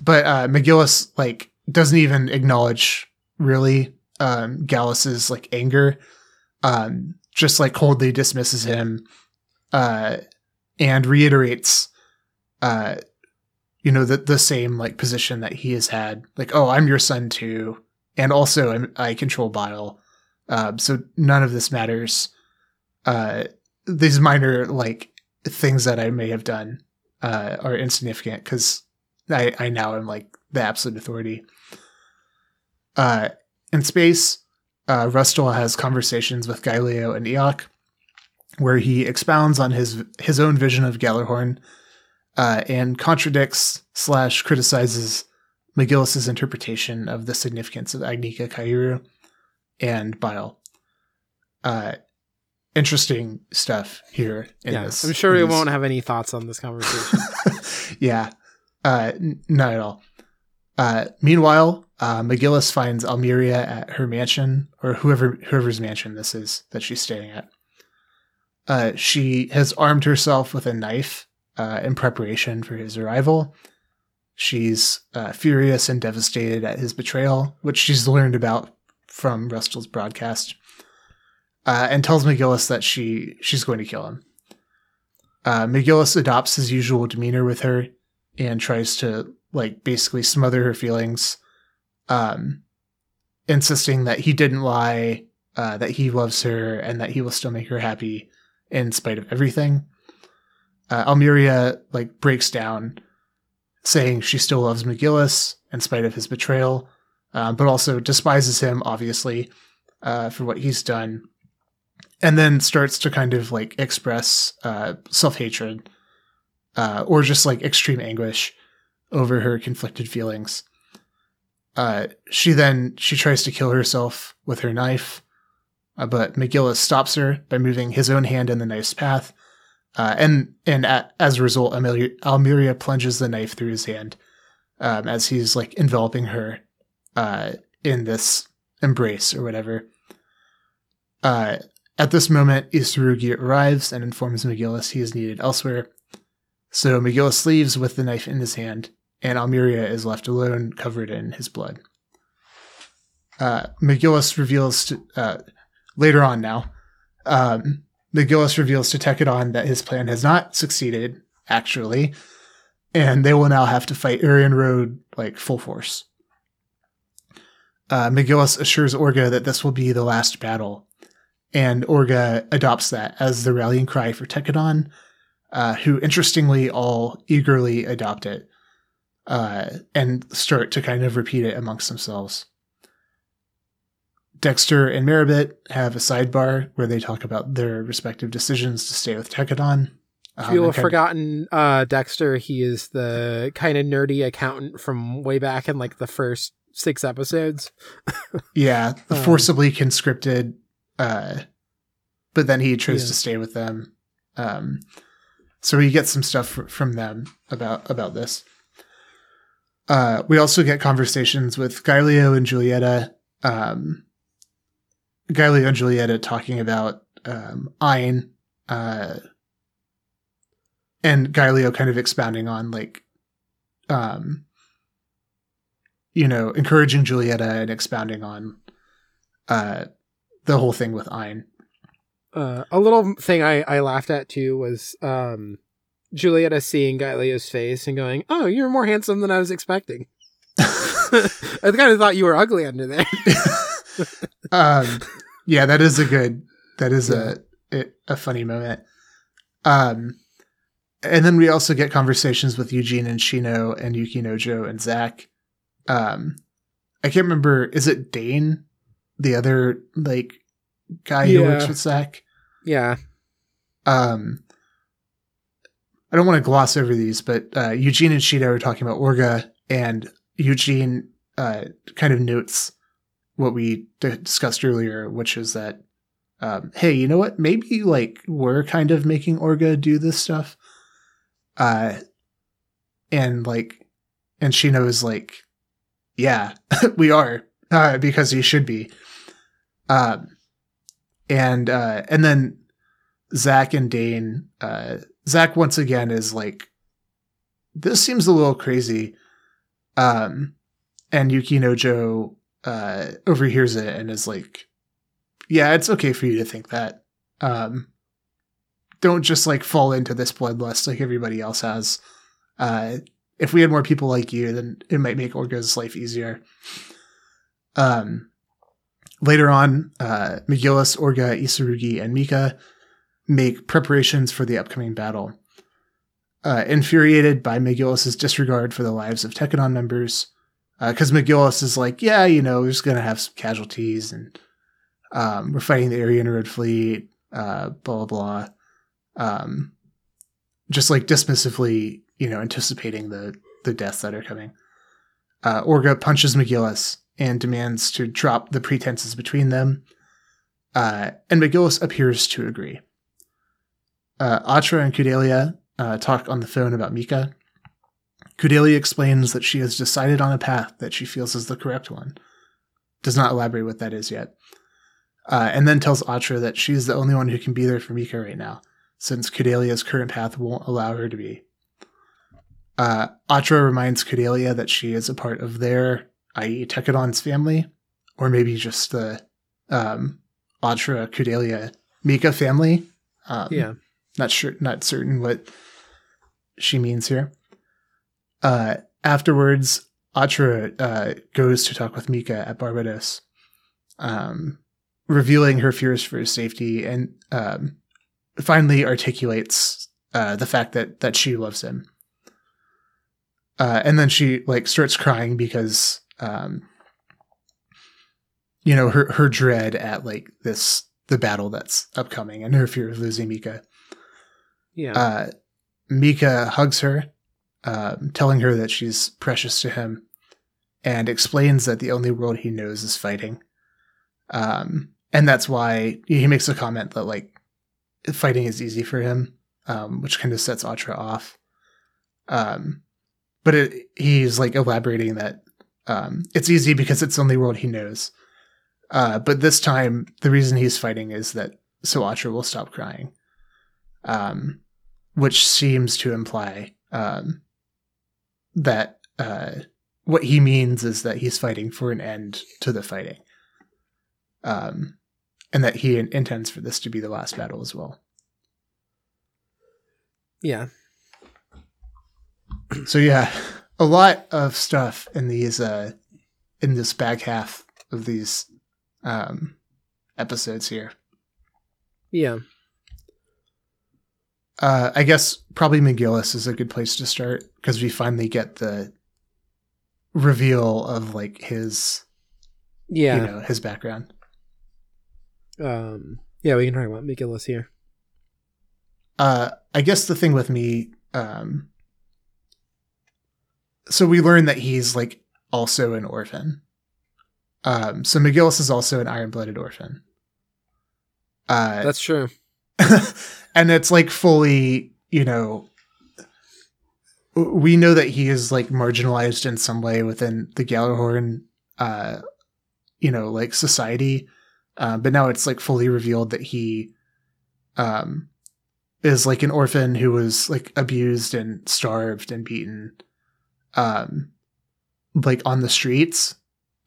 but uh, McGillis like doesn't even acknowledge really um, Gallus's like anger. Um, just like coldly dismisses him, uh, and reiterates, uh, you know, the the same like position that he has had. Like, oh, I'm your son too, and also I'm, I control Bael. Um, so none of this matters. Uh, these minor like things that I may have done uh, are insignificant because I, I now am like the absolute authority. Uh, in space, uh, Rustal has conversations with Gaelio and Iok, where he expounds on his his own vision of Gjallarhorn uh, and contradicts slash criticizes McGillis's interpretation of the significance of Agnika Kaieru and Bael. Uh, interesting stuff here. In yeah, this, I'm sure we won't have any thoughts on this conversation. <laughs> yeah, uh, n- not at all. Uh, meanwhile, uh, McGillis finds Almiria at her mansion, or whoever whoever's mansion this is that she's staying at. Uh, she has armed herself with a knife uh, in preparation for his arrival. She's uh, furious and devastated at his betrayal, which she's learned about from Rustal's broadcast, and tells McGillis that she she's going to kill him. McGillis adopts his usual demeanor with her and tries to like basically smother her feelings, um, insisting that he didn't lie, uh, that he loves her, and that he will still make her happy in spite of everything. Uh, Almiria like breaks down, saying she still loves McGillis in spite of his betrayal, uh, but also despises him obviously uh, for what he's done, and then starts to kind of like express uh, self hatred uh, or just like extreme anguish over her conflicted feelings. Uh, she then she tries to kill herself with her knife, uh, but McGillis stops her by moving his own hand in the knife's path, uh, and and a as a result, Amelia, Almiria plunges the knife through his hand um, as he's like enveloping her uh, in this embrace or whatever. Uh, at this moment, Isurugi arrives and informs McGillis he is needed elsewhere. So McGillis leaves with the knife in his hand, and Almiria is left alone, covered in his blood. Uh, McGillis reveals to, uh, later on now, um, McGillis reveals to Tekkadan that his plan has not succeeded, actually, and they will now have to fight Arianrhod like full force. Uh, McGillis assures Orga that this will be the last battle, and Orga adopts that as the rallying cry for Tekkadan, uh, who interestingly all eagerly adopt it uh, and start to kind of repeat it amongst themselves. Dexter and Merribit have a sidebar where they talk about their respective decisions to stay with Tekkadan. If Um, you have forgotten uh, Dexter, he is the kind of nerdy accountant from way back in like the first six episodes. <laughs> yeah, Um, forcibly conscripted, uh, but then he chose Yeah. to stay with them. Um, so we get some stuff fr- from them about about this. Uh, we also get conversations with Gaelio and Julieta. Um, Gaelio and Julieta talking about um, Ein, uh, and Gaelio kind of expounding on like, um, you know, encouraging Julieta and expounding on uh, the whole thing with Ein. Uh, a little thing I, I laughed at too was um, Julieta seeing Gaelio's face and going, "Oh, you're more handsome than I was expecting." <laughs> I kind of thought you were ugly under there. <laughs> um, yeah, that is a good. That is a a a funny moment. Um, and then we also get conversations with Eugene and Shino and Yukinojo and Zach. Um, I can't remember. Is it Dane, the other like guy who works with Zach? yeah, Um, I don't want to gloss over these, but uh, Eugene and Shino are talking about Orga, and Eugene uh, kind of notes what we d- discussed earlier, which is that um, hey, you know what? Maybe like we're kind of making Orga do this stuff. Uh, and like, and she knows like, yeah, <laughs> we are, uh, because he should be. Um, and, uh, and then Zach and Dane, uh, Zach once again is like, this seems a little crazy. Um, and Yukinojo, uh, overhears it and is like, yeah, it's okay for you to think that. Um, don't just like fall into this bloodlust like everybody else has. Uh, if we had more people like you, then it might make Orga's life easier. Um, later on, uh, McGillis, Orga, Isurugi, and Mika make preparations for the upcoming battle. Uh, infuriated by McGillis's disregard for the lives of Tekkadan members, because uh, McGillis is like, yeah, you know, we're just gonna have some casualties, and um, we're fighting the Arianrhod fleet, uh, blah blah blah. Um, just like dismissively, you know, anticipating the the deaths that are coming. Uh, Orga punches McGillis and demands to drop the pretenses between them, uh, and McGillis appears to agree. Uh, Atra and Kudelia uh, talk on the phone about Mika. Kudelia explains that she has decided on a path that she feels is the correct one. Does not elaborate what that is yet. Uh, and then tells Atra that she's the only one who can be there for Mika right now, since Kudelia's current path won't allow her to be. Uh, Atra reminds Kudelia that she is a part of their, i.e., Tekkadan's family, or maybe just the um, Atra, Kudelia, Mika family. Um, Yeah. Not sure, not certain what she means here. Uh, afterwards, Atra uh, goes to talk with Mika at Barbatos, um, revealing her fears for his safety, and um, finally articulates uh, the fact that that she loves him. Uh, and then she like starts crying because um, you know her her dread at like this the battle that's upcoming and her fear of losing Mika. Yeah. Uh, Mika hugs her, um, telling her that she's precious to him, and explains that the only world he knows is fighting. Um, and that's why he makes a comment that like fighting is easy for him, um, which kind of sets Atra off. Um, but it, he's like elaborating that um, it's easy because it's the only world he knows. Uh, but this time, the reason he's fighting is that so Atra will stop crying. Um, which seems to imply um, that uh, what he means is that he's fighting for an end to the fighting, um, and that he intends for this to be the last battle as well. yeah. So yeah, a lot of stuff in these uh, in this back half of these um, episodes here. Yeah. Uh, I guess probably McGillis is a good place to start because we finally get the reveal of like his, Yeah. you know, his background. Um. Yeah, we can talk about McGillis here. Uh, I guess the thing with me, um, so we learn that he's like also an orphan. Um, so McGillis is also an iron-blooded orphan. Uh, That's true. <laughs> and it's like fully, you know, we know that he is like marginalized in some way within the Gjallarhorn, uh, you know, like society. Uh, but now it's like fully revealed that he, um, is like an orphan who was like abused and starved and beaten, um, like on the streets,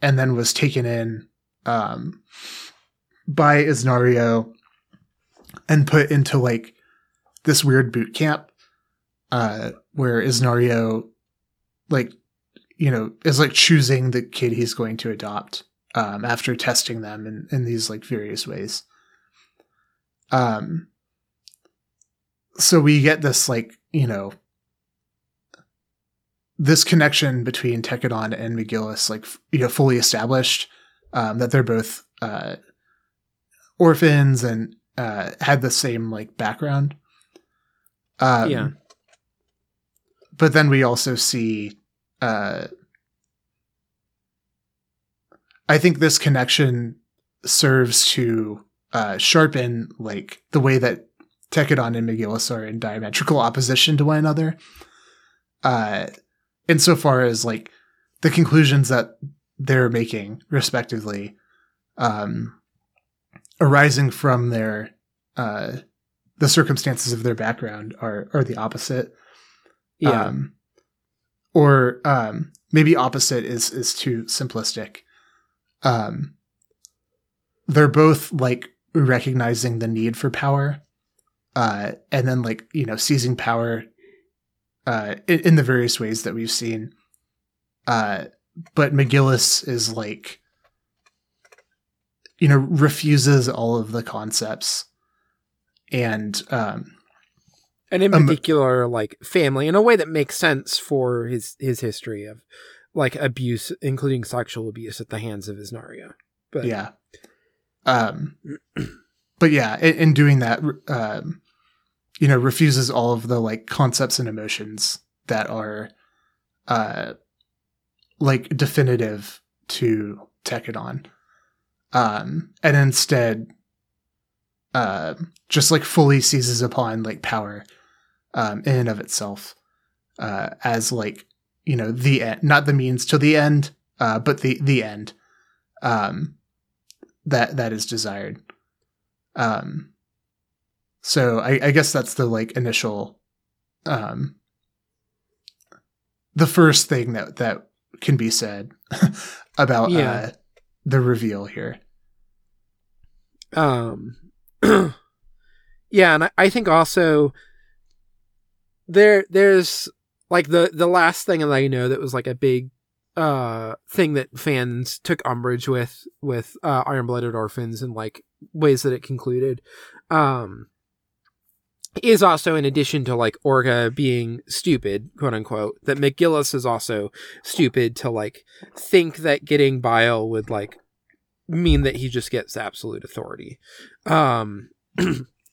and then was taken in, um, by Iznario and put into like this weird boot camp uh where Iznario like you know is like choosing the kid he's going to adopt um after testing them in, in these like various ways. Um so we get this like you know this connection between Tekkadan and McGillis like you know fully established um that they're both uh orphans and uh, had the same like background. Um, Yeah. But then we also see, uh, I think this connection serves to uh, sharpen like the way that Tekkadan and McGillis are in diametrical opposition to one another. Uh, insofar as like the conclusions that they're making, respectively, um, arising from their uh, the circumstances of their background are are the opposite. Yeah. Um, or um, maybe opposite is is too simplistic. Um, they're both like recognizing the need for power, uh, and then like you know seizing power uh, in, in the various ways that we've seen. Uh, but McGillis is like, you know, refuses all of the concepts, and um, and in Um, particular like family in a way that makes sense for his his history of like abuse including sexual abuse at the hands of Iznario. But yeah um but yeah in, in doing that um you know refuses all of the like concepts and emotions that are uh like definitive to Tekkadan um and instead uh just like fully seizes upon like power um in and of itself uh as like you know the end not the means to the end uh but the the end um that that is desired. Um, so I, I guess that's the like initial, um, the first thing that that can be said <laughs> about Yeah. uh, the reveal here. Um, <clears throat> yeah, and I, I think also there there's like the the last thing that I know that was like a big uh thing that fans took umbrage with with uh Iron Blooded Orphans and like ways that it concluded. Um is also in addition to like Orga being stupid, quote unquote, that McGillis is also stupid to like think that getting Bael would like mean that he just gets absolute authority. Um, <clears throat>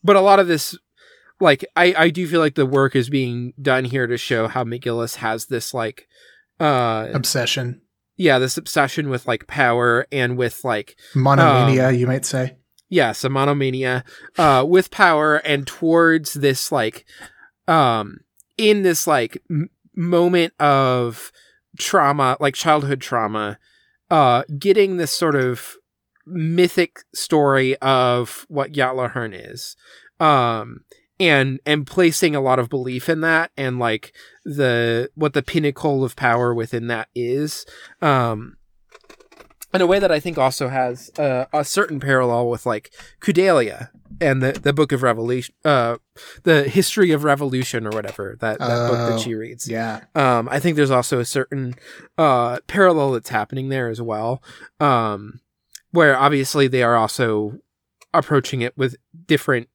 but a lot of this, like, I, I do feel like the work is being done here to show how McGillis has this, like, uh, Obsession, yeah, this obsession with, like, power and with, like, monomania, Um, you might say. yes, a monomania, uh, with power and towards this, like, um, in this, like, m- moment of trauma, like childhood trauma, uh, getting this sort of mythic story of what Gjallarhorn is. Um, and, and placing a lot of belief in that and like the, what the pinnacle of power within that is. Um, in a way that I think also has uh, a certain parallel with like Kudelia and the, the book of revolution, uh, the history of revolution or whatever that, that book Oh, that she reads. Yeah, Um, I think there's also a certain uh, parallel that's happening there as well, um, where obviously they are also approaching it with different,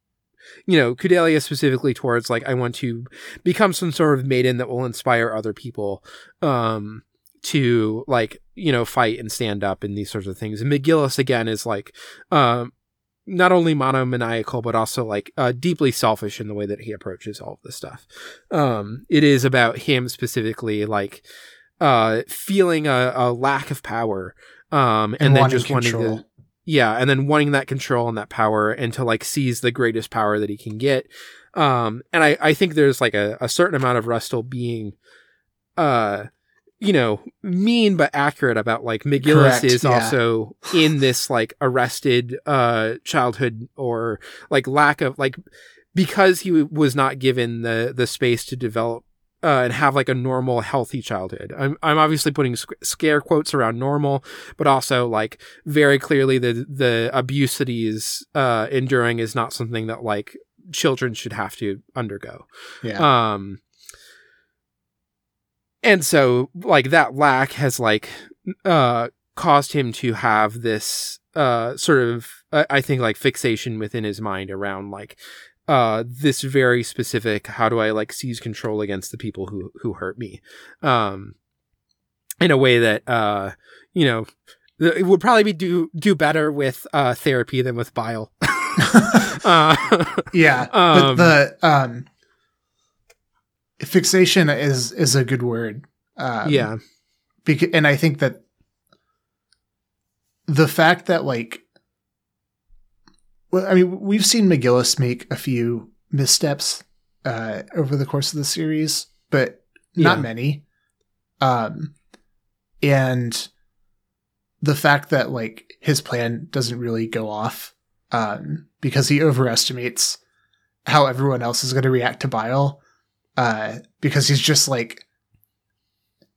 you know, Kudelia specifically towards like I want to become some sort of maiden that will inspire other people um, to like you know fight and stand up and these sorts of things. And McGillis again is like um, not only monomaniacal but also like uh, deeply selfish in the way that he approaches all of this stuff. Um, it is about him specifically, like uh, feeling a, a lack of power, um, and, And then wanting just wanting control. to, yeah, and then wanting that control and that power, and to like seize the greatest power that he can get. Um, and I, I think there's like a, a certain amount of Rustal being, uh, you know, mean but accurate about like McGillis Correct, is yeah. also in this like arrested uh childhood or like lack of like because he was not given the the space to develop uh, and have like a normal healthy childhood. I'm I'm obviously putting scare quotes around normal, but also like very clearly the the abuse that he's uh enduring is not something that like children should have to undergo. yeah, Um, and so like that lack has like uh caused him to have this uh sort of I think like fixation within his mind around like uh this very specific how do I like seize control against the people who who hurt me um in a way that uh you know it would probably be do do better with uh therapy than with Bael <laughs> <laughs> uh yeah. um, but the um, fixation is is a good word. Um, yeah Beca- and I think that the fact that like well, I mean, we've seen McGillis make a few missteps uh, over the course of the series, but not Yeah. many. Um, and the fact that like his plan doesn't really go off um, because he overestimates how everyone else is going to react to Bael, uh, because he's just like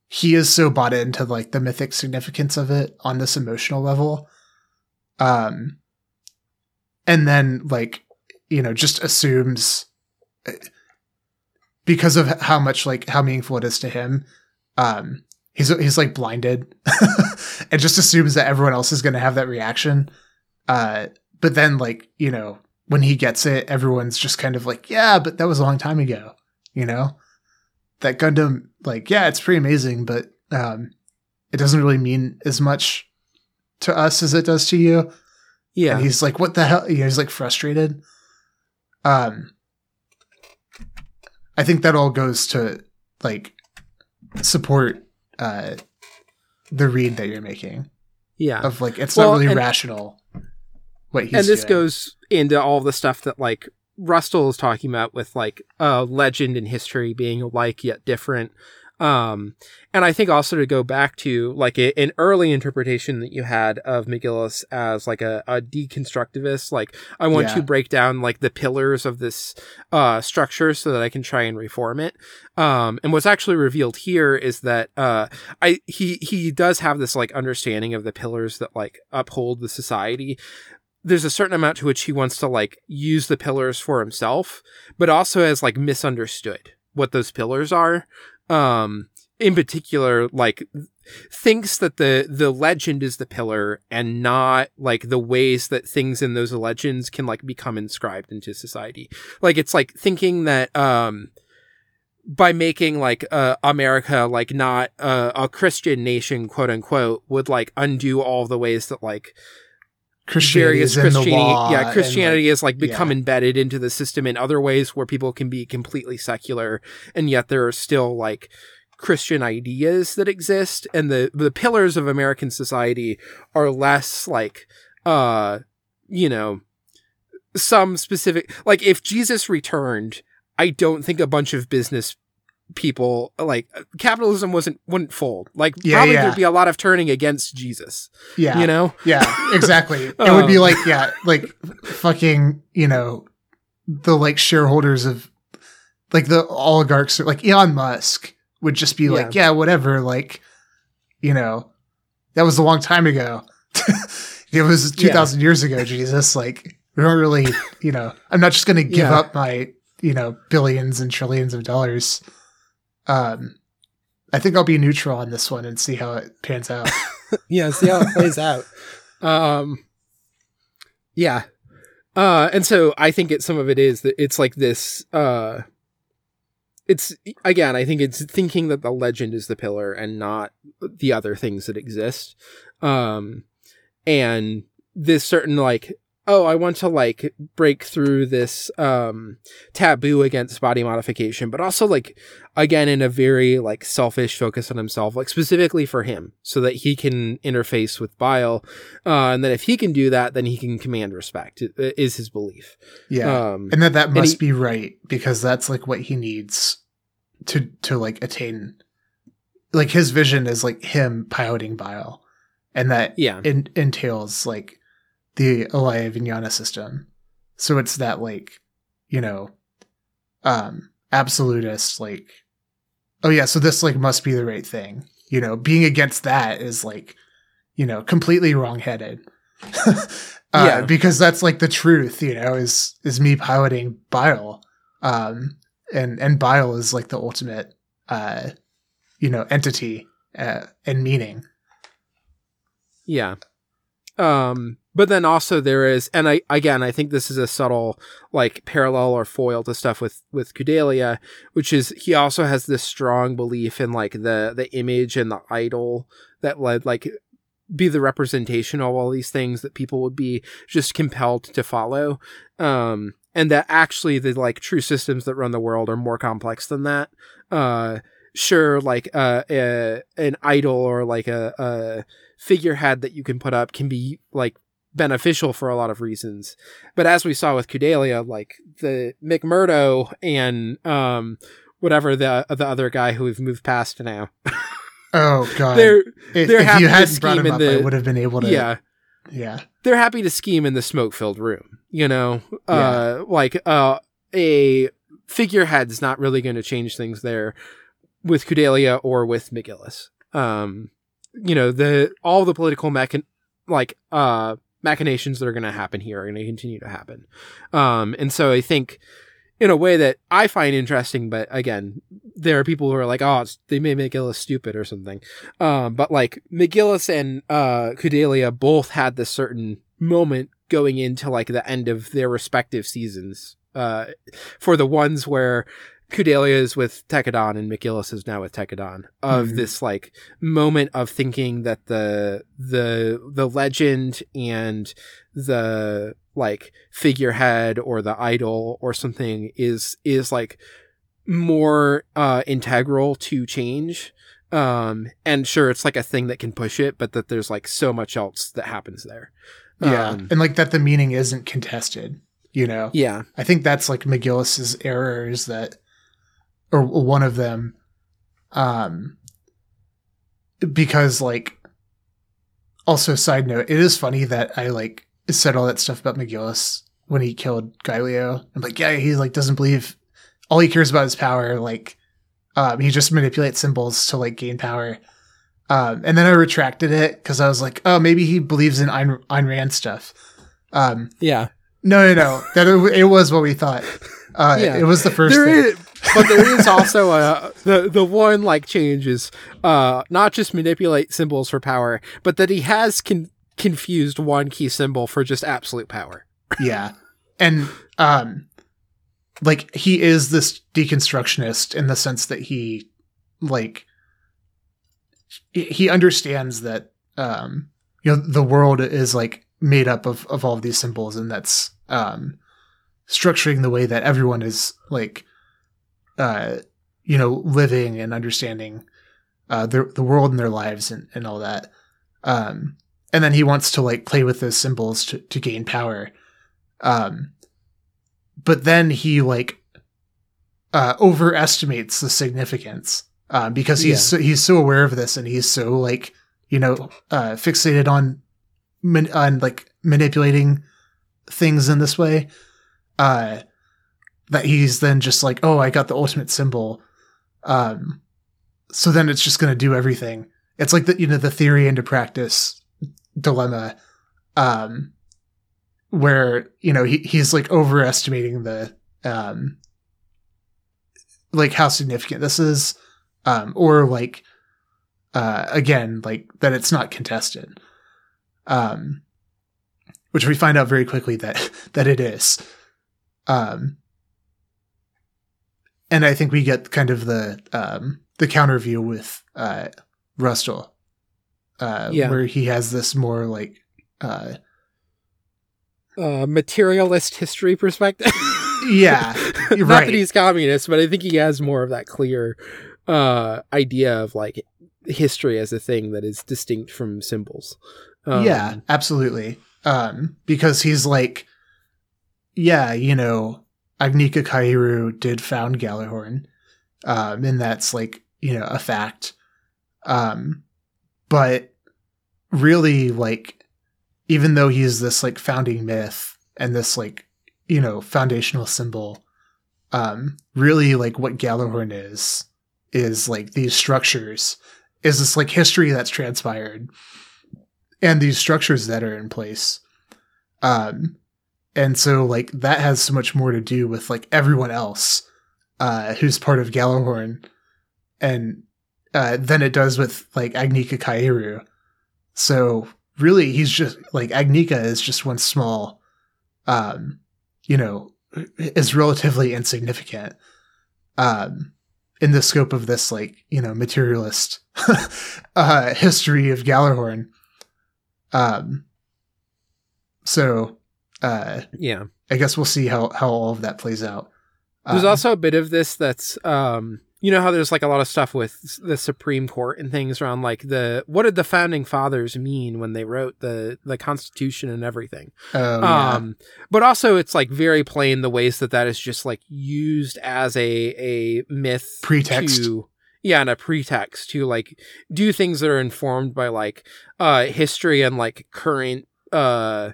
he is so bought into like the mythic significance of it on this emotional level um and then like you know just assumes uh, because of how much like how meaningful it is to him um he's he's like blinded <laughs> and just assumes that everyone else is going to have that reaction. Uh but then like you know when he gets it everyone's just kind of like yeah but that was a long time ago you know? That gundam like yeah it's pretty amazing but um it doesn't really mean as much to us as it does to you Yeah. and he's like what the hell you know, he's like frustrated um i think that all goes to like support uh the read that you're making yeah. of like it's Well, not really and- rational what he's and this doing. goes into all the stuff that like Rustal is talking about with like uh legend and history being alike yet different. Um, and I think also to go back to like a, an early interpretation that you had of McGillis as like a, a deconstructivist, like I want Yeah. to break down like the pillars of this uh structure so that I can try and reform it. Um, and what's actually revealed here is that uh I he he does have this like understanding of the pillars that like uphold the society, there's a certain amount to which he wants to like use the pillars for himself, but also has like misunderstood what those pillars are. Um, in particular, like thinks that the the legend is the pillar and not like the ways that things in those legends can like become inscribed into society. Like it's like thinking that um by making like uh, America like not uh, a Christian nation, quote unquote, would like undo all the ways that like Christianity various is in the Christianity, yeah, Christianity like, has like become yeah. embedded into the system in other ways where people can be completely secular, and yet there are still like Christian ideas that exist, and the the pillars of American society are less like, uh, you know, some specific like if Jesus returned, I don't think a bunch of business people like capitalism wasn't wouldn't fold like Yeah, probably yeah. there'd be a lot of turning against jesus yeah you know Yeah, exactly. it would be Um, like, yeah, like fucking, you know, the like shareholders of like the oligarchs, like Elon Musk would just be like, yeah, whatever. Like, you know, that was a long time ago. <laughs> it was 2000 years ago, Jesus. Like, we don't really, you know, I'm not just going to give Yeah. up my, you know, billions and trillions of dollars. Um, I think I'll be neutral on this one and see how it pans out. <laughs> yeah see how it plays out. Um yeah. Uh and so i think it some of it is that it's like this uh it's again i think it's thinking that the legend is the pillar and not the other things that exist. Um and this certain like oh i want to like break through this um taboo against body modification but also like again in a very like selfish focus on himself like specifically for him so that he can interface with Bael uh and then if he can do that then he can command respect is his belief Yeah. um and that that must he- be right because that's like what he needs to to like attain like his vision is like him piloting Bael and that yeah entails like the Alaya-Vijnana system. So it's that like you know um absolutist like oh yeah so this like must be the right thing. You know being against that is like you know completely wrong-headed. <laughs> Uh, Yeah. because that's like the truth you know is is me piloting Bael. Um and and Bael is like the ultimate uh you know entity uh, and meaning. Yeah. Um, but then also there is, and I again I think this is a subtle like parallel or foil to stuff with with Kudelia, which is he also has this strong belief in like the the image and the idol that led like be the representation of all these things that people would be just compelled to follow. Um, and that actually the like true systems that run the world are more complex than that. Uh, sure, like uh, a, an idol or like a, a figurehead that you can put up can be like beneficial for a lot of reasons. But as we saw with Kudelia, like the McMurdo and um whatever the the other guy who we've moved past now. <laughs> Oh god. they're if, they're if happy you to hadn't brought scheme him in up, the- I would have been able to yeah. Yeah. they're happy to scheme in the smoke filled room, you know? Uh like uh a figurehead's not really going to change things there with Kudelia or with McGillis. Um you know, the all the political mechan like uh machinations that are going to happen here are going to continue to happen. Um and so I think in a way that I find interesting, but again, there are people who are like, oh, they may make McGillis stupid or something. Um, but like McGillis and uh, Kudelia both had this certain moment going into like the end of their respective seasons. Uh, for the ones where Kudelia is with Tekkadan and McGillis is now with Tekkadan, of Mhm. this like moment of thinking that the the the legend and the like figurehead or the idol or something is is like more uh integral to change um and sure it's like a thing that can push it but that there's like so much else that happens there Yeah. Um, and like that the meaning isn't contested, you know. yeah I think that's like McGillis's errors that, or one of them, um, because like, also side note, it is funny that I like said all that stuff about McGillis when he killed Gaelio. I'm like, yeah, he like doesn't believe, all he cares about is power. Like, um, he just manipulates symbols to like gain power. Um, and then I retracted it because I was like, oh, maybe he believes in Ayn, Ayn Rand stuff. Um, yeah no, no, no. That it, it was what we thought. Uh, <laughs> Yeah. It was the first there thing. is, but there is also a the the one like change is uh not just manipulate symbols for power but that he has con- confused one key symbol for just absolute power. Yeah, and um, like he is this deconstructionist in the sense that he like he- understands that um, you know, the world is like made up of of all of these symbols, and that's um, structuring the way that everyone is like uh, you know, living and understanding uh, the the world and their lives and and all that. Um, and then he wants to like play with those symbols to to gain power. Um, but then he like uh, overestimates the significance um, because he's so, he's so aware of this and he's so like you know uh, fixated on man- on like manipulating things in this way uh, that he's then just like oh I got the ultimate symbol. Um, so then it's just going to do everything. It's like the you know the theory into practice dilemma um, where you know he, he's like overestimating the um like how significant this is um or like uh again like that it's not contested. Um which we find out very quickly that <laughs> that it is. Um and i think we get kind of the um the counter view with uh Rustal uh Yeah. where he has this more like uh uh materialist history perspective Yeah, <laughs> not you're right. that he's communist but i think he has more of that clear uh idea of like history as a thing that is distinct from symbols um, yeah, absolutely. Um, because he's like, yeah, you know, Agnika Kaieru did found Gjallarhorn, um, and that's like, you know, a fact. Um, but really, like, even though he's this like founding myth and this like, you know, foundational symbol, um, really like what Gjallarhorn is is like these structures, is this like history that's transpired and these structures that are in place. Um, and so like that has so much more to do with like everyone else uh, who's part of Gjallarhorn, and uh, than it does with like Agnika Kaieru. So really, he's just like Agnika is just one small, um, you know, is relatively insignificant. Um, in the scope of this like you know materialist <laughs> uh history of Gjallarhorn um so uh yeah i guess we'll see how how all of that plays out There's Um, also a bit of this that's um you know how there's like a lot of stuff with the Supreme Court and things around like the what did the founding fathers mean when they wrote the the Constitution and everything. Oh, yeah. Um, but also it's like very plain the ways that that is just like used as a a myth Pretext. to yeah, and a pretext to like do things that are informed by like uh history and like current uh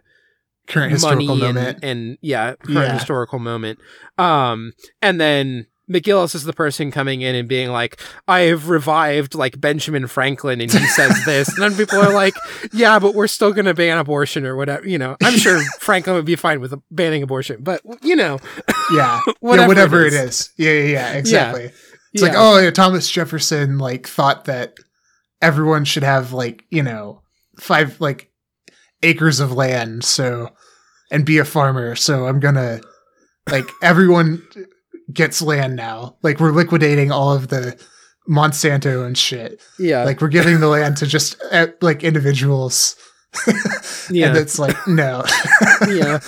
Current historical money and, moment. and yeah, current Yeah. historical moment. Um, and then McGillis is the person coming in and being like, I have revived like Benjamin Franklin and he says this. And then people are like, yeah, but we're still going to ban abortion or whatever. You know, I'm sure <laughs> Franklin would be fine with banning abortion, but you know, yeah. whatever, <laughs> yeah, whatever it it is. is. Yeah, yeah, yeah, exactly. It's like, oh, yeah, Thomas Jefferson like thought that everyone should have like, you know, five like acres of land, so and be a farmer. So I'm gonna like everyone gets land now. Like we're liquidating all of the Monsanto and shit. yeah, Like we're giving the land to just uh, like individuals. <laughs> yeah, And it's like, no. <laughs> yeah,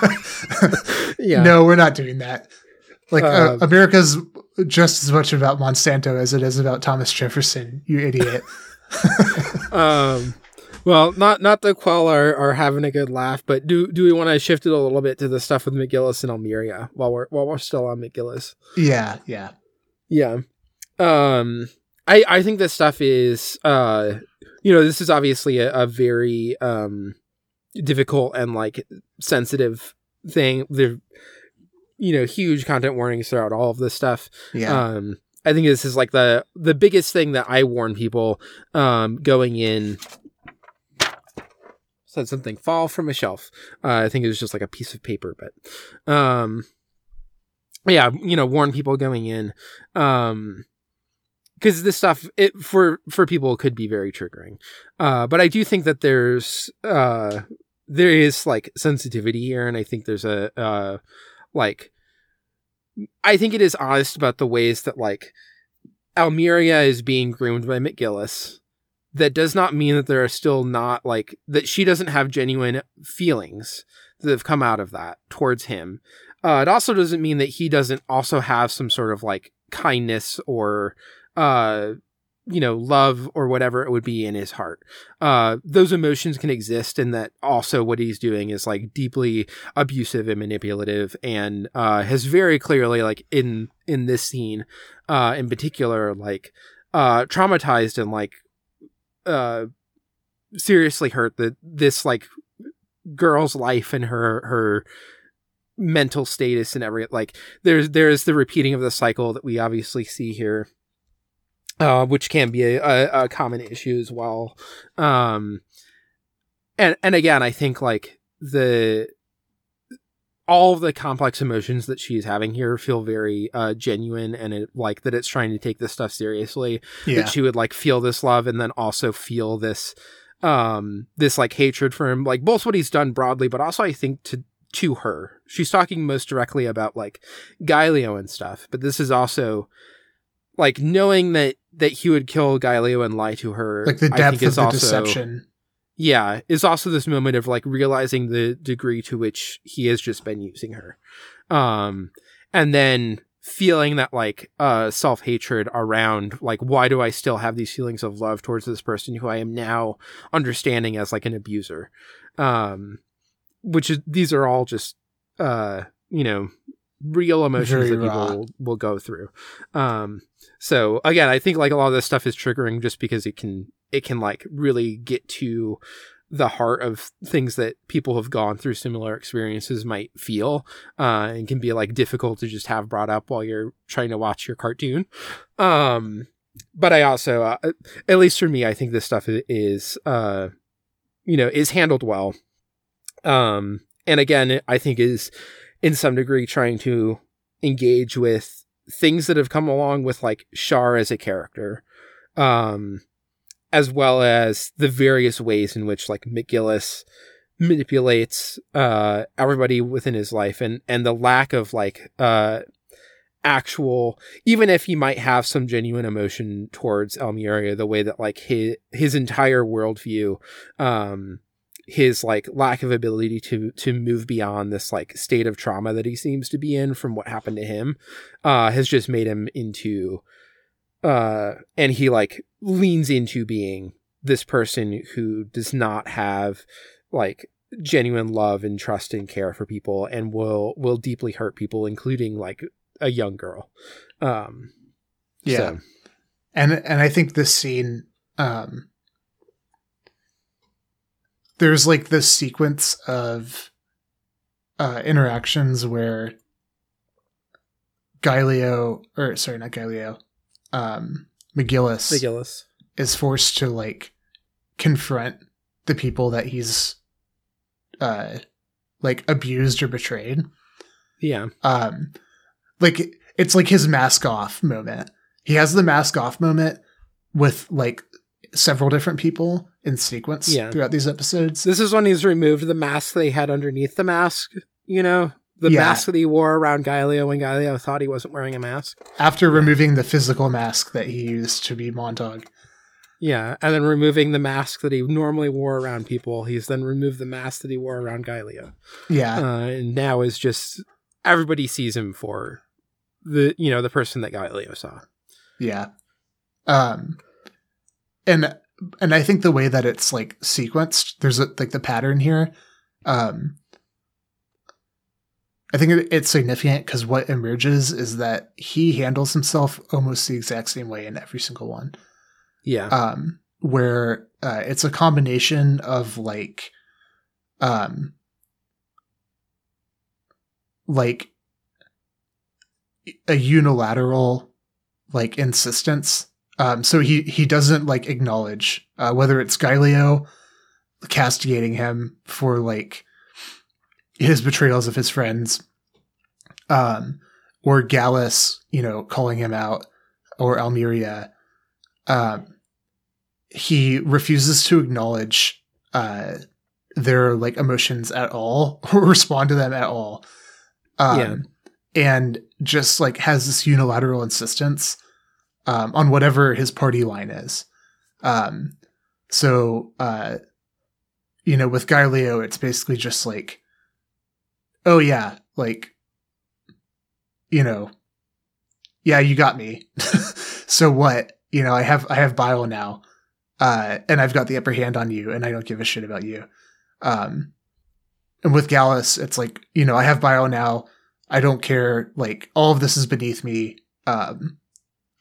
<laughs> yeah. No, we're not doing that. Like uh, Um, America's just as much about Monsanto as it is about Thomas Jefferson. You idiot. um well not not to quell our, our having a good laugh but do do we want to shift it a little bit to the stuff with mcgillis and Almiria while we're while we're still on mcgillis yeah, yeah. yeah um i i think this stuff is uh you know this is obviously a, a very um difficult and like sensitive thing there you know huge content warnings throughout all of this stuff Yeah. um i think this is like the the biggest thing that i warn people um going in said something fall from a shelf uh, i think it was just like a piece of paper but um yeah you know warn people going in um because this stuff it for for people could be very triggering uh but i do think that there's uh there is like sensitivity here and i think there's a uh like I think it is honest about the ways that like Almiria is being groomed by McGillis. That does not mean that there are still not like that she doesn't have genuine feelings that have come out of that towards him. Uh, it also doesn't mean that he doesn't also have some sort of like kindness or uh you know love or whatever it would be in his heart uh those emotions can exist and that also what he's doing is like deeply abusive and manipulative and uh has very clearly like in in this scene uh in particular like uh traumatized and like uh seriously hurt that this like girl's life and her her mental status and every like there's there's the repeating of the cycle that we obviously see here uh, which can be a, a, a common issue as well. Um, and and again, I think like the all the complex emotions that she's having here feel very uh, genuine, and it like that it's trying to take this stuff seriously. Yeah. That she would like feel this love, and then also feel this um this like hatred for him, like both what he's done broadly, but also I think to to her. She's talking most directly about like Gaelio and stuff, but this is also like knowing that that he would kill Gaelio and lie to her. like the I depth think of is the also, deception. Yeah, is also this moment of like realizing the degree to which he has just been using her, um, and then feeling that like uh self hatred around like why do I still have these feelings of love towards this person who I am now understanding as like an abuser, um, which is these are all just uh you know real emotions Very that people will, will go through. Um so again i think like a lot of this stuff is triggering just because it can it can like really get to the heart of things that people have gone through similar experiences might feel uh and can be like difficult to just have brought up while you're trying to watch your cartoon. Um but i also uh, at least for me i think this stuff is uh you know is handled well. Um and again i think is in some degree trying to engage with things that have come along with like Char as a character, um, as well as the various ways in which like McGillis manipulates uh everybody within his life and and the lack of like uh actual even if he might have some genuine emotion towards Almiria the way that like his his entire worldview um his like lack of ability to to move beyond this like state of trauma that he seems to be in from what happened to him uh has just made him into uh and he like leans into being this person who does not have like genuine love and trust and care for people and will will deeply hurt people including like a young girl um Yeah. so, and and I think this scene um there's like this sequence of uh interactions where Gaelio or sorry not Gaelio um McGillis McGillis. is forced to like confront the people that he's uh like abused or betrayed yeah um like it's like his mask off moment he has the mask off moment with like several different people in sequence Yeah. throughout these episodes This is when he's removed the mask they had underneath the mask, you know? The Yeah. mask that he wore around Gaelio when Gaelio thought he wasn't wearing a mask. after removing the physical mask that he used to be Montag. Yeah, and then removing the mask that he normally wore around people, he's then removed the mask that he wore around Gaelio. Yeah, Uh, and now is just everybody sees him for the you know the person that Gaelio saw. yeah. Um, and and I think the way that it's like sequenced, there's a, like the pattern here. Um, I think it's significant because what emerges is that he handles himself almost the exact same way in every single one. Yeah, um, where uh, it's a combination of like, um, like a unilateral like insistence. Um, so he he doesn't like acknowledge uh, whether it's Gaelio castigating him for like his betrayals of his friends, um, or Gallus, you know, calling him out, or Almiria um, he refuses to acknowledge uh, their like emotions at all <laughs> or respond to them at all. Um, Yeah. And just like has this unilateral insistence um, on whatever his party line is. Um, so, uh, you know, with Gaelio, it's basically just like, oh yeah, like, you know, yeah, you got me. <laughs> so what? You know, I have I have Bael now, uh, and I've got the upper hand on you, and I don't give a shit about you. Um, and with Gallus, it's like you know, I have Bael now. I don't care. Like all of this is beneath me. Um,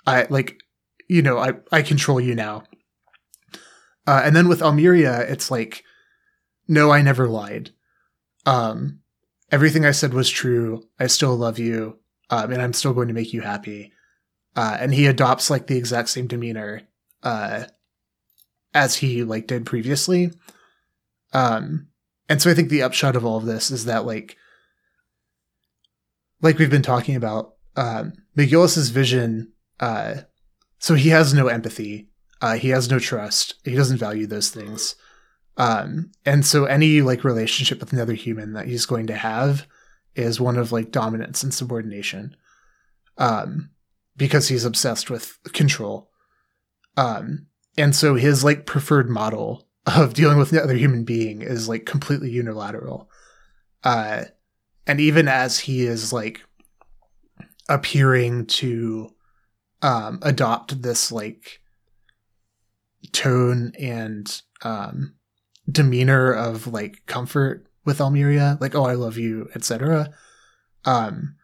I like, you know, I I control you now. Uh, and then with Almiria, it's like, no, I never lied. Um, everything I said was true. I still love you, um, and I'm still going to make you happy. Uh, and he adopts like the exact same demeanor uh, as he like did previously. Um, and so I think the upshot of all of this is that like, like we've been talking about, um, McGillis's vision. Uh, so he has no empathy. Uh, he has no trust. He doesn't value those things. Um, and so any like relationship with another human that he's going to have is one of like dominance and subordination. Um, because he's obsessed with control. Um, and so his like preferred model of dealing with another human being is like completely unilateral. Uh, and even as he is like appearing to um, adopt this like tone and um, demeanor of like comfort with Almiria, like oh I love you, etc. Um,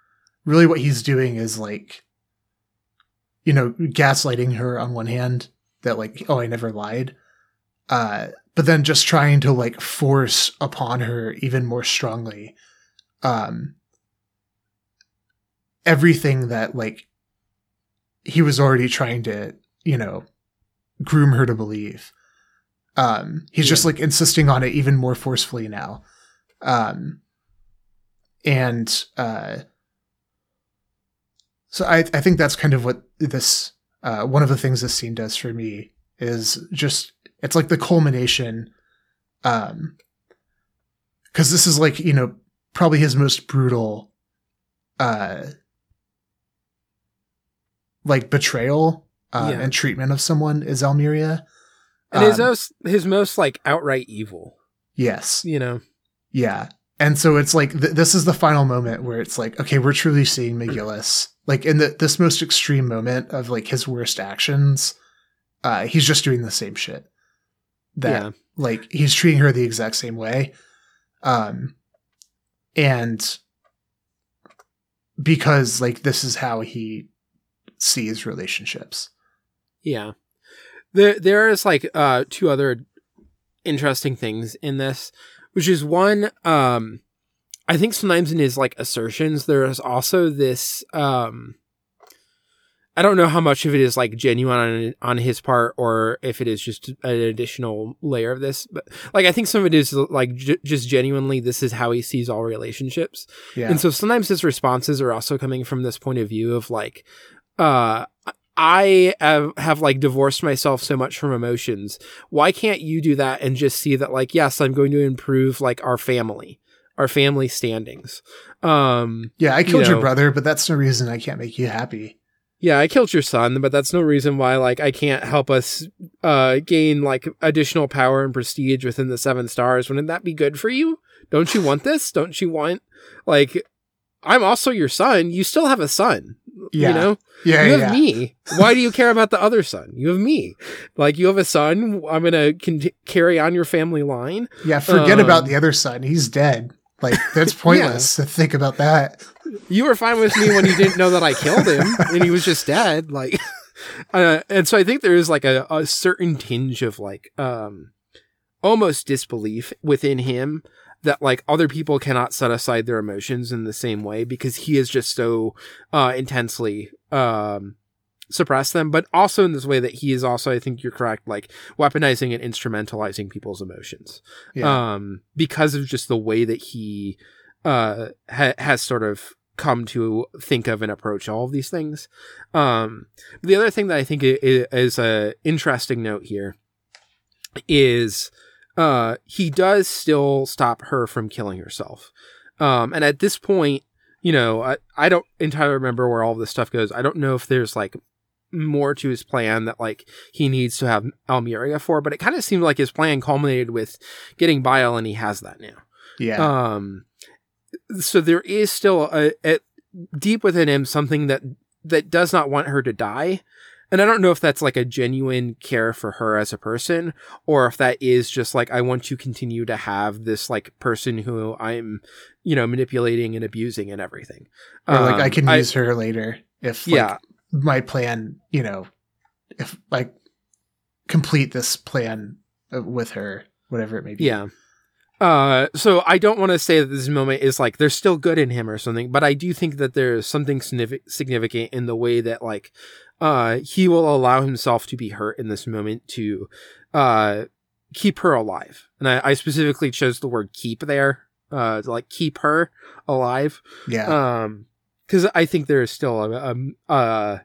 really, what he's doing is like you know gaslighting her on one hand that like oh I never lied, uh, but then just trying to like force upon her even more strongly um everything that like he was already trying to you know groom her to believe um he's just like insisting on it even more forcefully now um and uh so i i think that's kind of what this uh one of the things this scene does for me is just it's like the culmination um because this is like you know probably his most brutal uh like betrayal uh, Yeah. and treatment of someone is Almiria. And his Um, most his most like outright evil. Yes. You know. Yeah. And so it's like th- this is the final moment where it's like, okay, we're truly seeing McGillis like in the this most extreme moment of like his worst actions. Uh, he's just doing the same shit. That Yeah. like he's treating her the exact same way, um, and because like this is how he sees relationships. Yeah. There there is like uh two other interesting things in this, which is one um I think sometimes in his like assertions there is also this um I don't know how much of it is like genuine on, on his part or if it is just an additional layer of this, but like I think some of it is like j- just genuinely this is how he sees all relationships. Yeah, And so sometimes his responses are also coming from this point of view of like, uh, I have, have like divorced myself so much from emotions. Why can't you do that and just see that like, yes, I'm going to improve like our family, our family standings. Um, yeah. I killed you your brother, but that's no reason I can't make you happy. yeah, I killed your son, but that's no reason why like I can't help us uh gain like additional power and prestige within the seven stars. Wouldn't that be good for you? Don't you want this? Don't you want like I'm also your son. You still have a son. Yeah. You know? Yeah, you yeah. have me. Why do you care about the other son? You have me. Like you have a son. I'm going to con- carry on your family line. Yeah, forget Um, about the other son. He's dead. Like that's <laughs> pointless to think about that. you were fine with me when you didn't know that I killed him and he was just dead. Like, <laughs> uh, and so I think there is like a, a certain tinge of like, um, almost disbelief within him that like other people cannot set aside their emotions in the same way because he is just so, uh, intensely, um, suppress them, but also in this way that he is also, I think you're correct, like weaponizing and instrumentalizing people's emotions Yeah, um, because of just the way that he uh, ha- has sort of come to think of and approach all of these things. Um, the other thing that I think i- i- is a interesting note here is uh, he does still stop her from killing herself. Um, and at this point, you know, I, I don't entirely remember where all this stuff goes. I don't know if there's like more to his plan that like he needs to have Almiria for, but it kind of seemed like his plan culminated with getting Bael and he has that now. yeah, Um, so there is still a, a deep within him something that that does not want her to die, and I don't know if that's like a genuine care for her as a person, or if that is just like I want to continue to have this like person who I'm, you know, manipulating and abusing and everything. or like I Um, can use her later if like, yeah, my plan, you know, if like complete this plan uh, with her, whatever it may be. Yeah. Uh, so I don't want to say that this moment is like there's still good in him or something, but I do think that there's something signifi- significant in the way that like uh he will allow himself to be hurt in this moment to uh keep her alive. And I, I specifically chose the word keep there, uh to like keep her alive. yeah, Um, because I think there is still a, uh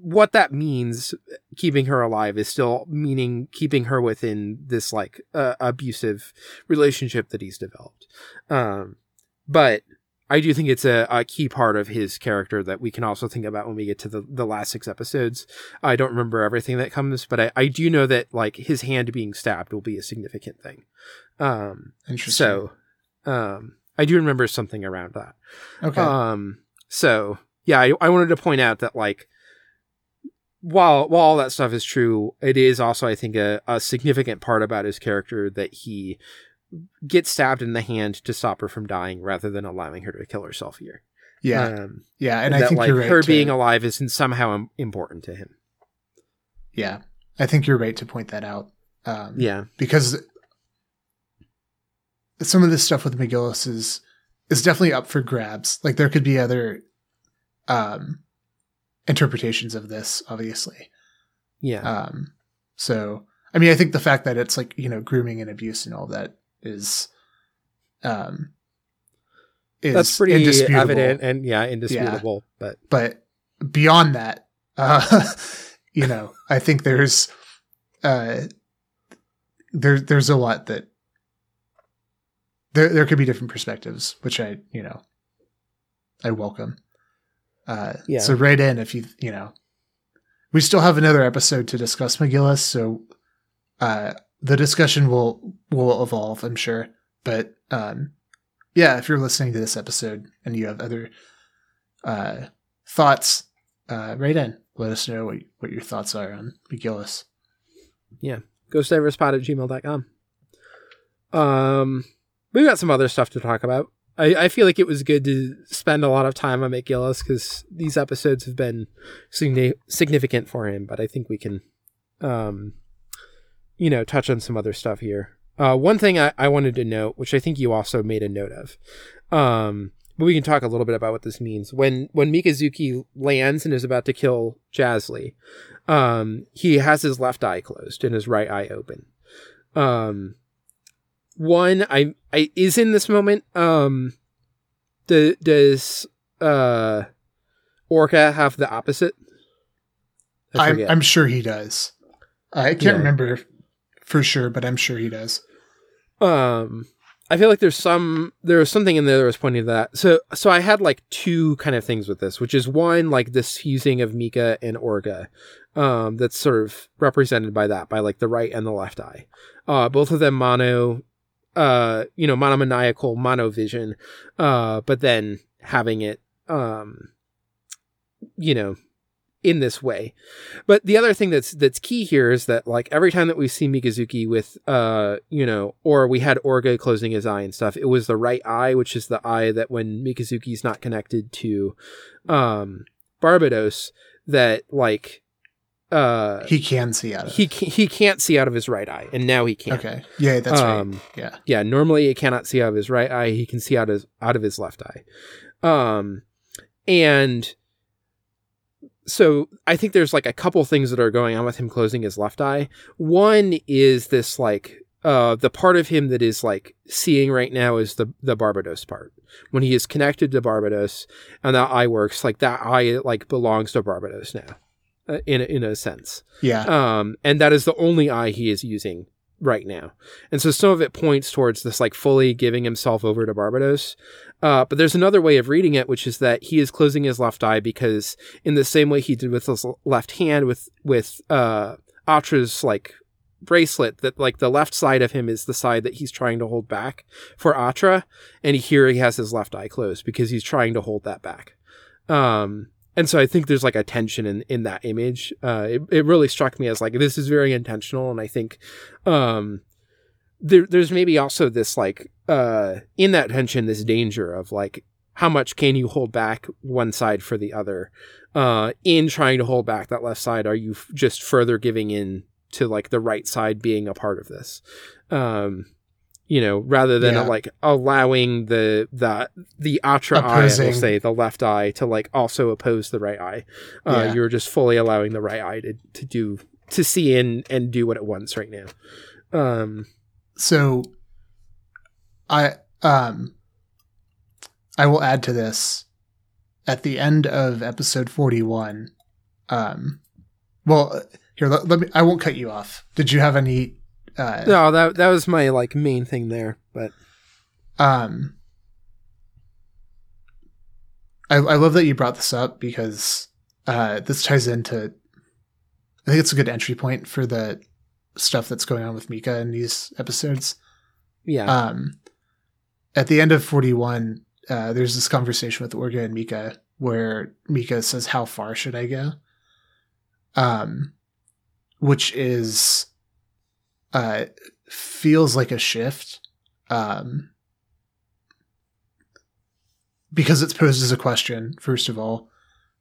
what that means keeping her alive is still meaning keeping her within this like uh, abusive relationship that he's developed. Um, but I do think it's a, a key part of his character that we can also think about when we get to the, the last six episodes. I don't remember everything that comes, but I, I do know that like his hand being stabbed will be a significant thing. Um, interesting. so, um, I do remember something around that. okay, Um, so yeah, I, I wanted to point out that like, while while all that stuff is true, it is also I think a, a significant part about his character that he gets stabbed in the hand to stop her from dying rather than allowing her to kill herself here. yeah, um, yeah, and I think like you're right. her to- being alive is somehow important to him. yeah, I think you're right to point that out. Um, Yeah, because some of this stuff with McGillis is is definitely up for grabs. Like there could be other um interpretations of this, obviously. yeah, Um so I mean I think the fact that it's like, you know, grooming and abuse and all that is um is that's pretty indisputable. evident and yeah, indisputable. But But beyond that, uh <laughs> you know, I think there's uh there there's a lot that there there could be different perspectives, which I you know I welcome. Uh, Yeah. So right in if you you know we still have another episode to discuss McGillis, so uh, the discussion will will evolve, I'm sure. But um, yeah, if you're listening to this episode and you have other uh, thoughts, uh, write in. Let us know what what your thoughts are on McGillis. Yeah, ghostdiverspod at gmail.com. Um, we've got some other stuff to talk about. I, I feel like it was good to spend a lot of time on McGillis because these episodes have been signi- significant for him. But I think we can, um, you know, touch on some other stuff here. Uh, one thing I, I wanted to note, which I think you also made a note of, um, but we can talk a little bit about what this means. When when Mikazuki lands and is about to kill Jasley, um, he has his left eye closed and his right eye open. Um, one, I, I is in this moment. Um, do, does uh, Orga have the opposite? I I'm I'm sure he does. I can't Yeah. remember for sure, but I'm sure he does. um i feel like there's some there was something in there that was pointing to that so so i had like two kind of things with this which is one like this fusing of mika and orga um that's sort of represented by that by like the right and the left eye uh both of them mono uh you know monomaniacal mono vision uh but then having it um you know in this way but the other thing that's that's key here is that like every time that we see Mikazuki with uh you know or we had Orga closing his eye and stuff it was the right eye which is the eye that when Mikazuki's not connected to um Barbatos that like uh He can see out of. he ca- he can't see out of his right eye and now he can okay. Yeah, that's right. um Yeah. yeah normally he cannot see out of his right eye he can see out of out of his left eye um and so i think there's like a couple things that are going on with him closing his left eye. One is this like uh the part of him that is like seeing right now is the the barbatos part. When he is connected to barbatos and that eye works like that eye like belongs to barbatos now uh, in a, in a sense. Yeah. um, and that is the only eye he is using right now. And so some of it points towards this like fully giving himself over to Barbatos. Uh, but there's another way of reading it, which is that he is closing his left eye because in the same way he did with his left hand with, with, uh, Atra's like bracelet that like the left side of him is the side that he's trying to hold back for Atra. And here he has his left eye closed because he's trying to hold that back. Um, and so I think there's like a tension in, in that image. Uh, it, it really struck me as like, this is very intentional. And I think, um, there, there's maybe also this like, uh, in that tension, this danger of like, how much can you hold back one side for the other? Uh, in trying to hold back that left side, are you f- just further giving in to like the right side being a part of this? Um, you know, rather than Yeah. like allowing the the the atra eye, I will say the left eye to like also oppose the right eye. Uh, Yeah. You're just fully allowing the right eye to to do to see in and do what it wants right now. Um, so I um I will add to this at the end of episode 41 um well here let, let me I won't cut you off. Did you have any uh no, that that was my like main thing there, but um I I love that you brought this up because uh this ties into I think it's a good entry point for the stuff that's going on with Mika in these episodes. yeah, Um, at the end of 41, uh, there's this conversation with Orga and Mika where Mika says, How far should I go? Um, which is, uh, feels like a shift. Um, because it's posed as a question, first of all.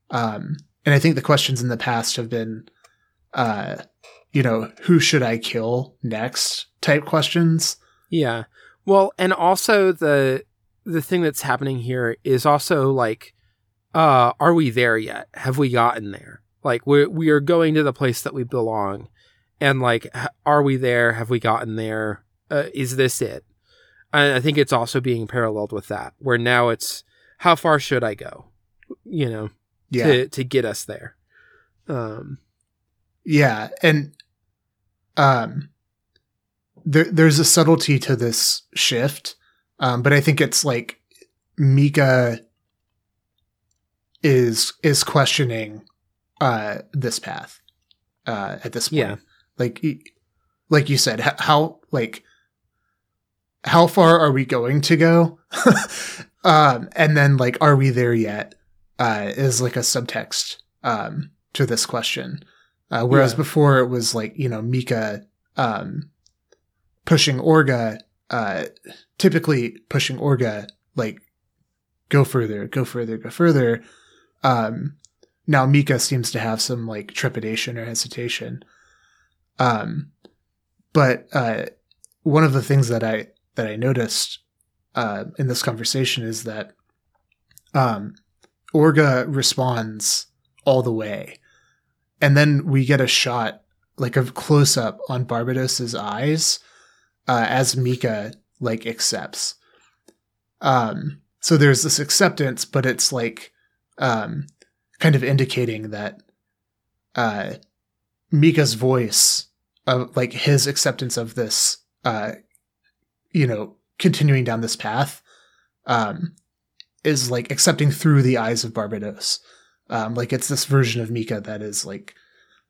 Um, and I think the questions in the past have been, uh, you know, who should I kill next type questions. Yeah. Well, and also the the thing that's happening here is also like uh are we there yet? Have we gotten there? Like we we are going to the place that we belong. And like are we there? Have we gotten there? Uh, is this it? And I think it's also being paralleled with that where now it's how far should I go? You know, Yeah. to to get us there. Um Yeah, and um, there there's a subtlety to this shift, um, but I think it's like Mika is is questioning uh this path uh at this point. Yeah. Like like you said, how like how far are we going to go? <laughs> um, and then like, are we there yet? Uh, is like a subtext um, to this question. Uh, whereas Yeah. before it was like you know Mika um, pushing Orga, uh, typically pushing Orga like go further, go further, go further. Um, now Mika seems to have some like trepidation or hesitation. Um, but uh, one of the things that I that I noticed uh, in this conversation is that um, Orga responds all the way, and then we get a shot like a close up on Barbatos's eyes uh, as Mika like accepts. Um, so there's this acceptance, but it's like um, kind of indicating that uh, Mika's voice, of like his acceptance of this, uh, you know, continuing down this path, um, is like accepting through the eyes of Barbatos. Um, like it's this version of Mika that is like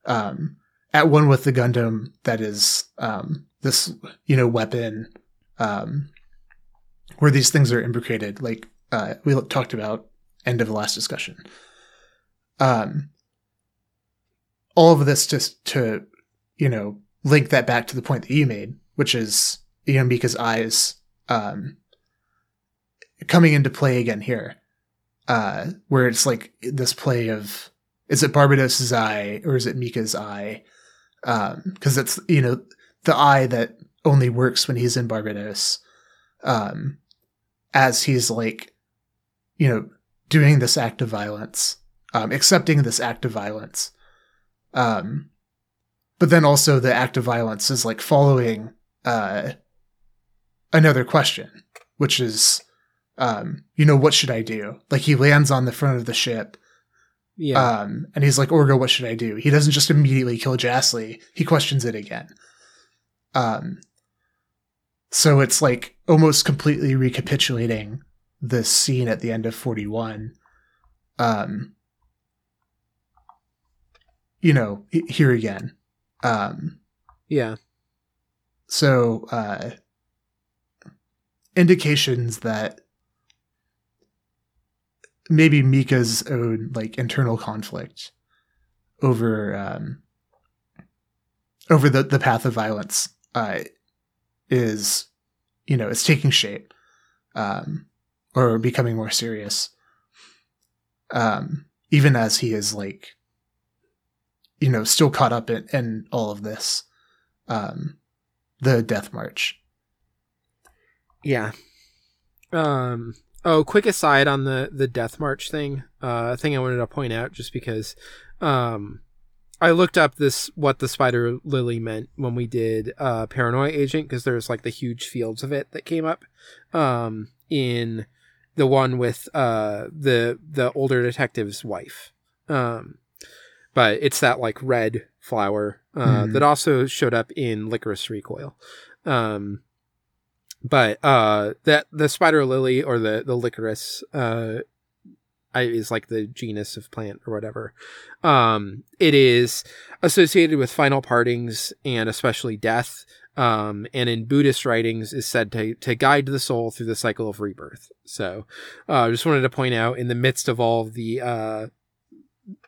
um, at one with the Gundam that is um, this you know weapon um, where these things are imbricated, like uh, we talked about end of the last discussion. Um, all of this just to you know link that back to the point that you made, which is Mika's eyes um, coming into play again here, uh, where it's like this play of is it Barbatos's eye or is it Mika's eye? Because it's you know the eye that only works when he's in Barbados, um, as he's like you know doing this act of violence, um, accepting this act of violence. Um, but then also the act of violence is like following uh, another question, which is, um, you know, what should I do? Like he lands on the front of the ship, Yeah. um, and he's like, Orga, what should I do? He doesn't just immediately kill Jasley. He questions it again. Um, so it's like almost completely recapitulating the scene at the end of 41. Um, you know, here again. Um, yeah. so, uh, indications that maybe Mika's own like internal conflict over um, over the the path of violence uh, is you know it's taking shape um, or becoming more serious um, even as he is like you know still caught up in, in all of this um, the death march Yeah. Um. Oh, quick aside on the the death march thing. Uh, thing I wanted to point out just because, um, I looked up this what the spider lily meant when we did uh paranoia agent because there's like the huge fields of it that came up, um, in the one with uh the the older detective's wife. Um, but it's that like red flower uh, Mhm. that also showed up in Lycoris Recoil. Um, but uh that the spider lily or the the licorice uh is like the genus of plant or whatever um it is associated with final partings and especially death um and in buddhist writings is said to to guide the soul through the cycle of rebirth so uh i just wanted to point out in the midst of all the uh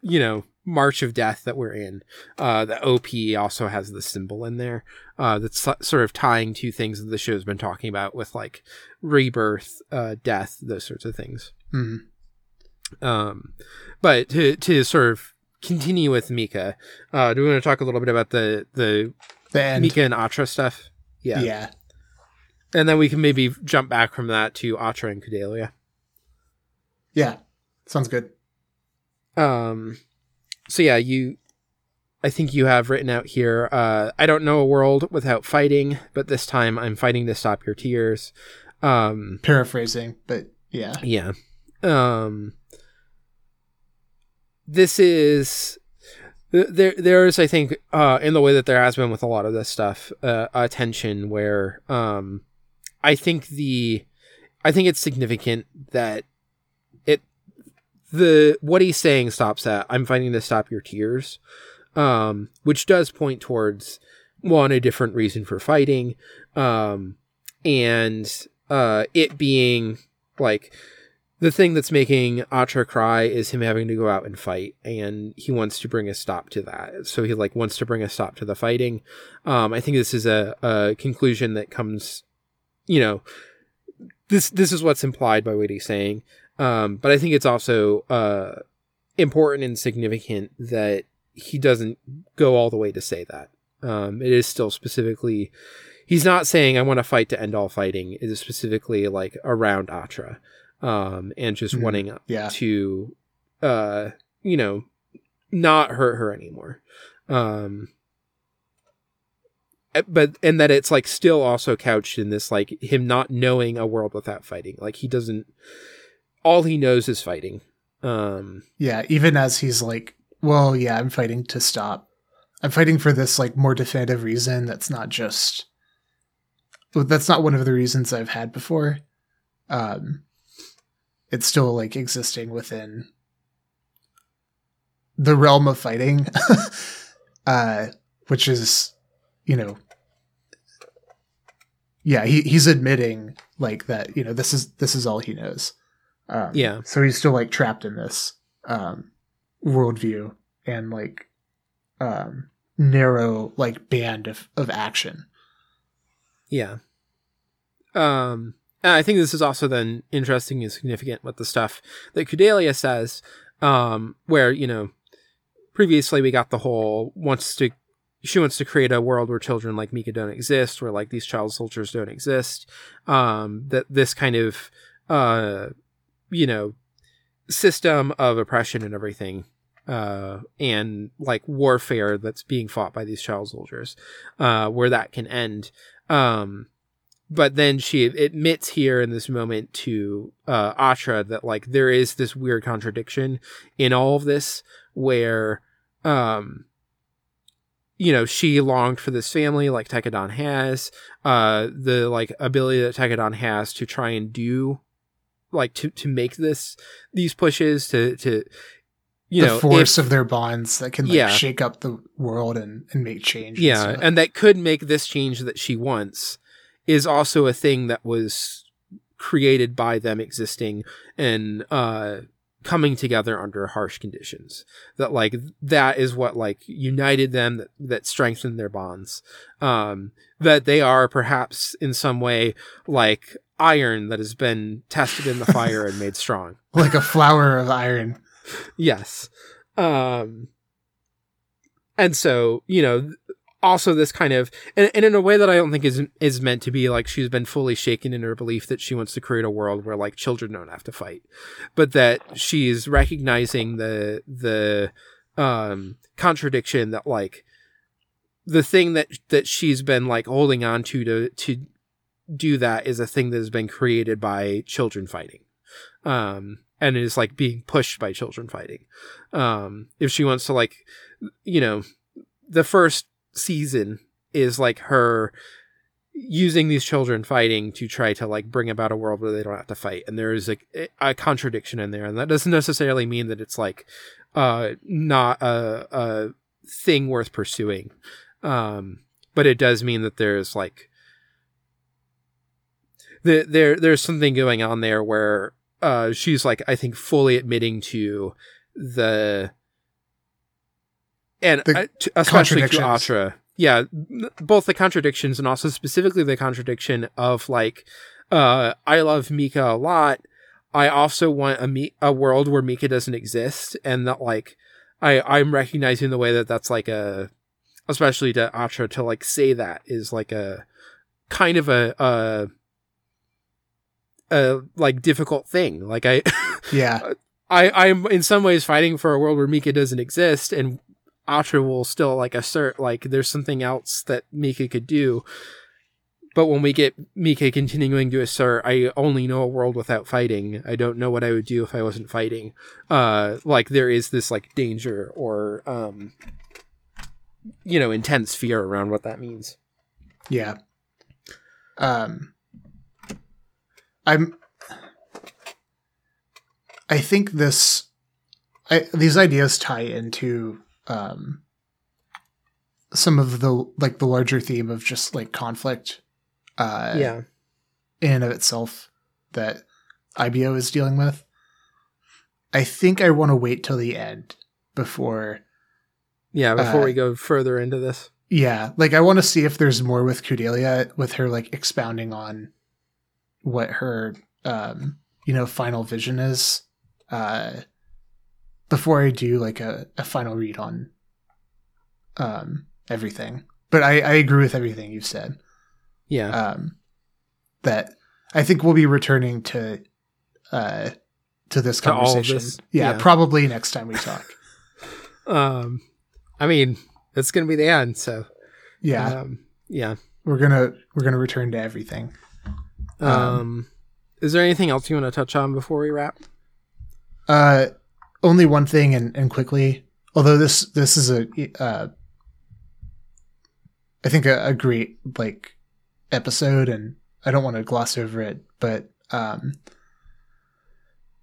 you know march of death that we're in uh the op also has the symbol in there uh, that's sort of tying two things that the show's been talking about with like rebirth, uh, death, those sorts of things. Mhm. Um, but to to sort of continue with Mika, uh, do we want to talk a little bit about the the the Mika and Atra stuff? Yeah. yeah and then we can maybe jump back from that to Atra and Kudelia. yeah sounds good Um, so yeah, you, I think you have written out here. Uh, I don't know a world without fighting, but this time I'm fighting to stop your tears. Um, paraphrasing but yeah Yeah. Um this is there there's I think uh in the way that there has been with a lot of this stuff uh, a tension where um I think the I think it's significant that the what he's saying stops at I'm fighting to stop your tears um which does point towards one a different reason for fighting, um, and uh, it being like the thing that's making Atra cry is him having to go out and fight, and he wants to bring a stop to that. So he like wants to bring a stop to the fighting. Um, I think this is a, a conclusion that comes, you know, this this is what's implied by what he's saying. Um, but I think it's also uh, important and significant that he doesn't go all the way to say that. Um, it is still specifically, he's not saying I want to fight to end all fighting. It is specifically like around Atra um, and just Mm, wanting yeah. to, uh, you know, not hurt her anymore. Um, eh, but and that it's like still also couched in this like him not knowing a world without fighting. Like he doesn't. All he knows is fighting. Um, Yeah, even as he's like, well, yeah, I'm fighting to stop. I'm fighting for this like more definitive reason that's not just that's not one of the reasons I've had before. Um it's still like existing within the realm of fighting. <laughs> uh which is, you know, yeah, he, he's admitting like that, you know, this is this is all he knows. Um, Yeah. So he's still like trapped in this um, worldview and like um, narrow like band of, of action. Yeah. Um, I think this is also then interesting and significant with the stuff that Kudelia says, um, where, you know, previously we got the whole wants to, she wants to create a world where children like Mika don't exist, where like these child soldiers don't exist. Um, that this kind of, uh, you know, system of oppression and everything, uh, and like warfare that's being fought by these child soldiers, uh, where that can end. Um, but then she admits here in this moment to uh, Atra that like there is this weird contradiction in all of this where um you know she longed for this family like Tekkadan has uh the like ability that Tekkadan has to try and do like to to make this these pushes to to you the know force if- of their bonds that can like Yeah. shake up the world and, and make change. and yeah stuff. and that could make this change that she wants is also a thing that was created by them existing and uh coming together under harsh conditions that like that is what like united them that, that strengthened their bonds um that they are perhaps in some way like iron that has been tested in the fire and made strong <laughs> like a flower of iron. yes um and so you know also this kind of and, and in a way that i don't think is is meant to be like she's been fully shaken in her belief that she wants to create a world where like children don't have to fight but that she's recognizing the the um contradiction that like the thing that that she's been like holding on to to to do that is a thing that has been created by children fighting. Um and is like being pushed by children fighting. Um if she wants to like you know the first season is like her using these children fighting to try to like bring about a world where they don't have to fight. And there is a, a contradiction in there. And that doesn't necessarily mean that it's like uh not a, a thing worth pursuing. Um but it does mean that there's like the, there there's something going on there where uh she's like i think fully admitting to the and The uh, to, especially to. Atra, yeah, both the contradictions and also specifically the contradiction of like, uh, I love Mika a lot. I also want a Mi- a world where Mika doesn't exist, and that like, I I'm recognizing the way that that's like a, especially to Atra to like say that is like a kind of a a, a like difficult thing. Like I. <laughs> Yeah. I, I'm in some ways fighting for a world where Mika doesn't exist, and Atra will still like assert like there's something else that Mika could do. But when we get Mika continuing to assert, I only know a world without fighting. I don't know what I would do if I wasn't fighting. Uh, like there is this like danger or um, you know, intense fear around what that means. Yeah. Um I'm I think this I, these ideas tie into um some of the like the larger theme of just like conflict uh yeah. in and of itself that IBO is dealing with. I think I want to wait till the end before Yeah, before Uh, we go further into this. yeah, like I want to see if there's more with Kudelia with her like expounding on what her um you know final vision is uh before I do like a, a final read on um everything. But I, I agree with everything you've said. Yeah. um, that I think we'll be returning to uh, to this To conversation. this? Yeah, Yeah. probably next time we talk. <laughs> um I mean, it's gonna be the end, so Yeah, um yeah. we're gonna we're gonna return to everything. Um, Um, is there anything else you want to touch on before we wrap? Uh, only one thing, and, and quickly. Although this this is a uh, I think a, a great like episode, and I don't want to gloss over it, but um,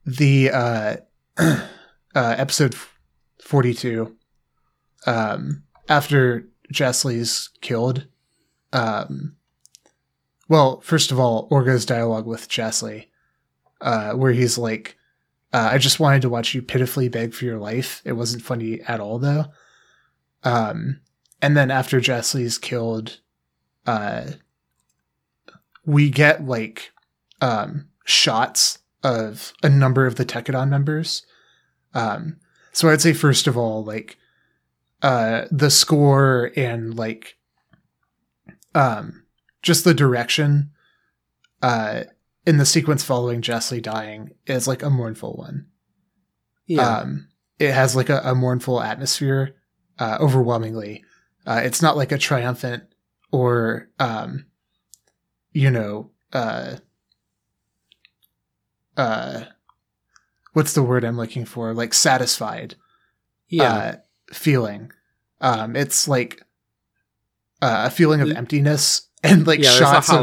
the uh, <clears throat> uh, episode forty two, um, after Jasley's killed, um, well, first of all, Orga's dialogue with Jasley, uh, where he's like. Uh, I just wanted to watch you pitifully beg for your life. It wasn't funny at all, though. Um, and then after Jasley's killed, uh, we get like um, shots of a number of the Tekkadan members. Um, so I'd say first of all, like uh, the score and like um, just the direction. Uh, in the sequence following Jasley dying is like a mournful one. Yeah. Um, it has like a, a mournful atmosphere, uh, overwhelmingly. Uh, it's not like a triumphant or, um, you know, uh, uh, what's the word I'm looking for? Like satisfied, yeah. uh, feeling. Um, it's like uh, a feeling of emptiness and like yeah, shots a of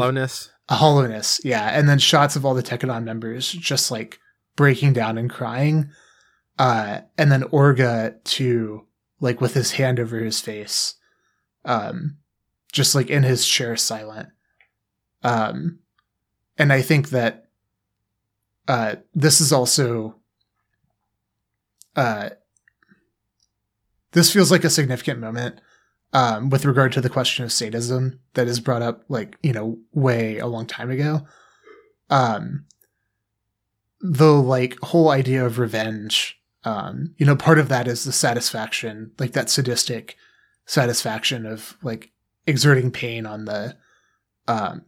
a hollowness yeah. And then shots of all the tekkadan members just like breaking down and crying. Uh and then orga to like with his hand over his face um just like in his chair silent. Um and i think that uh this is also uh this feels like a significant moment um, with regard to the question of sadism that is brought up like you know way a long time ago. Um the like whole idea of revenge um you know part of that is the satisfaction like that sadistic satisfaction of like exerting pain on the um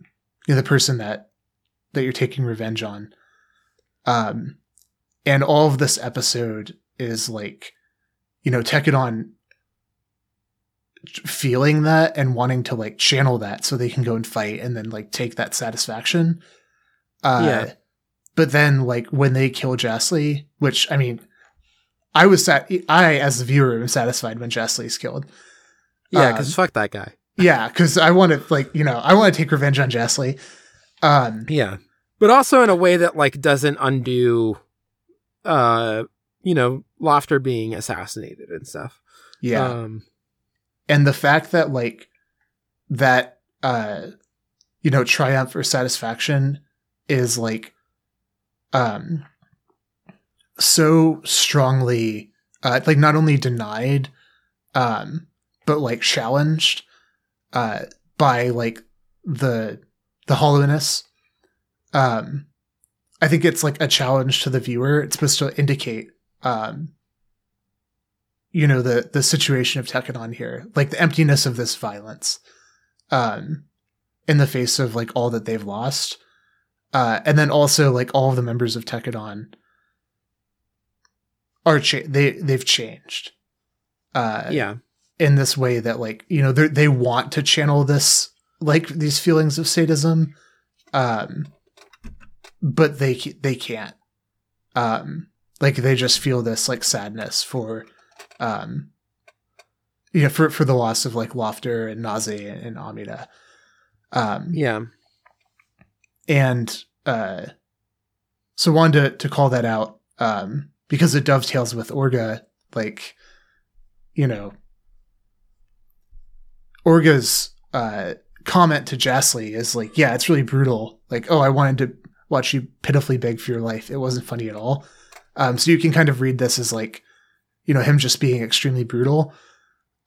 you know, the person that that you're taking revenge on. Um and all of this episode is like you know tekkadan feeling that and wanting to like channel that so they can go and fight and then like take that satisfaction. Uh, Yeah. But then like when they kill Jasley, which I mean, I was sat. I as the viewer am satisfied when Jasley's killed. Yeah, um, because fuck that guy. Yeah, because I want to like you know I want to take revenge on Jasley. Um, Yeah. But also in a way that like doesn't undo uh you know, Lafter being assassinated and stuff. yeah, Um and the fact that like that uh you know triumph or satisfaction is like um so strongly uh like not only denied um but like challenged uh by like the the hollowness um i think it's like a challenge to the viewer. It's supposed to indicate um you know the the situation of Tekkadan here, like the emptiness of this violence, um, in the face of like all that they've lost, uh, and then also like all of the members of Tekkadan are cha- they they've changed, uh, yeah. in this way that like you know they they want to channel this like these feelings of sadism, um, but they they can't, um, like they just feel this like sadness for um you know for for the loss of like Lafter and Naze and, and Amida. Um Yeah. and uh so wanted to, to call that out um because it dovetails with Orga like you know Orga's uh, comment to Jasley is like, yeah, it's really brutal. Like, oh, I wanted to watch you pitifully beg for your life. It wasn't funny at all. Um, so you can kind of read this as like, you know, him just being extremely brutal.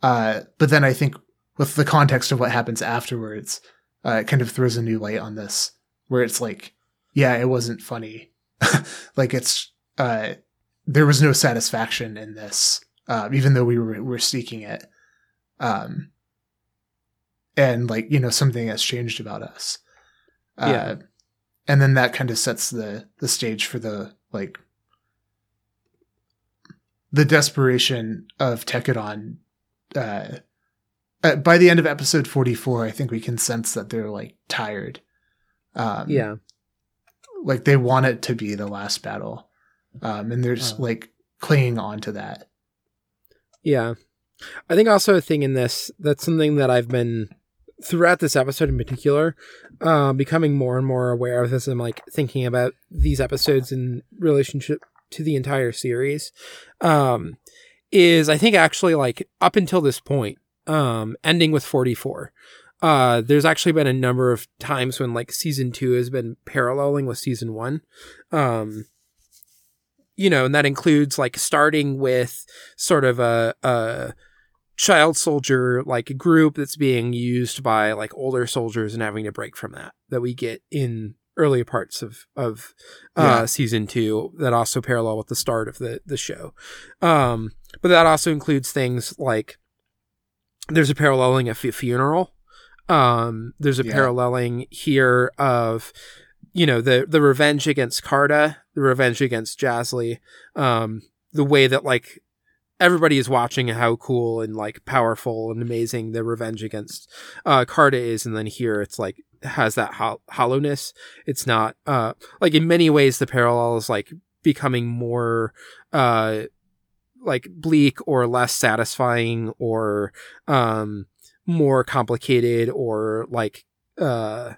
Uh, but then I think with the context of what happens afterwards, uh, it kind of throws a new light on this, where it's like, yeah, it wasn't funny. <laughs> like it's, uh, there was no satisfaction in this, uh, even though we were, were seeking it. Um, and like, you know, something has changed about us. Uh, Yeah. And then that kind of sets the, the stage for the, like, the desperation of Tekkadan. Uh, uh, by the end of episode 44, I think we can sense that they're like tired. Um, Yeah. Like they want it to be the last battle. Um, and they're just Uh. like clinging on to that. Yeah. I think also a thing in this that's something that I've been throughout this episode in particular, uh, becoming more and more aware of as I'm like thinking about these episodes in relationship to the entire series. Um, is I think actually like up until this point, um, ending with 44. Uh, there's actually been a number of times when like season two has been paralleling with season one. Um, you know, and that includes like starting with sort of a, a child soldier like group that's being used by like older soldiers and having to break from that that we get in earlier parts of of uh, Yeah. season two that also parallel with the start of the the show. Um, but that also includes things like there's a paralleling of a funeral. Um, there's a Yeah. paralleling here of you know the the revenge against Carta, the revenge against Jasley, um, the way that like everybody is watching how cool and like powerful and amazing the revenge against uh Carta is, and then here it's like has that hol- hollowness. It's not uh like in many ways the parallel is like becoming more uh like bleak or less satisfying or um more complicated or like uh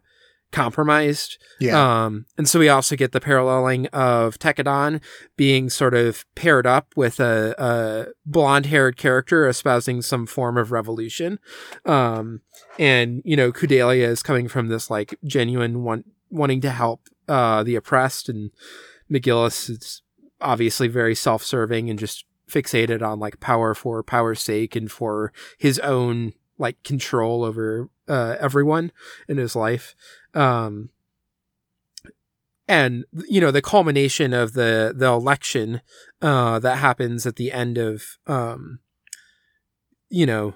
compromised Yeah. um, and so we also get the paralleling of Tekkadan being sort of paired up with a, a blonde haired character espousing some form of revolution. Um, and, you know, Kudelia is coming from this like genuine want, wanting to help, uh, the oppressed and McGillis is obviously very self serving and just fixated on like power for power's sake and for his own like control over, uh, everyone in his life. Um, and you know the culmination of the the election uh that happens at the end of um you know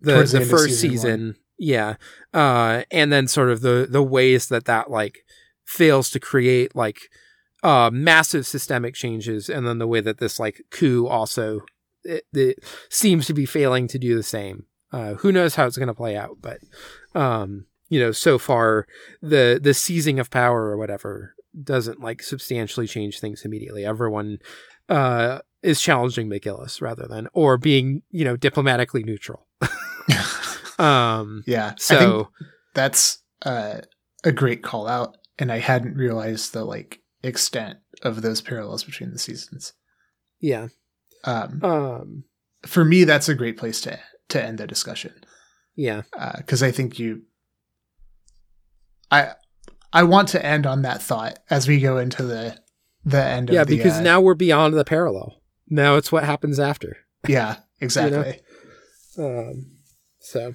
the Towards the the first season season, yeah. Uh and then sort of the the ways that that like fails to create like uh massive systemic changes and then the way that this like coup also it, it seems to be failing to do the same. Uh who knows how it's going to play out but um you know so far the the seizing of power or whatever doesn't like substantially change things immediately everyone uh is challenging McGillis rather than or being you know diplomatically neutral <laughs> <laughs> um yeah. So that's uh, a great call out, and I hadn't realized the like extent of those parallels between the seasons. yeah Um, um for me, that's a great place to to end the discussion yeah because I think you, I, I want to end on that thought as we go into the the end. yeah of the, year. Yeah, because uh, now we're beyond the parallel now it's what happens after yeah, exactly. <laughs> Um, so,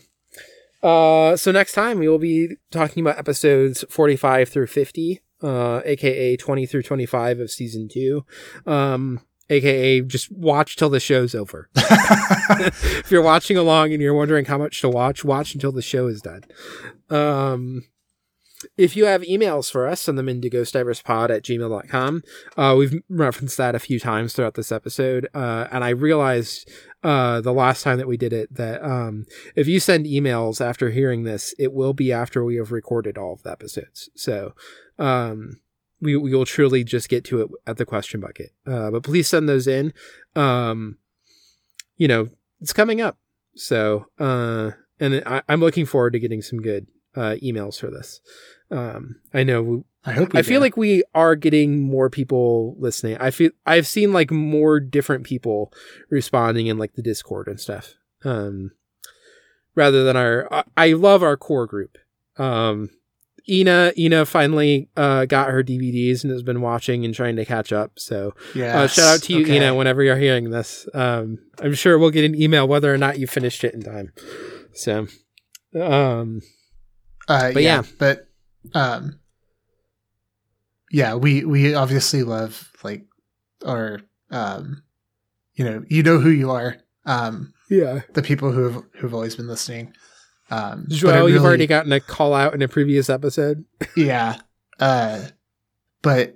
uh, so next time we will be talking about episodes 45 through 50, uh, aka 20 through 25 of season two. Um, aka just watch till the show's over. <laughs> <laughs> if you're watching along and you're wondering how much to watch, watch until the show is done. Um, if you have emails for us, send them into ghostdiverspod at gmail.com. Uh, we've referenced that a few times throughout this episode. Uh, and I realized, uh, the last time that we did it that, um, if you send emails after hearing this, it will be after we have recorded all of the episodes. So, um, we, we will truly just get to it at the question bucket. Uh, but please send those in. Um, you know, it's coming up. So, uh, and I, I'm looking forward to getting some good, uh, emails for this. Um, I know I hope. We I feel like we are getting more people listening. I feel I've seen like more different people responding in like the Discord and stuff. Um, rather than our. I- I love our core group. Um, Ina Ina finally uh, got her DVDs and has been watching and trying to catch up. So Yeah. uh, shout out to you, okay. Ina, whenever you're hearing this. Um, I'm sure we'll get an email whether or not you finished it in time. So, um, Uh, But yeah, yeah. but um, yeah, we we obviously love like our um, you know, you know who you are. Um, yeah. the people who have who've always been listening. Um, but I Joel, you've already gotten a call out in a previous episode. <laughs> yeah, uh, but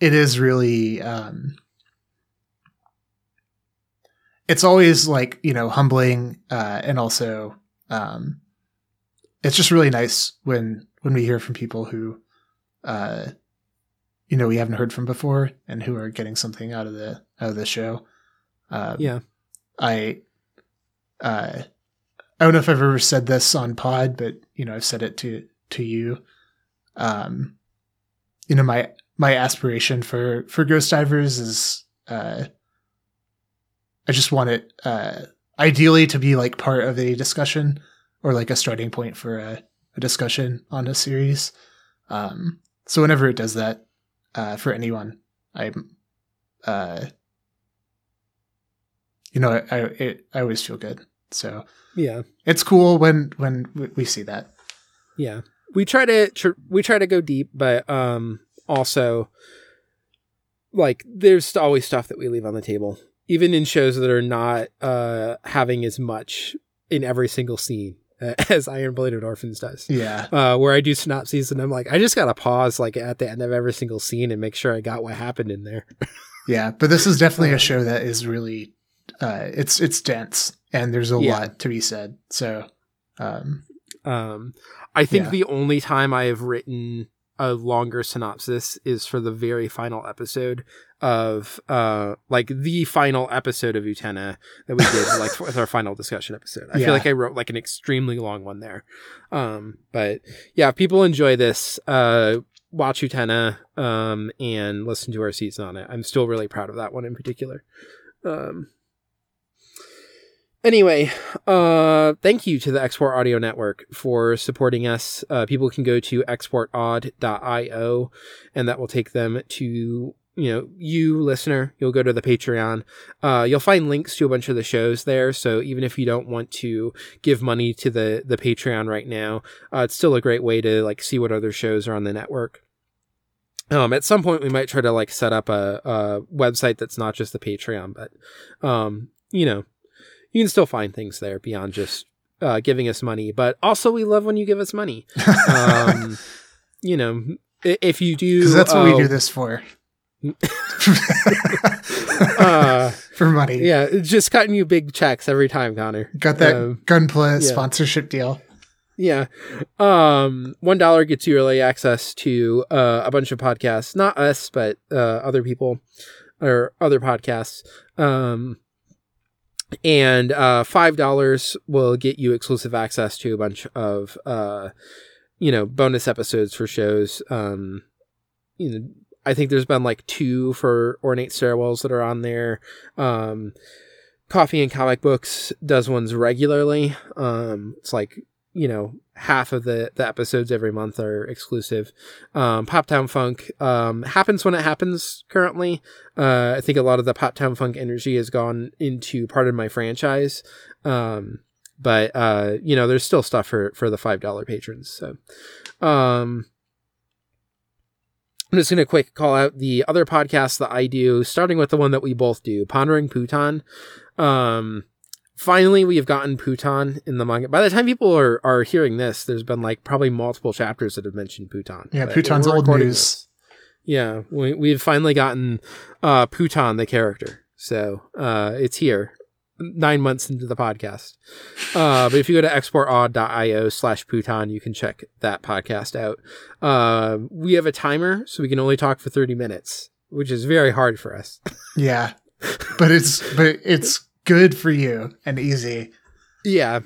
it is really um, it's always like you know humbling uh, and also um, it's just really nice when when we hear from people who uh, you know we haven't heard from before and who are getting something out of the out of the show. Um, Yeah. I uh, I don't know if I've ever said this on pod, but you know I've said it to to you. Um, you know my my aspiration for for Ghost Divers is uh, I just want it uh, ideally to be like part of a discussion or like a starting point for a, a discussion on a series. Um, so whenever it does that uh, for anyone, I'm uh, you know I I, it, I always feel good. So Yeah. it's cool when when we- see that. Yeah. We try to tr- we try to go deep, but um also like there's always stuff that we leave on the table, even in shows that are not uh having as much in every single scene <laughs> as Iron Blooded Orphans does. Yeah, Uh, where I do synopses and I'm like, I just gotta pause like at the end of every single scene and make sure I got what happened in there. <laughs> yeah. But this is definitely Uh, a show that is really uh, it's it's dense and there's a Yeah. lot to be said. So um, Um, I think Yeah. the only time I have written a longer synopsis is for the very final episode of uh like the final episode of Utena that we did like with our final discussion episode. I Yeah. feel like I wrote like an extremely long one there. Um but yeah, if people enjoy this, uh watch Utena um and listen to our season on it. I'm still really proud of that one in particular. Um Anyway, uh, thank you to the Export Audio Network for supporting us. Uh, people can go to exportaud.io and that will take them to, you know, you listener, you'll go to the Patreon. Uh, you'll find links to a bunch of the shows there. So even if you don't want to give money to the, the Patreon right now, uh, it's still a great way to like see what other shows are on the network. Um, at some point we might try to like set up a, a website that's not just the Patreon, but, um, you know, you can still find things there beyond just uh, giving us money. But also, we love when you give us money. <laughs> Um, you know, if you do, because that's what we uh, do this for. Uh, for money. yeah, just cutting you big checks every time, Connor. Got that Um, Gunpla yeah. sponsorship deal. Yeah. Um, one dollar gets you early access to uh, a bunch of podcasts, not us, but uh, other people or other podcasts. Um, and uh, five dollars will get you exclusive access to a bunch of uh, you know bonus episodes for shows. Um, you know, I think there's been like two for ornate stairwells that are on there. Um, Coffee and Comic Books does ones regularly. Um, it's like you know half of the the episodes every month are exclusive um pop town funk um happens when it happens currently uh i think a lot of the pop town funk energy has gone into part of my franchise um but uh you know there's still stuff for for the five dollar patrons so um I'm just going to quick call out the other podcasts that I do, starting with the one that we both do, Pondering Pootan. Um, finally we have gotten Pootan in the manga. By the time people are, are hearing this, there's been like probably multiple chapters that have mentioned Pootan. Yeah, But old news. this. Yeah, we, we've finally gotten uh, Pootan, the character. So uh, it's here nine months into the podcast. Uh, but if you go to exportaud.io slash Pootan, you can check that podcast out. Uh, we have a timer, so we can only talk for 30 minutes, which is very hard for us. <laughs> Yeah, but it's but it's good for you and easy. Yeah.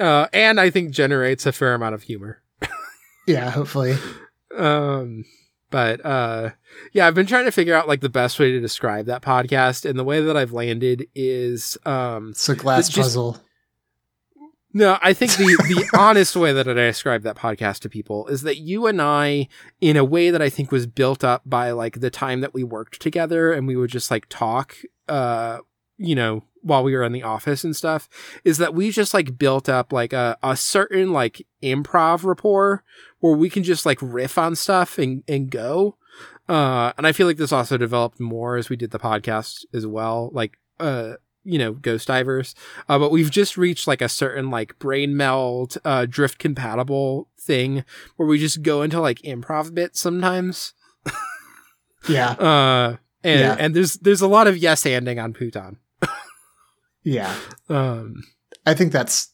Uh, and I think generates a fair amount of humor. Yeah, hopefully. Um, but uh, yeah, I've been trying to figure out like the best way to describe that podcast, and the way that I've landed is um, It's a glass just- puzzle. No, I think the the <laughs> honest way that I describe that podcast to people is that you and I, in a way that I think was built up by like the time that we worked together and we would just like talk, uh, you know, while we were in the office and stuff, is that we just like built up like a, a certain like improv rapport where we can just like riff on stuff and, and go. Uh, and I feel like this also developed more as we did the podcast as well. Like, uh, you know, ghost divers. Uh, but we've just reached like a certain like brain meld, uh, drift compatible thing where we just go into like improv bits sometimes. Yeah. <laughs> Uh, and, Yeah. and there's, there's a lot of yes anding on Pootan. Yeah. Um, I think that's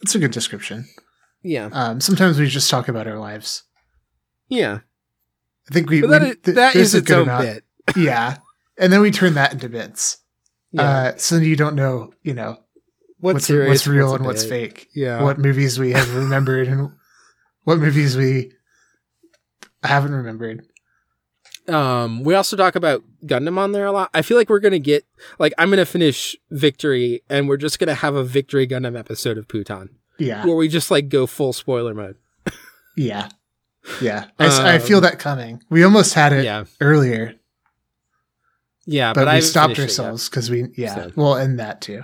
that's a good description. yeah. Um, sometimes we just talk about our lives. Yeah. I think we, But we that is, th- that is a its good own amount- bit. <laughs> Yeah. And then we turn that into bits. Yeah. Uh, so you don't know, you know, what's, serious, what's real a and what's fake. Yeah. What movies we have <laughs> remembered and what movies we haven't remembered. Um, we also talk about Gundam on there a lot. I feel like we're gonna get like I'm gonna finish Victory, and we're just gonna have a Victory Gundam episode of Pootan Yeah. where we just like go full spoiler mode. Yeah. Yeah. I feel Um, that coming. We almost had it Yeah, earlier, yeah, but, I we stopped finished it yet. ourselves because we, yeah, So. well, end that too.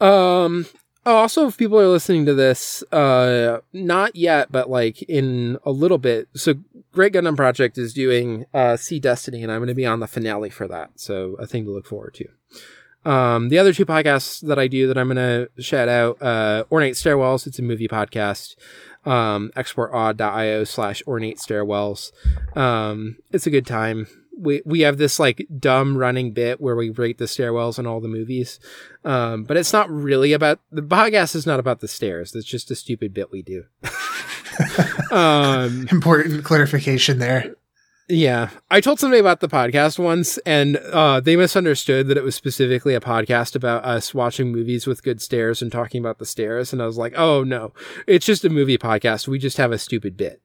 Um. Oh, also, if people are listening to this, uh, not yet, but like in a little bit. So, Great Gundam Project is doing uh, SEED Destiny, and I'm going to be on the finale for that. So, a thing to look forward to. Um, the other two podcasts that I do that I'm going to shout out, uh, Ornate Stairwells. It's a movie podcast. Um, exportaud.io slash ornate stairwells. Um, it's a good time. We, we have this like dumb running bit where we rate the stairwells in all the movies. Um, but it's not really about the podcast is not about the stairs. It's just a stupid bit we do. <laughs> um, Important clarification there. yeah, I told somebody about the podcast once, and uh, they misunderstood that it was specifically a podcast about us watching movies with good stairs and talking about the stairs. And I was like, "Oh no, it's just a movie podcast. We just have a stupid bit."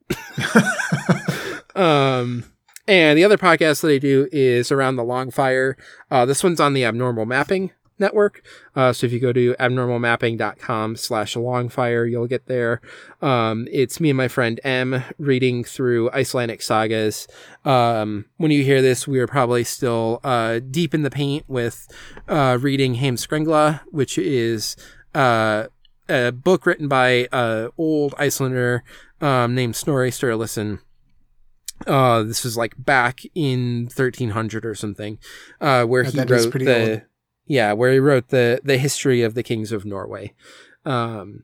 <laughs> um, and the other podcast that I do is around the long fire. Uh, this one's on the Abnormal Mapping Network. Uh, so if you go to abnormalmapping.com slash longfire, you'll get there. Um, it's me and my friend M reading through Icelandic sagas. Um, when you hear this, we are probably still, uh, deep in the paint with, uh, reading Heimskringla, which is, uh, a book written by an old Icelander, um, named Snorri Sturluson. Uh, this is like back in 1300 or something, uh, where Yeah, he that is wrote the, old. yeah, where he wrote the, the history of the kings of Norway. Um,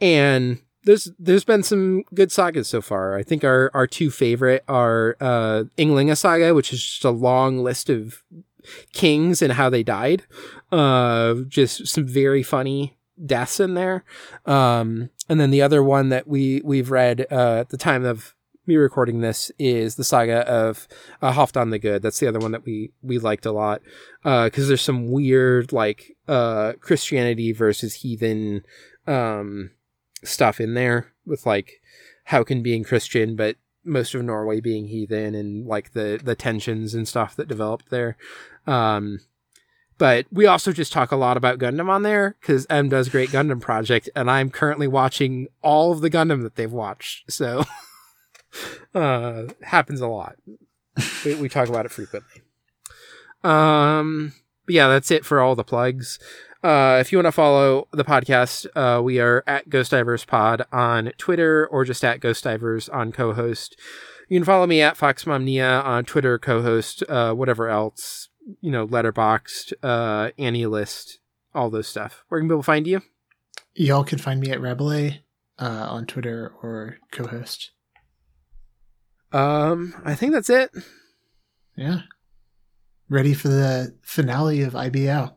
and there's, there's been some good sagas so far. I think our, our two favorite are, uh, Ynglinga saga, which is just a long list of kings and how they died. Uh, just some very funny deaths in there. Um, and then the other one that we, we've read, uh, at the time of me recording this is the saga of uh, the Good. That's the other one that we, we liked a lot. Uh, cause there's some weird, like, uh, Christianity versus heathen, um, stuff in there with like can being Christian, but most of Norway being heathen and like the, the tensions and stuff that developed there. Um, but we also just talk a lot about Gundam on there because M does Great Gundam Project, and I'm currently watching all of the Gundam that they've watched. So, <laughs> <laughs> uh, happens a lot. we, we talk about it frequently. Um, but yeah, that's it for all the plugs. Uh, if you want to follow the podcast, uh, we are at Ghost Divers Pod on Twitter or just at Ghost Divers on co-host. You can follow me at Fox Foxmomnia on Twitter, co-host, uh, whatever else, you know, Letterboxd, uh, AniList, all those stuff. Where can people find you? Y'all can find me at rabbleais uh, on Twitter or co-host. Um, I think that's it. Yeah. Ready for the finale of IBO.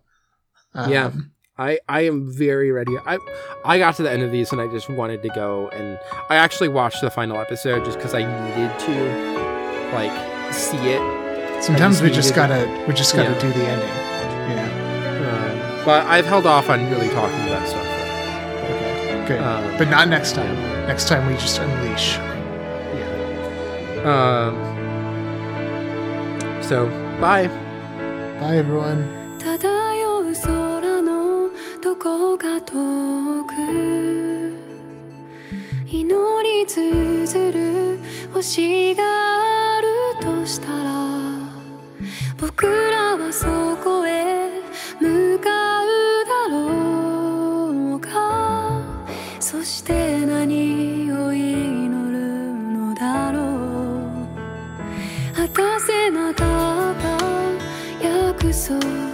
Um, Yeah. I, I am very ready. I I got to the end of these and I just wanted to go and I actually watched the final episode just because I needed to like see it. Sometimes just we just gotta we just gotta do the ending. You know. Um, but I've held off on really talking about stuff. Okay. Good. Um, but not next time. Next time we just unleash. Um, so, bye. Bye, everyone. 漂う空のどこか遠く祈り綴る星があるとしたら僕らはそこへ向かうだろうかそして何せなかった約束。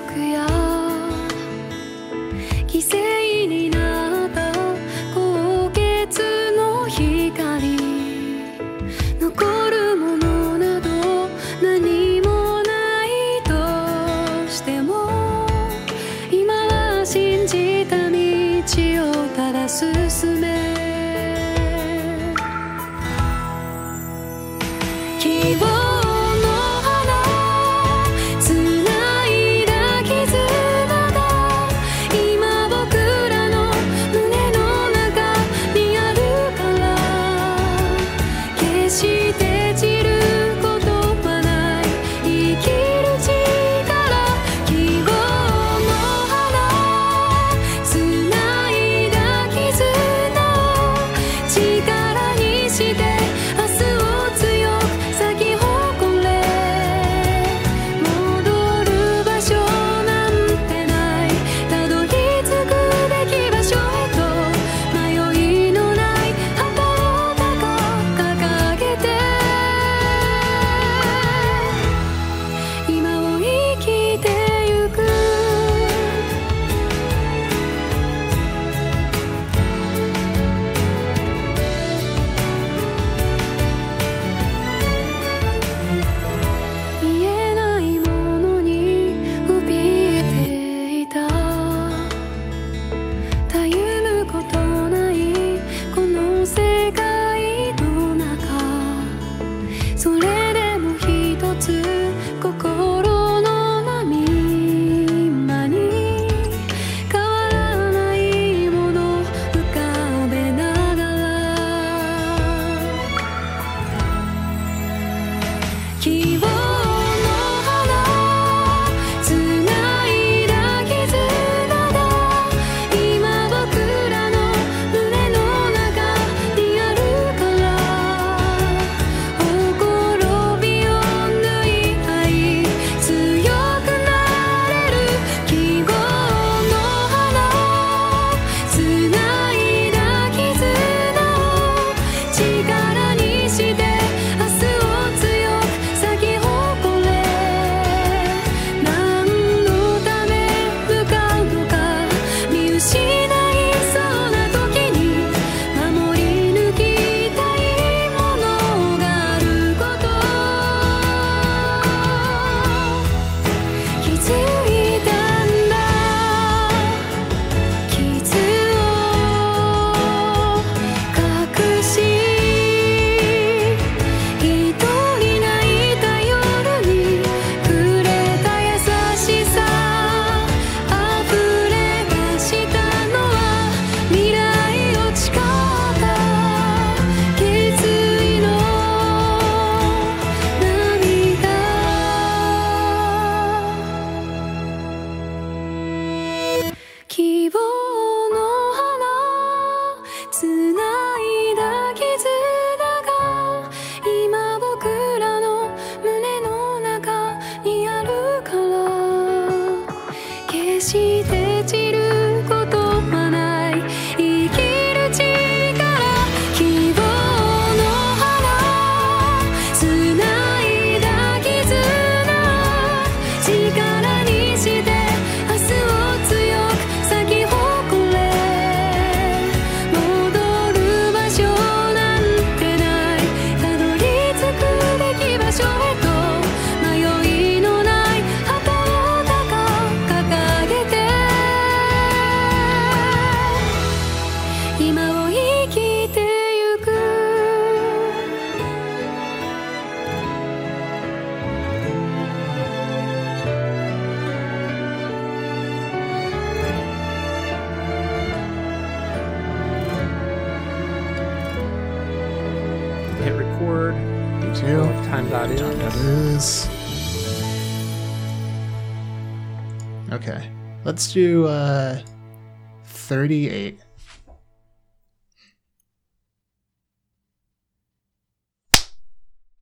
38.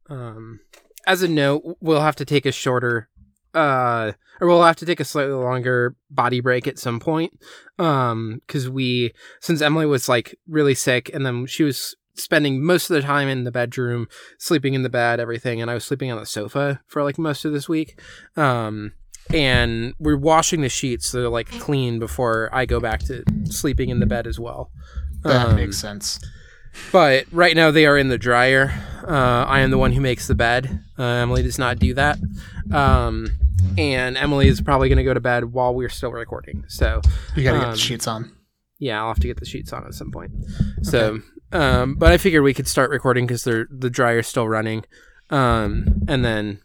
Um, as a note, we'll have to take a shorter, uh, or we'll have to take a slightly longer body break at some point. Um, because we, since Emily was like really sick, and then she was spending most of the time in the bedroom, sleeping in the bed, everything, and I was sleeping on the sofa for like most of this week. Um, and we're washing the sheets so they're like clean before I go back to sleeping in the bed as well. That Um, makes sense. but right now they are in the dryer. Uh, I am the one who makes the bed. Uh, Emily does not do that. Um, and Emily is probably going to go to bed while we're still recording. So You gotta get um, the sheets on. yeah, I'll have to get the sheets on at some point. So, um, but I figured we could start recording because the the dryer's still running. Um, and then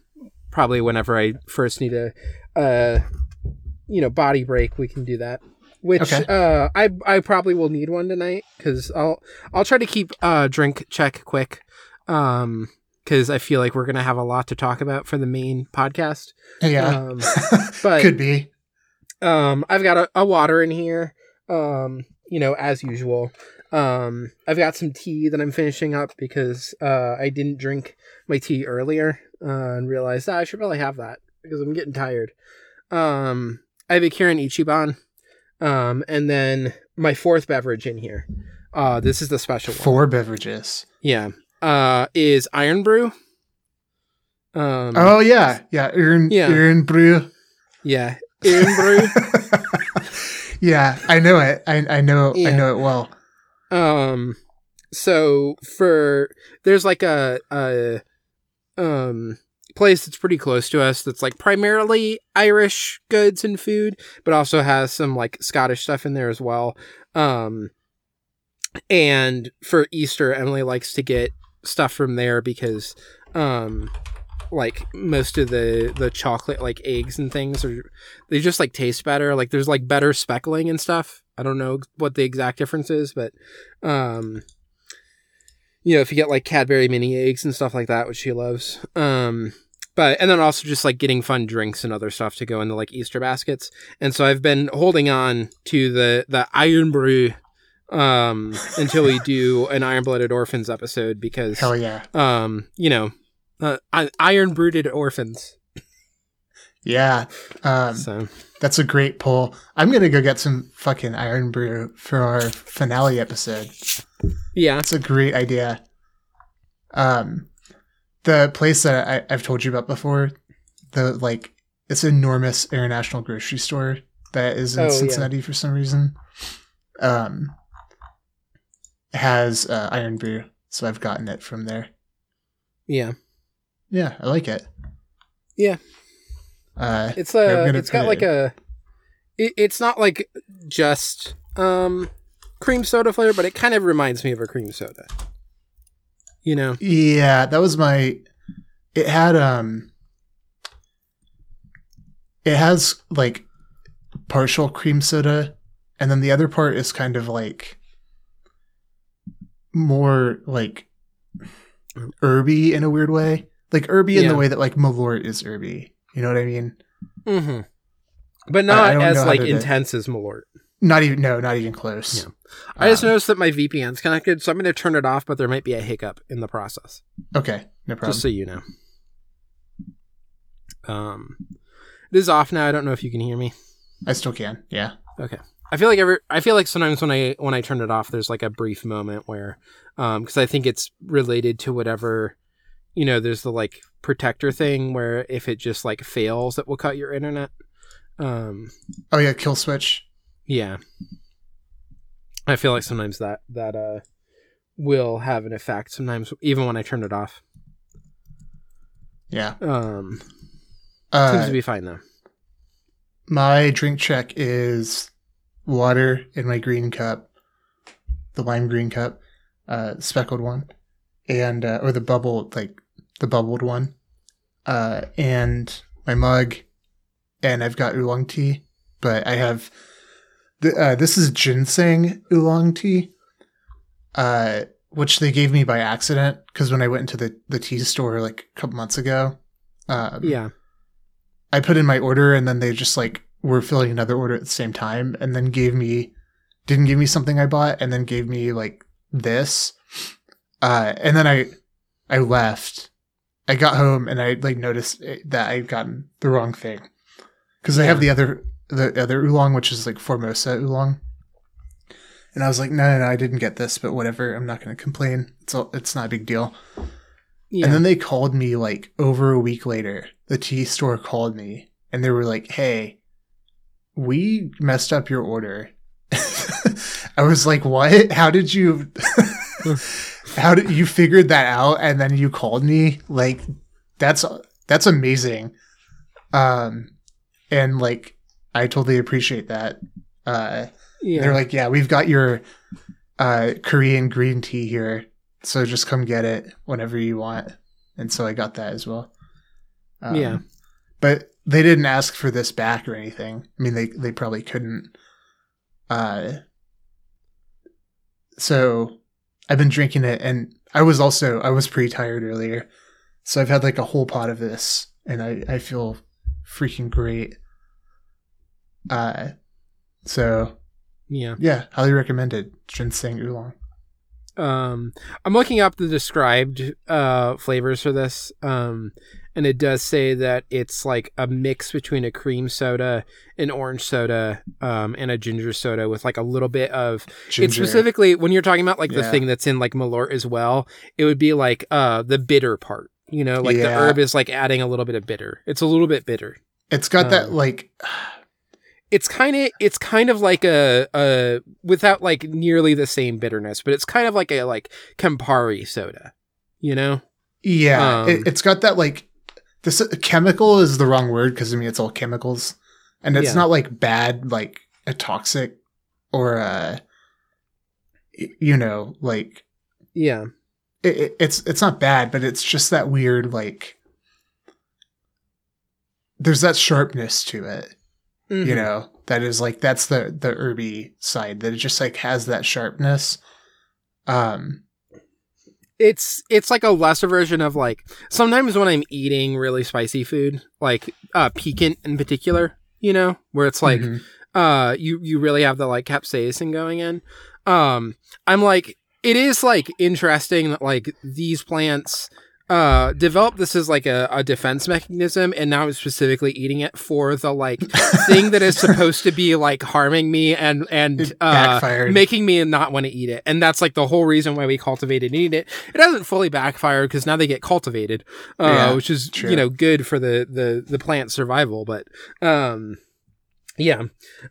probably whenever I first need a, uh, you know, body break, we can do that. Which Okay. uh, I I probably will need one tonight because I'll I'll try to keep uh drink check quick. Um, because I feel like we're gonna have a lot to talk about for the main podcast. Yeah. Um, <laughs> but Could be. um, I've got a, a water in here. Um, you know, as usual. Um, I've got some tea that I'm finishing up because uh, I didn't drink my tea earlier uh, and realized ah, I should probably have that because I'm getting tired. Um, I have a Kirin Ichiban. Um, and then my fourth beverage in here. Uh, this is the special one. Four beverages. Yeah. Uh, is Irn-Bru. Um, Oh yeah, yeah. Iron, Yeah. Irn-Bru. yeah. Irn-Bru. <laughs> yeah, I know it. I I know I know it well. Um, so for there's like a a um place that's pretty close to us that's like primarily Irish goods and food, but also has some like Scottish stuff in there as well. Um, and for Easter, Emily likes to get stuff from there because um like most of the the chocolate like eggs and things are they just like taste better like there's like better speckling and stuff i don't know what the exact difference is but um you know if you get like cadbury mini eggs and stuff like that which she loves um but and then also just like getting fun drinks and other stuff to go into like easter baskets and so i've been holding on to the the Irn-Bru um <laughs> until we do an iron blooded orphans episode because Hell yeah. um you know uh, iron brooded orphans Yeah. Um, so that's a great pull. I'm gonna go get some fucking Irn-Bru for our finale episode. yeah That's a great idea. Um, the place that I, I've told you about before, the like, it's enormous international grocery store that is in Oh, yeah. Cincinnati for some reason. Um, has uh, Irn-Bru, so I've gotten it from there. yeah Yeah, I like it. Yeah. Uh, it's a it's got put like it- a it, it's not like just um cream soda flavor but it kind of reminds me of a cream soda you know Yeah, that was my. It had um. It has like partial cream soda, and then the other part is kind of like more like herby in a weird way, like herby in the way that like Malort is herby. You know what I mean? mm-hmm. but not don't as like intense as malort Not even no, not even close. Yeah. i just Um, noticed that my vpn's connected so i'm going to turn it off but there might be a hiccup in the process Okay, no problem. just so you know um it is off now i don't know if you can hear me I still can. Yeah. Okay. I feel like every I feel like sometimes when I when I turn it off, there's like a brief moment where, um, because I think it's related to whatever, you know, there's the like protector thing where if it just like fails, it will cut your internet. Um, Oh yeah, kill switch. Yeah. I feel like sometimes that that uh will have an effect. Sometimes even when I turn it off. Yeah. Um, Uh, seems to be fine though. My drink check is water in my green cup, the lime green cup, uh, speckled one, and uh, or the bubble like the bubbled one, uh, and my mug, and I've got oolong tea, but I have uh, this is ginseng oolong tea, uh, which they gave me by accident because when I went into the the tea store like a couple months ago, um, Yeah. I put in my order and then they just like were filling another order at the same time and then gave me didn't give me something I bought and then gave me like this. Uh and then I I left I got home and I like noticed it- that I'd gotten the wrong thing because I have the other the other oolong, which is like Formosa oolong. And I was like, no, no, no, I didn't get this, but whatever. I'm not going to complain. It's all, it's not a big deal. Yeah. And then they called me like over a week later. The tea store called me and they were like, "Hey, we messed up your order." <laughs> I was like, "What? How did you <laughs> How did you figured that out and then you called me?" Like that's that's amazing. Um and like I totally appreciate that. Uh yeah. they're like, "Yeah, we've got your uh Korean green tea here. So just come get it whenever you want." And so I got that as well. Um, Yeah. But they didn't ask for this back or anything. I mean, they they probably couldn't. Uh so I've been drinking it and I was also I was pretty tired earlier. So I've had like a whole pot of this and I I feel freaking great. Uh so yeah. yeah, highly recommended ginseng oolong. Um, I'm looking up the described uh, flavors for this, um, and it does say that it's like a mix between a cream soda, an orange soda, um, and a ginger soda with like a little bit of. It's specifically when you're talking about like the thing that's in like Malort as well. It would be like uh the bitter part. You know, like the herb is like adding a little bit of bitter. It's a little bit bitter. It's got that um, like it's kind of it's kind of like a a without like nearly the same bitterness, but it's kind of like a like Campari soda, you know? Yeah, Um, it, it's got that like this chemical is the wrong word because I mean it's all chemicals, and it's Yeah. not like bad, like a toxic or a you know like Yeah, it, it- it's it's not bad, but it's just that weird like there's that sharpness to it, you Mhm. know, that is like that's the the herby side that it just like has that sharpness. Um, it's it's like a lesser version of like sometimes when I'm eating really spicy food, like uh piquant in particular, you know, where it's like mhm. uh you you really have the like capsaicin going in um i'm like it is like interesting that like these plants uh develop this as like a, a defense mechanism and now i'm specifically eating it for the like <laughs> thing that is supposed to be like harming me and and uh making me not want to eat it and that's like the whole reason why we cultivated and eat it it hasn't fully backfired because now they get cultivated uh Yeah, which is true. you know good for the the the plant survival but um yeah.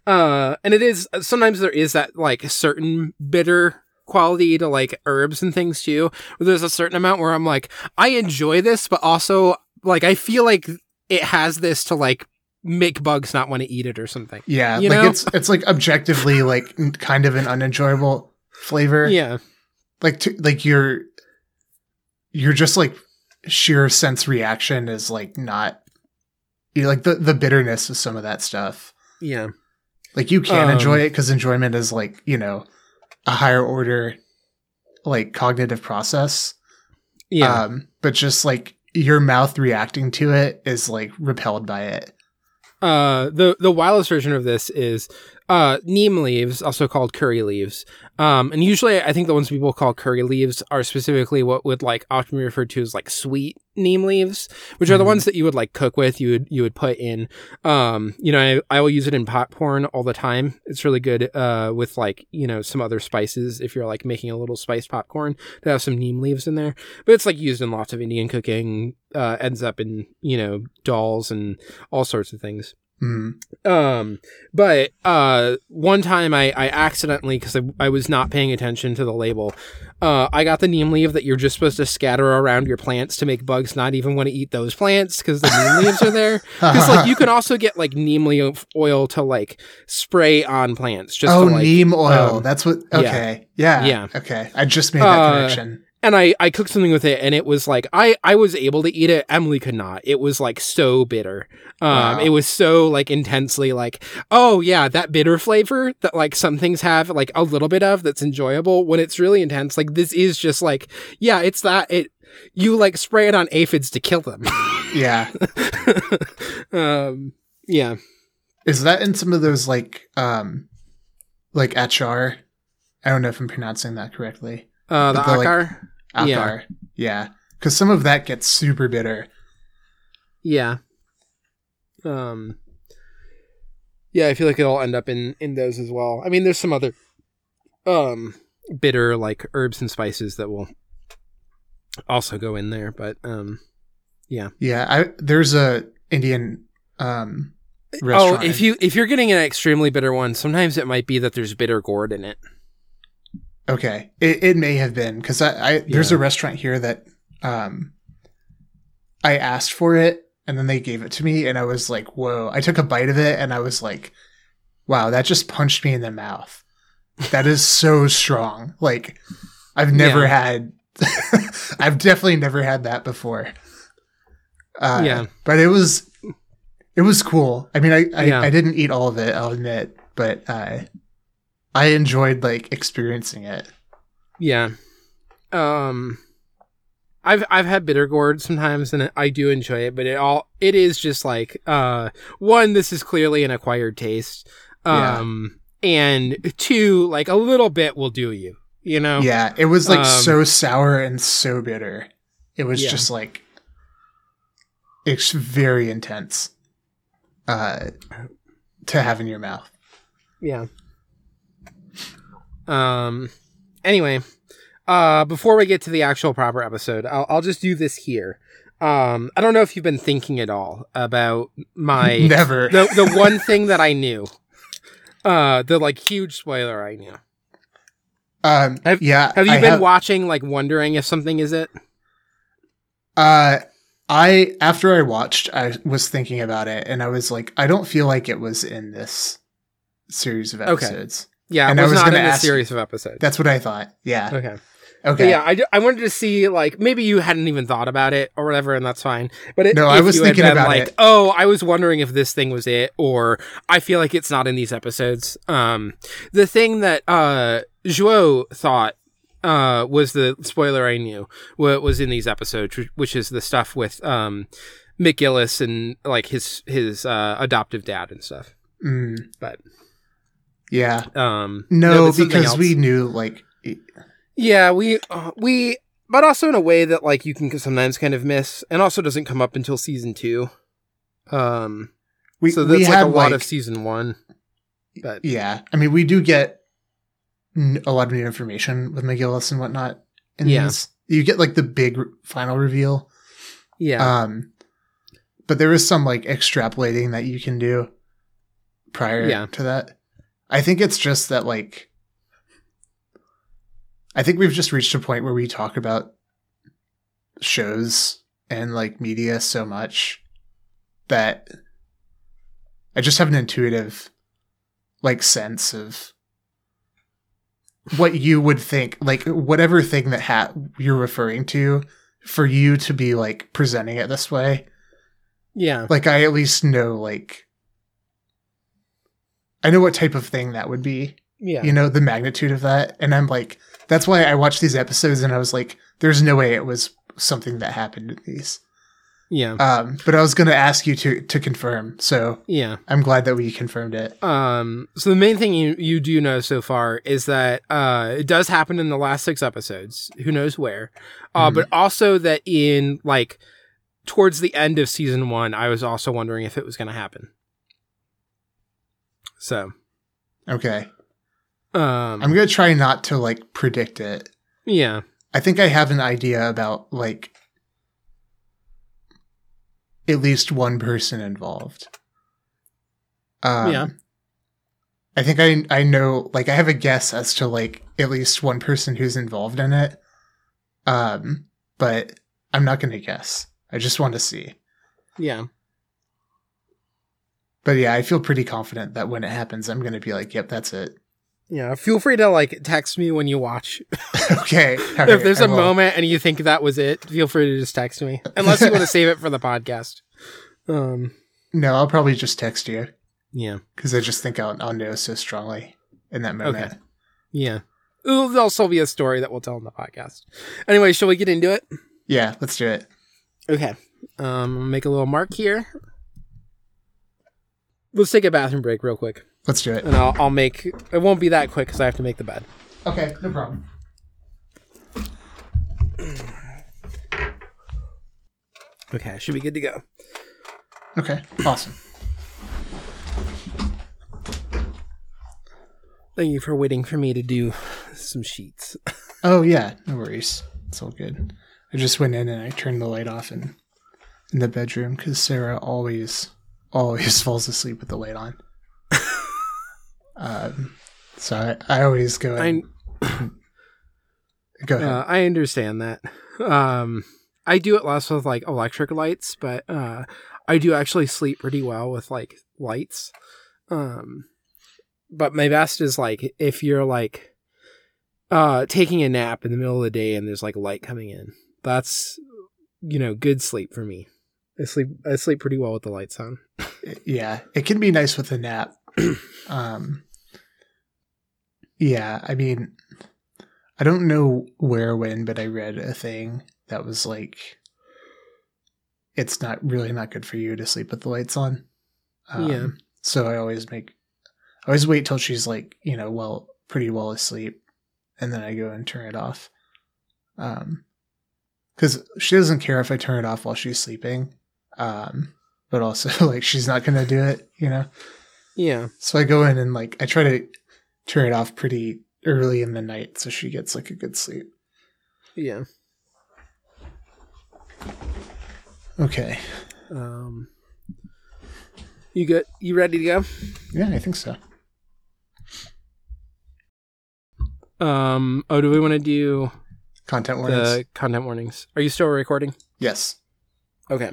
Uh, and it is sometimes there is that like certain bitter quality to like herbs and things too. There's a certain amount where I'm like, I enjoy this, but also like I feel like it has this to like make bugs not want to eat it or something. Yeah, You like know? it's it's like objectively like kind of an unenjoyable flavor. Yeah. like to, like you're you're just like sheer sense reaction is like not you like the the bitterness of some of that stuff. Yeah. Like you can Um, enjoy it because enjoyment is like you know a higher order like cognitive process. Yeah. Um, but just like your mouth reacting to it is like repelled by it. uh the the wildest version of this is uh neem leaves also called curry leaves. Um and usually i think the ones people call curry leaves are specifically what would like often be referred to as like sweet neem leaves which are the Mhm. ones that you would like cook with you would you would put in. Um you know I, I will use it in popcorn all the time. It's really good uh with like you know some other spices if you're like making a little spiced popcorn to have some neem leaves in there. But it's like used in lots of indian cooking uh ends up in you know dolls and all sorts of things Mm. um, but uh, one time I, I accidentally, because I, I was not paying attention to the label, uh, I got the neem leaf that you're just supposed to scatter around your plants to make bugs not even want to eat those plants because the neem leaves are there. <laughs> Because like you can also get like neem leaf oil to like spray on plants. Just oh, to, like, neem oil. um, That's what. yeah. Okay. Yeah. Yeah. Okay. I just made that Uh, connection. And I, I cooked something with it and it was like I, I was able to eat it emily could not it was like so bitter um Wow. it was so like intensely like oh yeah that bitter flavor that like some things have like a little bit of that's enjoyable when it's really intense like this is just like yeah it's that it you like spray it on aphids to kill them <laughs> Yeah. <laughs> um yeah Is that in some of those like um like achar? I don't know if I'm pronouncing that correctly. uh the the, like, Akar. Yeah. Yeah. because some of that gets super bitter. Yeah. Um. Yeah, I feel like it'll end up in in those as well. I mean, there's some other um bitter like herbs and spices that will also go in there, but um Yeah, Yeah, I there's a Indian um oh, if you if you're getting an extremely bitter one, sometimes it might be that there's bitter gourd in it. Okay, it, it may have been because I, I there's Yeah. a restaurant here that um I asked for it and then they gave it to me and I was like, whoa! I took a bite of it and I was like, wow, that just punched me in the mouth. That is so strong. Like I've never Yeah. had. <laughs> I've definitely never had that before. Uh, Yeah. but it was it was cool. I mean, I I, Yeah. I didn't eat all of it. I'll admit, but uh, I enjoyed like experiencing it. Yeah. Um I've I've had bitter gourd sometimes and I do enjoy it, but it all it is just like uh one this is clearly an acquired taste. Yeah. Um and two like a little bit will do you, you know? Yeah, it was like Um, so sour and so bitter. It was Yeah. just like it's very intense uh to have in your mouth. Yeah. Um anyway, uh before we get to the actual proper episode, I'll I'll just do this here. Um I don't know if you've been thinking at all about my <laughs> Never. the the one thing that I knew. Uh the like huge spoiler I knew. um Have- yeah. Have you I been watching like wondering if something is it? uh I after I watched I was thinking about it and I was like I don't feel like it was in this series of Okay. Yeah, And it I was, was not in ask- series of episodes. That's what I thought. Yeah. okay. Okay. But yeah, I, I wanted to see like maybe you hadn't even thought about it or whatever, and that's fine. But it, No, I was thinking been about like, it. oh, I was wondering if this thing was it, or I feel like it's not in these episodes. Um, the thing that uh Joe thought uh was the spoiler I knew what was in these episodes, which- is the stuff with um McGillis and like his his uh, adoptive dad and stuff. Mm, But yeah. um, No, something because we knew like it- Yeah, we uh, we but also in a way that like you can sometimes kind of miss and also doesn't come up until season 2. Um we so we that's like had a lot like, of season 1. But Yeah, I mean, we do get a lot of new information with McGillis and whatnot. In Yeah. you get like the big final reveal. yeah. Um, but there is some like extrapolating that you can do prior Yeah. to that. I think it's just that like, I think we've just reached a point where we talk about shows and like media so much that I just have an intuitive like sense of what you would think like whatever thing that ha- you're referring to for you to be like presenting it this way yeah. like i at least know like i know what type of thing that would be Yeah. you know the magnitude of that and i'm like that's why i watched these episodes and i was like there's no way it was something that happened in these yeah. um but i was going to ask you to to confirm so yeah. i'm glad that we confirmed it Um so the main thing you you do know so far is that uh it does happen in the last 6 episodes. Who knows where. Uh Mhm. but also that in like towards the end of season 1 I was also wondering if it was going to happen. So, okay um i'm going to try not to like predict it yeah. I think I have an idea about like at least one person involved. Um, Yeah. I think I I know like I have a guess as to like at least one person who's involved in it. Um, but I'm not going to guess. I just want to see. Yeah. But yeah, I feel pretty confident that when it happens, I'm going to be like, "Yep, that's it." Yeah, feel free to like text me when you watch. <laughs> okay. <laughs> All if there's I a will. moment and you think that was it, feel free to just text me. Unless you want to save it for the podcast. Um, No, I'll probably just text you yeah, because I just think I'll, I'll know so strongly in that moment. Okay. yeah. There'll still be a story that we'll tell in the podcast. Anyway, shall we get into it? Yeah, let's do it. Okay. Um, I'll make a little mark here. Let's take a bathroom break real quick, Let's do it. and I'll I'll make. It won't be that quick because I have to make the bed. Okay, no problem. Okay, should be good to go. Okay, awesome. Thank you for waiting for me to do some sheets. <laughs> Oh yeah, no worries. It's all good. I just went in and I turned the light off in in the bedroom because Sarah always always <laughs> falls asleep with the light on. um, so I, I always go. I <clears throat> go ahead. uh, I understand that. Um, I do it less with like electric lights, but uh, I do actually sleep pretty well with like lights. Um, but my best is like if you're like uh taking a nap in the middle of the day and there's like light coming in. That's you know good sleep for me. I sleep I sleep pretty well with the lights on. yeah, it can be nice with a nap. <clears throat> um, yeah, I mean, I don't know where when, but I read a thing that was like, it's not really not good for you to sleep with the lights on. Um, Yeah. So I always make, I always wait till she's like, you know, well, pretty well asleep, and then I go and turn it off. Um, because she doesn't care if I turn it off while she's sleeping. Um, but also <laughs> like she's not gonna do it, you know. Yeah. So I go in and like I try to turn it off pretty early in the night so she gets like a good sleep. Yeah. Okay. Um You good? You ready to go? Yeah, I think so. Um oh do we want to do Content warnings. the content warnings? Are you still recording? yes. Okay.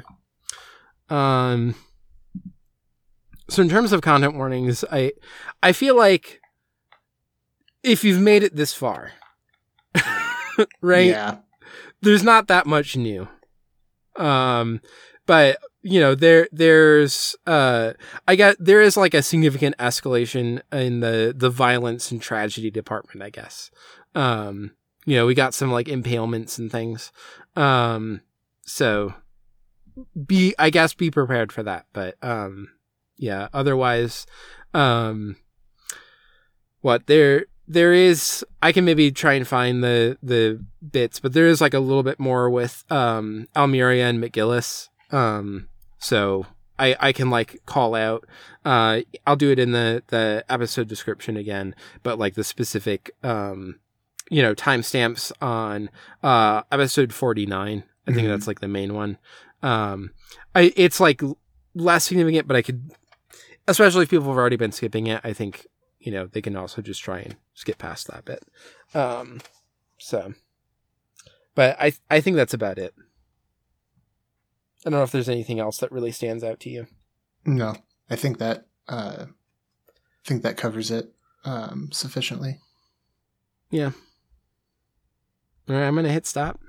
Um so in terms of content warnings, I I feel like if you've made it this far, <laughs> right? Yeah. There's not that much new. Um but you know there there's uh I got there is like a significant escalation in the the violence and tragedy department, I guess. Um you know, we got some like impalements and things. Um so be I guess be prepared for that, but um yeah, otherwise um what there there is I can maybe try and find the the bits, but there is like a little bit more with um Almiria and McGillis. Um so I I can like call out uh I'll do it in the the episode description again, but like the specific um you know timestamps on uh episode 49. I think Mhm. that's like the main one. Um I it's like less significant, but I could especially if people have already been skipping it, I think you know they can also just try and skip past that bit um so but i i think that's about it i don't know if there's anything else that really stands out to you No. I think that uh I think that covers it um sufficiently. Yeah. All right i'm gonna hit stop